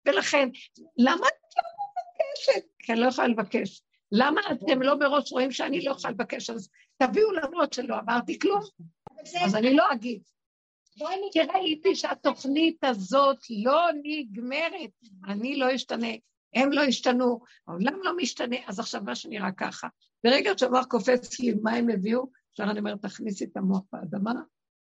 A: ולכן, למה את לא מבקשת? כי אני לא יכולה לבקש. למה אתם לא מראש רואים שאני לא יכולה לבקש? אז תביאו למרות שלא אמרתי כלום, אז אני לא אגיד. כי ראיתי שהתוכנית הזאת לא נגמרת, אני לא אשתנה, הם לא השתנו, העולם לא משתנה, אז עכשיו מה שנראה ככה. ברגע שהמוח קופץ לי מה הם הביאו, עכשיו אני אומרת, תכניסי את המוח באדמה,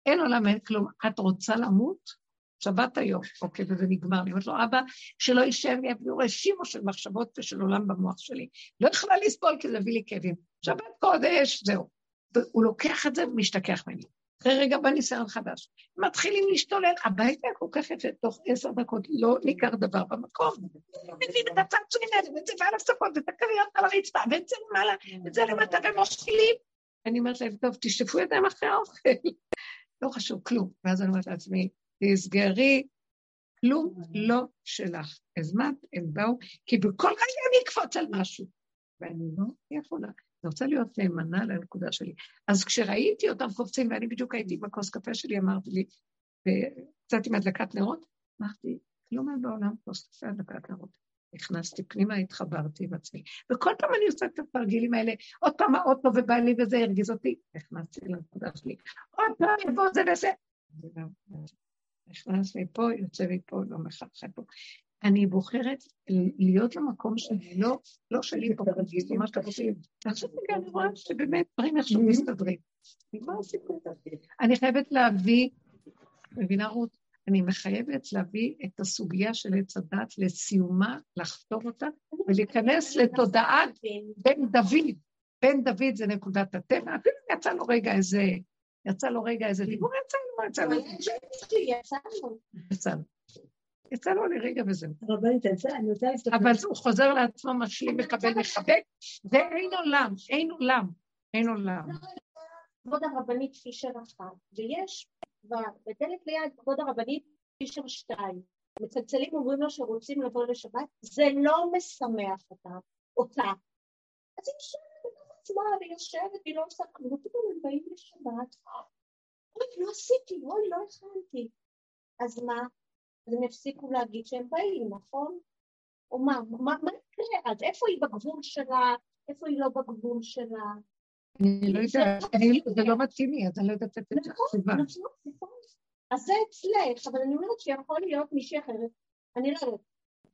A: אין עולם, אין כלום. את רוצה למות? שבת היום, אוקיי, וזה נגמר. אני אומרת לו, אבא, שלא יישב לי אפילו רשימו של מחשבות ושל עולם במוח שלי. לא יכולה לסבול כי זה הביא לי כאבים. שבת קודש, זהו. הוא לוקח את זה ומשתכח ממני. אחרי רגע בא ניסיון חדש. מתחילים להשתולל, הבית היה כל כך יפה, תוך עשר דקות לא ניכר דבר במקום. מבין את הצעצועים האלה, ואת זה ועל הפסקות, ואת הכריות על הרצפה, ואת זה למעלה, ואת זה למטה, ומושכים. אני אומרת להם, טוב, תשטפו ידיים אחרי האוכל. לא חשוב, כלום. ואז אני אומרת לעצמי, תסגרי, כלום לא שלך. הזמנת, הם באו, כי בכל רגע אני אקפוץ על משהו. ואני לא יכולה. אני רוצה להיות נאמנה לנקודה שלי. אז כשראיתי אותם קופצים, ואני בדיוק הייתי בכוס קפה שלי, אמרתי לי, קצת עם הדלקת נרות, אמרתי, כלום אין בעולם כוס קפה הדלקת נרות. נכנסתי פנימה, התחברתי עם עצמי. וכל פעם אני עושה את התרגילים האלה, עוד פעם האוטו ובא לי וזה הרגיז אותי, נכנסתי לנקודה שלי. עוד פעם יבוא זה וזה. נכנס מפה, יוצא מפה, לא מחלחל פה. אני בוחרת להיות במקום שלי, לא, לא שלי פה כרגיל, זה מה שאתה חושב. ועכשיו רגע אני רואה שבאמת דברים איכשהו מסתדרים. נגמר הסיפור. אני חייבת להביא, מבינה רות? אני מחייבת להביא את הסוגיה של עץ הדת לסיומה, לחתור אותה, ולהיכנס לתודעת בן דוד. בן דוד זה נקודת הטבע, אפילו יצא לו רגע איזה, יצא לו רגע איזה דיבור, יצא לו, יצא לו. יצא לו. יצא לו. לרגע וזהו.
C: רבנית, אני רוצה להסתכל.
A: אבל הוא חוזר לעצמו, משלים, מקבל, מחבק, ואין עולם, אין עולם, אין עולם.
B: כבוד הרבנית פישר אחת, ויש בדלת ליד כבוד הרבנית פישר שתיים. מצלצלים אומרים לו שרוצים לבוא לשבת, זה לא משמח אותה. אז היא בתוך עצמה, והיא יושבת, היא לא עושה כלום, פתאום הם באים לשבת, אוי, לא עשיתי, אוי, לא הכנתי. אז מה? אז הם יפסיקו להגיד שהם באים, נכון? או מה, מה, מה יקרה? אז איפה היא בגבול שלה? איפה היא לא בגבול שלה?
A: אני לא יודעת, זה לא מתאים לי, אז אני לא יודעת לתת את התשובה. נכון,
B: נכון. אז זה אצלך, אבל אני אומרת שיכול להיות מישהי אחרת, אני לא יודעת.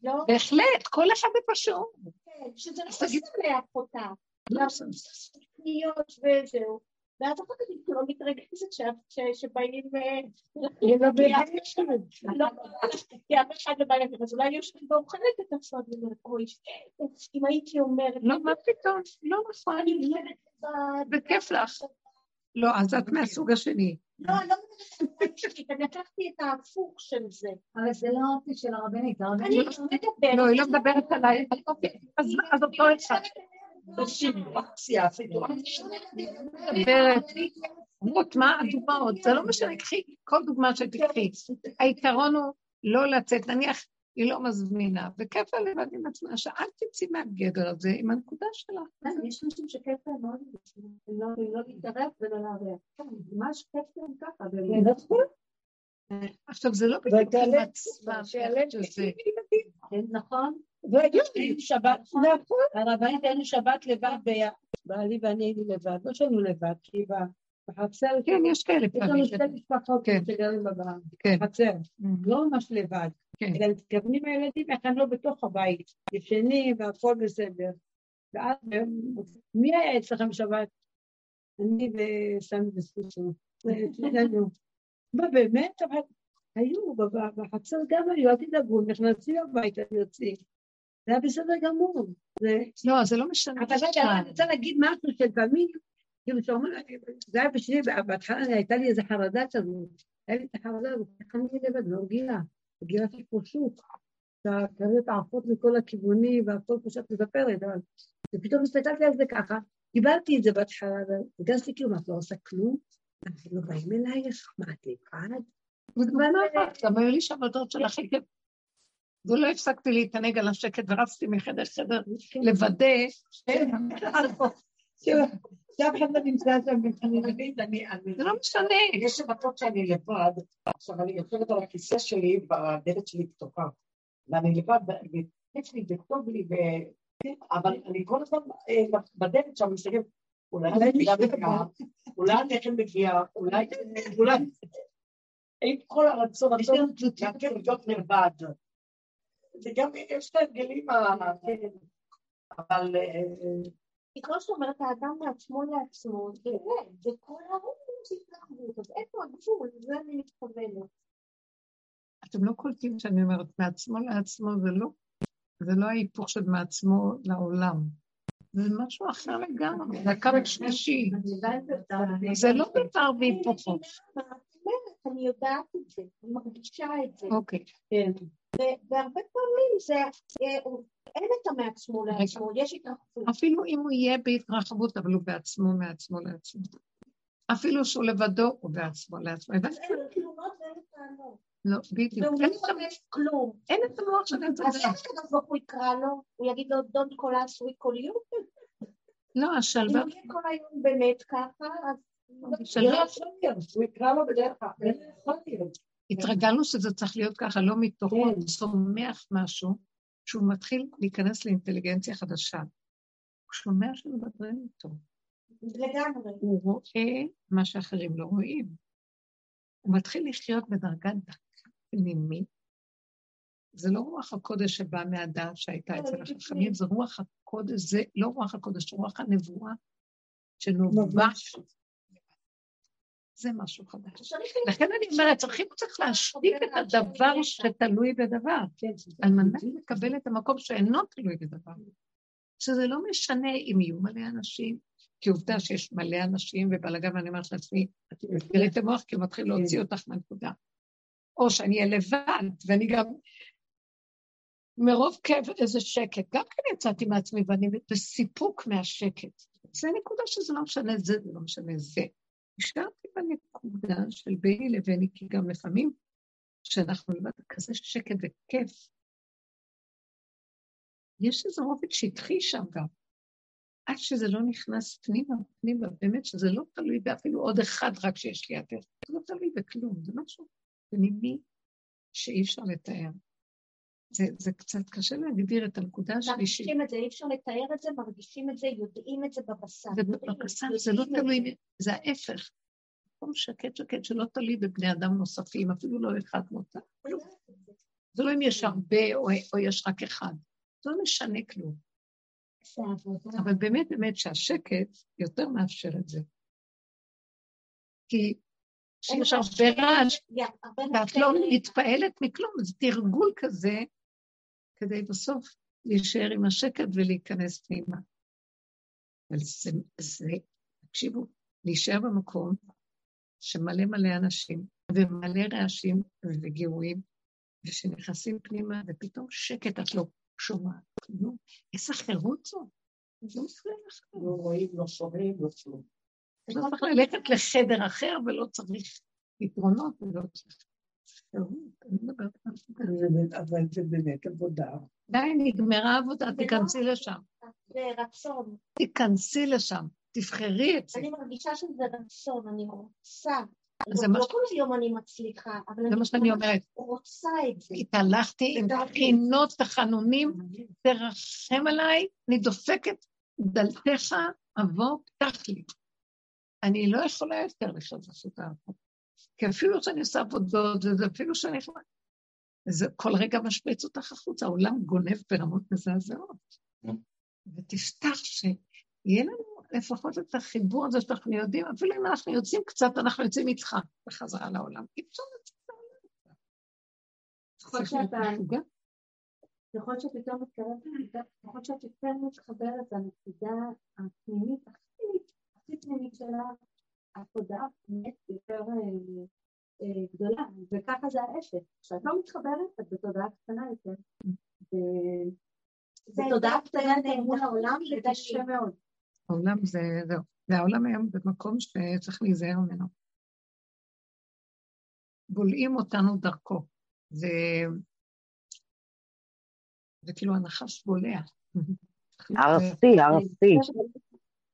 B: לא?
A: בהחלט, כל אחד בפשוט.
B: כן, שזה לא משמח אותה. לא. קניות וזהו. ואז אחר כך היא לא מתרגשת שבאים... כי אף אחד לא בא אז אולי יושבת ואוכלת את ואומרת, אוי, אם הייתי אומרת...
A: לא, מה פתאום? לא נכון. בכיף לך. לא, אז את מהסוג השני.
B: לא, אני לא מדברת אני לקחתי את ההפוך של זה.
D: אבל זה לא האופי של הרבנית.
B: אני לא מדברת.
A: לא, היא לא מדברת עליי. אז אותו אחד. רות, מה הדוגמאות? זה לא משנה, קחי כל דוגמה שתקחי. העיקרון הוא לא לצאת, נניח היא לא מזמינה, וכיף לה לבד עם עצמה, שאל תצאי מהגדר הזה עם הנקודה שלה.
C: יש אנשים שכיף להם מאוד, לא להתערב ולא לערב. ממש כיף להם ככה.
A: עכשיו, זה לא בדיוק עם עצמם, שזה...
B: נכון?
C: שבת, נכון.
B: הרבנית היינו שבת לבד, בעלי ואני היינו לבד, לא שהיינו לבד, כי בחצר,
A: כן, יש כאלה
B: יש לנו
A: פעמים.
B: שתי משפחות
A: כן.
B: שגרים
A: כן.
B: בחצר,
A: Mm.
B: לא ממש לבד,
A: כן.
B: אלא מתכוונים הילדים איך הם לא בתוך הבית, ישנים והכל בסדר. ואז מי היה אצלכם שבת? אני וסמי וסוסו. מה באמת? אבל היו, בחצר גם היו, אל תדאגו, נכנסים הביתה ויוצאים. זה היה בסדר גמור. זה...
A: לא, זה לא משנה.
B: אבל רגע, אני רוצה להגיד משהו שתמיד, כאילו שאומר, זה היה בשבילי, בהתחלה הייתה לי איזו חרדה כזאת, היה לי את החרדה הזאת, אני לבד, לא רגילה, רגילה פה שוק, שהכריות עפות מכל הכיוונים והכל כמו שאת מספרת, אבל ופתאום הסתכלתי על זה ככה, קיבלתי את זה בהתחלה, והרגשתי כאילו, מה, את לא עושה כלום? אנשים לא באים אלייך, מה, את לבד?
A: גם היו לי שבתות של הכי כיף. ולא הפסקתי להתענג על השקט ורצתי מחדר לחדר לוודא
C: שאף אחד לא נמצא שם,
A: זה לא משנה.
C: יש שבתות שאני לבד, עכשיו אני יושבת על הכיסא שלי, והדלת שלי פתוחה, ואני לבד, וכיף לי וטוב לי, אבל אני כל הזמן אה, בדלת שם מסתכלת, אולי אני מגיעה, אולי אולי, אולי, עם כל הרצון, רצון להכיר להיות לבד. וגם יש את ההרגלים ה... אבל אה,
B: כי כמו שאת אומרת, האדם מעצמו לעצמו, זה כל הרוב זה התרחבות, אז איפה הגבול? זה אני מתכוונת.
A: אתם לא קולטים שאני אומרת, מעצמו לעצמו זה לא, זה לא ההיפוך של מעצמו לעולם. זה משהו אחר לגמרי, זה הקו השלישי. זה לא דבר והיפוכו.
B: אני יודעת את זה, אני מרגישה את זה.
A: אוקיי.
B: כן. והרבה פעמים זה, אה, אין את המעצמו לעצמו, יש התרחבות.
A: אפילו אם הוא יהיה בהתרחבות, אבל הוא בעצמו, מעצמו לעצמו. אפילו שהוא לבדו, הוא בעצמו לעצמו. לא, בדיוק.
B: והוא
A: אין
B: לא מחפש כלום.
A: אין את המוח של
B: אז. איך הקדוש ברוך הוא יקרא לו? הוא יגיד לו, Don't call us, we call you?
A: לא,
B: אם
A: השלווה,
B: הוא יהיה כל היום באמת ככה, אז...
C: לא הוא יקרא לו בדרך להיות.
A: התרגלנו שזה צריך להיות ככה, לא מתוכו
C: כן.
A: צומח משהו, שהוא מתחיל להיכנס לאינטליגנציה חדשה. הוא שומע שמדברים איתו.
B: לגמרי.
A: הוא רואה מה שאחרים לא רואים. הוא מתחיל לחיות בדרגה דקה פנימית. זה לא רוח הקודש שבאה מהדעת שהייתה
B: לא,
A: אצל
B: זה
A: החכמים, זה רוח הקודש, זה לא רוח הקודש, זה רוח הנבואה שנובש. זה משהו חדש. לכן אני אומרת, צריכים צריך להשתיק את הדבר שתלוי בדבר, על מנת לקבל את המקום שאינו תלוי בדבר. שזה לא משנה אם יהיו מלא אנשים, כי עובדה שיש מלא אנשים ובלאגן, ואני אומרת לעצמי, תראי את המוח, כי הוא מתחיל להוציא אותך מהנקודה. או שאני אהיה לבד, ואני גם, מרוב כאב איזה שקט, גם כן יצאתי מעצמי ואני בסיפוק מהשקט. זה נקודה שזה לא משנה זה, זה לא משנה זה. נשארתי בנקודה של ביני לביני, כי גם לפעמים כשאנחנו לבד כזה שקט וכיף, יש איזה רובד שטחי שם גם. עד שזה לא נכנס פנימה, פנימה, באמת שזה לא תלוי באפילו עוד אחד רק שיש לי יותר. זה לא תלוי בכלום, זה משהו פנימי שאי אפשר לתאר. זה, זה קצת קשה להגדיר את הנקודה השלישית.
B: מרגישים את זה, אי אפשר לתאר את זה, מרגישים את זה, יודעים את זה בבשר.
A: זה
B: יודעים,
A: בבקשה, זה לא תלוי, זה ההפך. מקום שקט שקט שלא תלוי בבני אדם נוספים, אפילו לא אחד מותר. זה לא אם יש הרבה או, או יש רק אחד. זה לא משנה כלום. אבל באמת באמת שהשקט יותר מאפשר את זה. כי כשיש הרבה רעש, ואת לא מתפעלת מכלום, זה תרגול כזה, כדי בסוף להישאר עם השקט ולהיכנס פנימה. אבל זה, זה, תקשיבו, להישאר במקום שמלא מלא אנשים ומלא רעשים וגירויים, ושנכנסים פנימה ופתאום שקט, את לא שומעת כלום. איזה חירות זו. זה לא מפריע לך.
C: לא רואים, לא שומעים, לא כלום.
A: לא צריך ללכת לחדר אחר ולא צריך פתרונות ולא צריך...
C: אבל זה באמת עבודה.
A: די, נגמרה העבודה, תיכנסי לשם.
B: זה רצון.
A: תיכנסי לשם, תבחרי את זה.
B: אני מרגישה שזה רצון, אני רוצה
A: זה מה
D: לא כל היום אני מצליחה, אבל
A: זה
D: אני
A: מה שאני אומרת.
D: רוצה את זה.
A: התהלכתי עם בחינות תחנונים, תרחם עליי, אני דופקת דלתך, אבוא, פתח לי. אני לא יכולה יותר לחיות לעשות העבודה. כי אפילו שאני עושה עבודות, ואפילו שאני יכולה... זה כל רגע משפריץ אותך החוצה, העולם גונב ברמות מזעזעות. ותפתח שיהיה לנו לפחות את החיבור הזה שאנחנו יודעים, אפילו אם אנחנו יוצאים קצת, אנחנו יוצאים איתך בחזרה לעולם. אי אפשר לצאת לעולם.
B: ככל שפתאום מתקרבת, ככל שאת יותר מתחברת לנקודה הפנימית הכי, פנימית שלה, התודעה נהיית יותר אה, אה, גדולה, וככה זה האפס. כשאת לא מתחברת, את בתודעה קטנה יותר. ו-
D: זה
B: בתודעה
D: דווקא
B: קטנה. מול העולם זה קשה מאוד.
A: העולם זה, זהו. והעולם היום במקום שצריך להיזהר ממנו. בולעים אותנו דרכו. זה, זה כאילו הנחש בולע.
G: ארסי, ארסי,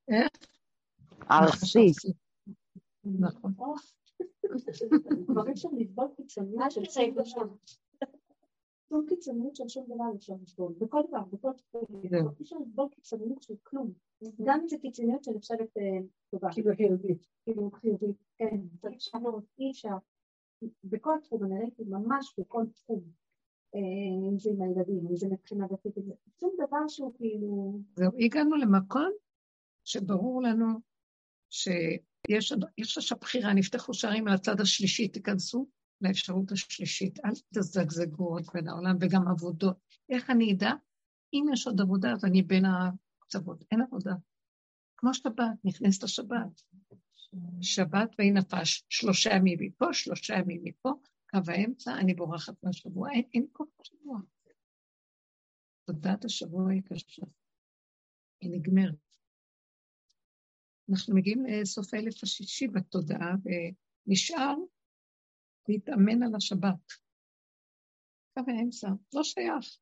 A: איך?
G: ארסי.
A: נכון.
B: שום קיצוניות של שום דבר אפשר. בכל דבר, בכל תחום.
A: זהו.
B: אי אפשר לסבול קיצוניות של כלום. גם אם זו קיצוניות שנחשבת אה, טובה.
C: כאילו חיובית.
B: כאילו חיובית. כן, צריך לשנות, אי אפשר. בכל תחום, אני ראיתי ממש בכל תחום. אה, אם זה עם הילדים, אם זה מבחינה דתית, שום דבר שהוא כאילו...
A: זהו, הגענו למקום שברור לנו שיש עכשיו בחירה, נפתחו שערים על הצד השלישי, תיכנסו לאפשרות השלישית, אל תזגזגו עוד בין העולם וגם עבודות. איך אני אדע? אם יש עוד עבודה, אז אני בין הקצוות. אין עבודה. כמו שבת, נכנסת לשבת. שבת ויהי נפש, שלושה ימים מפה, שלושה ימים מפה, קו האמצע, אני בורחת מהשבוע, אין, אין כל שבוע. תודעת השבוע היא קשה. היא נגמרת. אנחנו מגיעים לסוף האלף השישי בתודעה, ונשאר להתאמן על השבת. קו האמצע, לא שייך,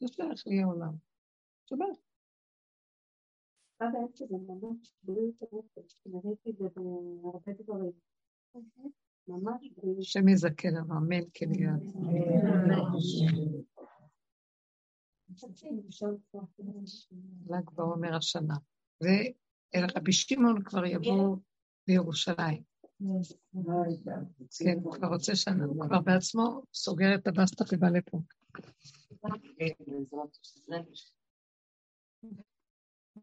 A: לא שייך לי העולם. שבת.
B: מה בעצם זה ממש בריאות הנפש, אני ראיתי את זה בהרבה דברים. ממש בריאות.
A: השם יזכה לנו, אמן כן. ל"ג בעומר השנה. ורבי שמעון כבר יבוא לירושלים. כן, הוא כבר רוצה שנה, הוא כבר בעצמו סוגר את הבסטה ובא לפה.
C: השם.